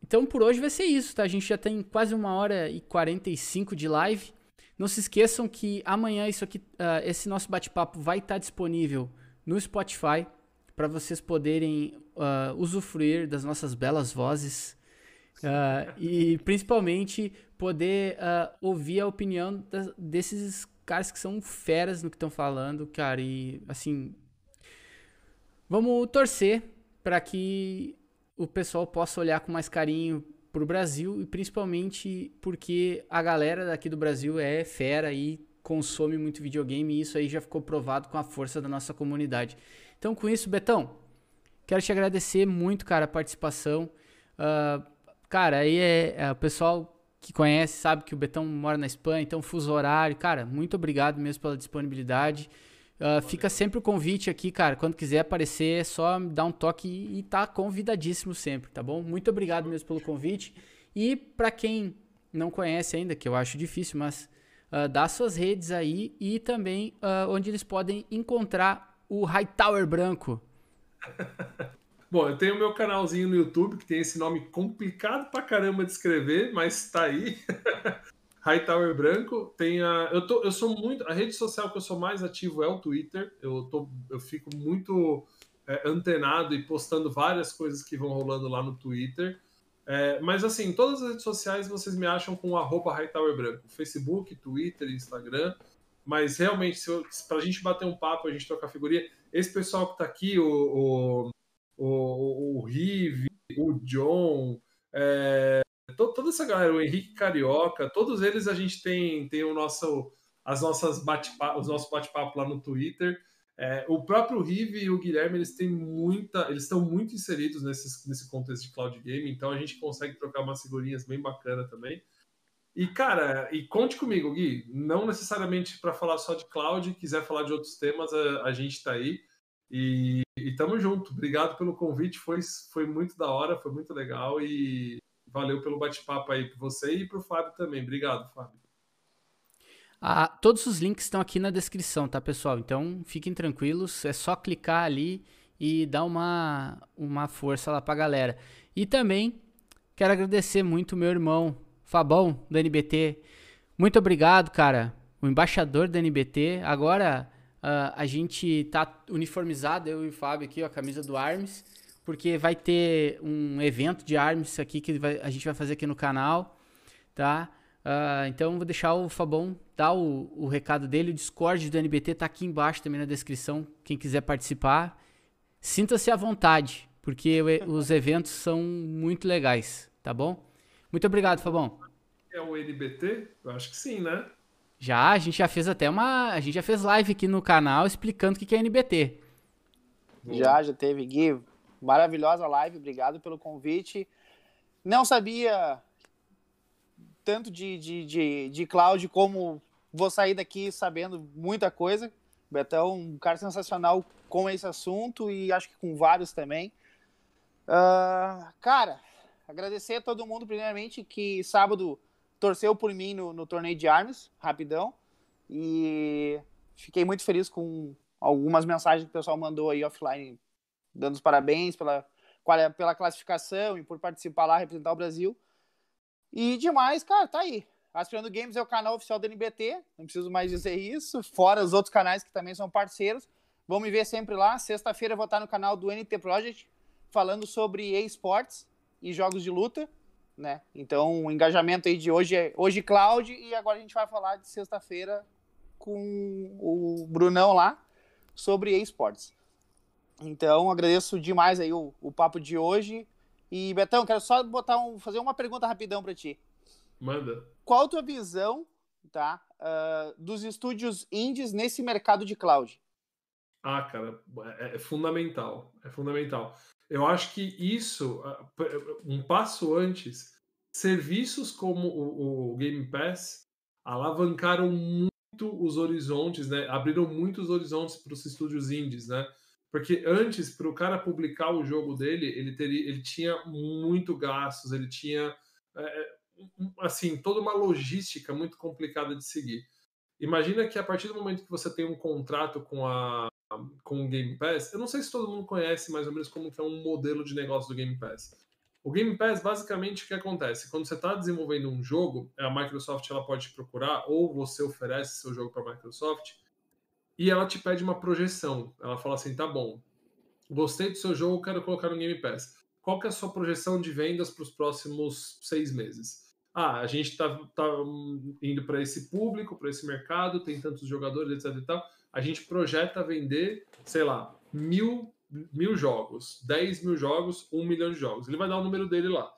então por hoje vai ser isso, tá? A gente já tem quase uma hora e 45 de live. Não se esqueçam que amanhã isso aqui, uh, esse nosso bate-papo vai estar disponível no Spotify para vocês poderem uh, usufruir das nossas belas vozes uh, e principalmente poder ouvir a opinião desses caras que são feras no que estão falando, cara. E assim, vamos torcer para que o pessoal possa olhar com mais carinho para o Brasil e principalmente porque a galera daqui do Brasil é fera e consome muito videogame e isso aí já ficou provado com a força da nossa comunidade. Então, com isso, Betão, quero te agradecer muito, cara, a participação. Uh, cara, aí é, é, o pessoal que conhece sabe que o Betão mora na Espanha, então fuso horário. Cara, muito obrigado mesmo pela disponibilidade. Uh, fica sempre o convite aqui, cara. Quando quiser aparecer, é só dar um toque e, e tá convidadíssimo sempre, tá bom? Muito obrigado mesmo pelo convite. E para quem não conhece ainda, que eu acho difícil, mas uh, dá suas redes aí e também uh, onde eles podem encontrar o Hightower Branco. Bom, eu tenho meu canalzinho no YouTube que tem esse nome complicado pra caramba de escrever, mas tá aí. Hightower Branco. Tem a, eu, tô, eu sou muito. A rede social que eu sou mais ativo é o Twitter. Eu, tô, eu fico muito é, antenado e postando várias coisas que vão rolando lá no Twitter. É, mas assim, todas as redes sociais vocês me acham com arroba Hightower Branco. Facebook, Twitter, Instagram. Mas realmente, se pra gente bater um papo, a gente trocar figurinha. Esse pessoal que tá aqui, o, o o, o Rive, o John, é, toda essa galera, o Henrique Carioca, todos eles a gente tem, tem o nosso, as nossas bate os nossos bate-papo lá no Twitter. É, o próprio Rive e o Guilherme eles têm muita, eles estão muito inseridos nesse, nesse contexto de cloud game, então a gente consegue trocar umas figurinhas bem bacana também. E cara, e conte comigo, Gui, não necessariamente para falar só de cloud, quiser falar de outros temas, a, a gente está aí. E, e tamo junto. Obrigado pelo convite, foi, foi muito da hora, foi muito legal e valeu pelo bate-papo aí para você e para o Fábio também. Obrigado, Fábio. Ah, todos os links estão aqui na descrição, tá, pessoal? Então fiquem tranquilos, é só clicar ali e dar uma, uma força lá pra galera. E também quero agradecer muito meu irmão Fabão, do NBT. Muito obrigado, cara. O embaixador do NBT. Agora Uh, a gente tá uniformizado, eu e o Fábio aqui, ó, a camisa do Arms, porque vai ter um evento de Arms aqui que vai, a gente vai fazer aqui no canal, tá? Uh, então vou deixar o Fabão dar o, o, recado dele. O Discord do NBT tá aqui embaixo também na descrição. Quem quiser participar, sinta-se à vontade, porque os eventos são muito legais, tá bom? Muito obrigado, Fabão. É o NBT? Eu acho que sim, né? Já, a gente já fez até uma. A gente já fez live aqui no canal explicando o que é NBT. Já, já teve, Gui. Maravilhosa live, obrigado pelo convite. Não sabia tanto de, de, de, de cloud como vou sair daqui sabendo muita coisa. Betão, um cara sensacional com esse assunto e acho que com vários também. Uh, cara, agradecer a todo mundo, primeiramente, que sábado torceu por mim no, no torneio de armas, rapidão. E fiquei muito feliz com algumas mensagens que o pessoal mandou aí offline, dando os parabéns pela, pela classificação e por participar lá, representar o Brasil. E demais, cara, tá aí. Aspirando Games é o canal oficial da NBT, não preciso mais dizer isso, fora os outros canais que também são parceiros. Vão me ver sempre lá. Sexta-feira eu vou estar no canal do NT Project falando sobre esportes e jogos de luta né? Então, o engajamento aí de hoje é hoje cloud e agora a gente vai falar de sexta-feira com o Brunão lá sobre esportes. Então, agradeço demais aí o, o papo de hoje. E Betão, quero só botar um, fazer uma pergunta rapidão para ti. Manda. Qual a tua visão, tá, uh, dos estúdios indies nesse mercado de cloud? Ah, cara, é, é fundamental, é fundamental. Eu acho que isso, um passo antes, serviços como o, Game Pass alavancaram muito os horizontes, né? Abriram muitos horizontes para os estúdios indies, né? Porque antes, para o cara publicar o jogo dele, ele teria, ele tinha muito gastos, ele tinha é, assim toda uma logística muito complicada de seguir. Imagina que a partir do momento que você tem um contrato com a com o Game Pass, eu não sei se todo mundo conhece mais ou menos como que é um modelo de negócio do Game Pass. O Game Pass, basicamente, o que acontece? Quando você está desenvolvendo um jogo, a Microsoft ela pode te procurar, ou você oferece seu jogo para a Microsoft, e ela te pede uma projeção. Ela fala assim: tá bom, gostei do seu jogo, quero colocar no Game Pass. Qual que é a sua projeção de vendas para os próximos seis meses? Ah, a gente está tá indo para esse público, para esse mercado, tem tantos jogadores, etc. E tal a gente projeta vender, sei lá, mil, mil jogos, 10 mil jogos, um milhão de jogos. Ele vai dar o número dele lá.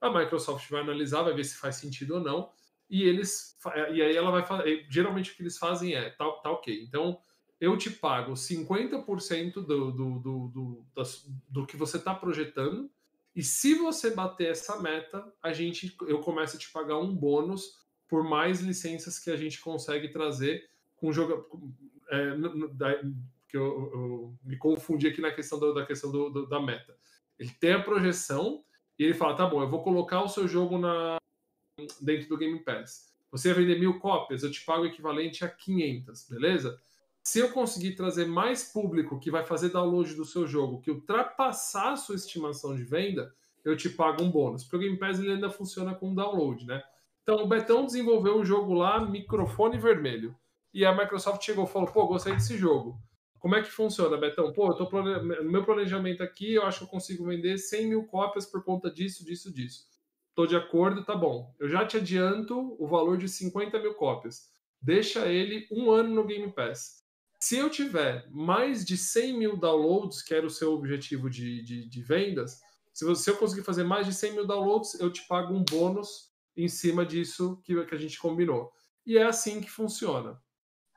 A Microsoft vai analisar, vai ver se faz sentido ou não. E eles e aí ela vai fazer. Geralmente o que eles fazem é tá, tá ok. Então eu te pago 50% do, do, do, do, do, do que você está projetando. E se você bater essa meta, a gente eu começo a te pagar um bônus por mais licenças que a gente consegue trazer com jogo é, da, que eu, eu, me confundi aqui na questão do, da questão do, do, da meta. Ele tem a projeção e ele fala, tá bom, eu vou colocar o seu jogo na, dentro do Game Pass. Você vai vender mil cópias, eu te pago o equivalente a 500, beleza? Se eu conseguir trazer mais público que vai fazer download do seu jogo, que ultrapassar a sua estimação de venda, eu te pago um bônus. Porque o Game Pass ele ainda funciona com download, né? Então o Betão desenvolveu o jogo lá, microfone vermelho. E a Microsoft chegou e falou: pô, gostei desse jogo. Como é que funciona, Betão? Pô, eu tô meu planejamento aqui, eu acho que eu consigo vender 100 mil cópias por conta disso, disso, disso. Tô de acordo, tá bom. Eu já te adianto o valor de 50 mil cópias. Deixa ele um ano no Game Pass. Se eu tiver mais de 100 mil downloads, que era o seu objetivo de, de, de vendas, se, você, se eu conseguir fazer mais de 100 mil downloads, eu te pago um bônus em cima disso que, que a gente combinou. E é assim que funciona.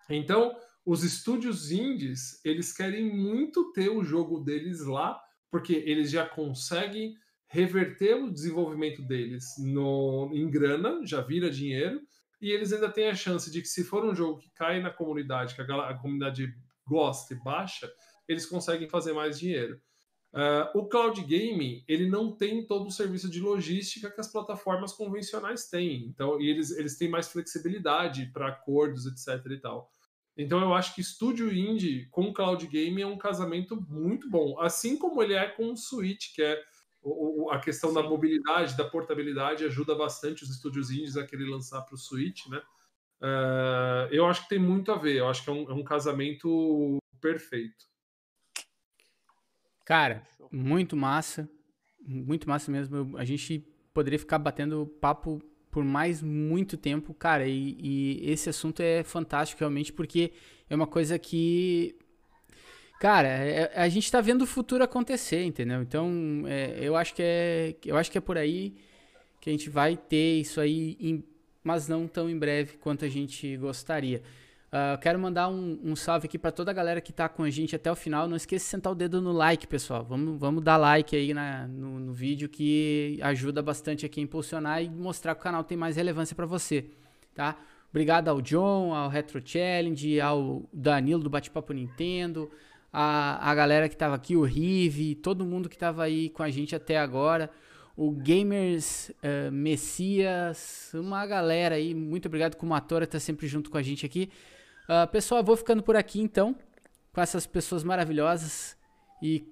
Então, os estúdios indies, eles querem muito ter o jogo deles lá, porque eles já conseguem reverter o desenvolvimento deles no, em grana, já vira dinheiro, e eles ainda têm a chance de que se for um jogo que cai na comunidade, que a, a comunidade gosta e baixa, eles conseguem fazer mais dinheiro. Uh, o cloud gaming ele não tem todo o serviço de logística que as plataformas convencionais têm. Então, e eles, eles têm mais flexibilidade para acordos, etc. e tal. Então eu acho que estúdio indie com cloud game é um casamento muito bom, assim como ele é com o Switch, que é o, a questão Sim. da mobilidade, da portabilidade ajuda bastante os estúdios indies a querer lançar para o Switch, né? Uh, eu acho que tem muito a ver. Eu acho que é um, é um casamento perfeito. Cara, muito massa, muito massa mesmo. a gente poderia ficar batendo papo por mais muito tempo, cara. E, e, esse assunto é fantástico realmente porque é uma coisa que, cara, é, a gente está vendo o futuro acontecer, entendeu? Então, é, eu acho que é, eu acho que é por aí que a gente vai ter isso aí, em, mas não tão em breve quanto a gente gostaria. Uh, quero mandar um, um salve aqui para toda a galera que está com a gente até o final. Não esqueça de sentar o dedo no like, pessoal. Vamos, vamos dar like aí na, no, no vídeo que ajuda bastante aqui a impulsionar e mostrar que o canal tem mais relevância para você, tá? Obrigado ao John, ao Retro Challenge, ao Danilo do Bate-Papo Nintendo, a, a galera que estava aqui, o Rive, todo mundo que estava aí com a gente até agora, o Gamers uh, Messias, uma galera aí, muito obrigado com o Matora, tá sempre junto com a gente aqui. Uh, pessoal, vou ficando por aqui então, com essas pessoas maravilhosas. E,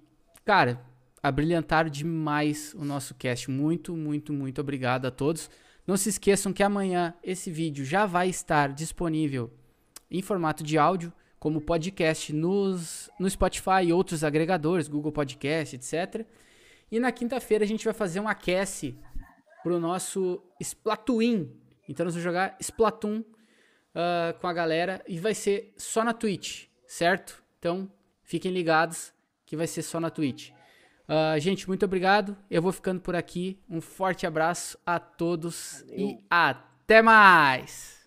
cara, abrilhantaram demais o nosso cast. Muito, muito, muito obrigado a todos. Não se esqueçam que amanhã esse vídeo já vai estar disponível em formato de áudio, como podcast nos, no Spotify e outros agregadores, Google Podcast, etc. E na quinta-feira a gente vai fazer um aquece pro nosso Splatoon. Então nós vamos jogar Splatoon uh, com a galera e vai ser só na Twitch, certo? Então fiquem ligados que vai ser só na Twitch. Uh, gente, muito obrigado. Eu vou ficando por aqui. Um forte abraço a todos Valeu. e até mais!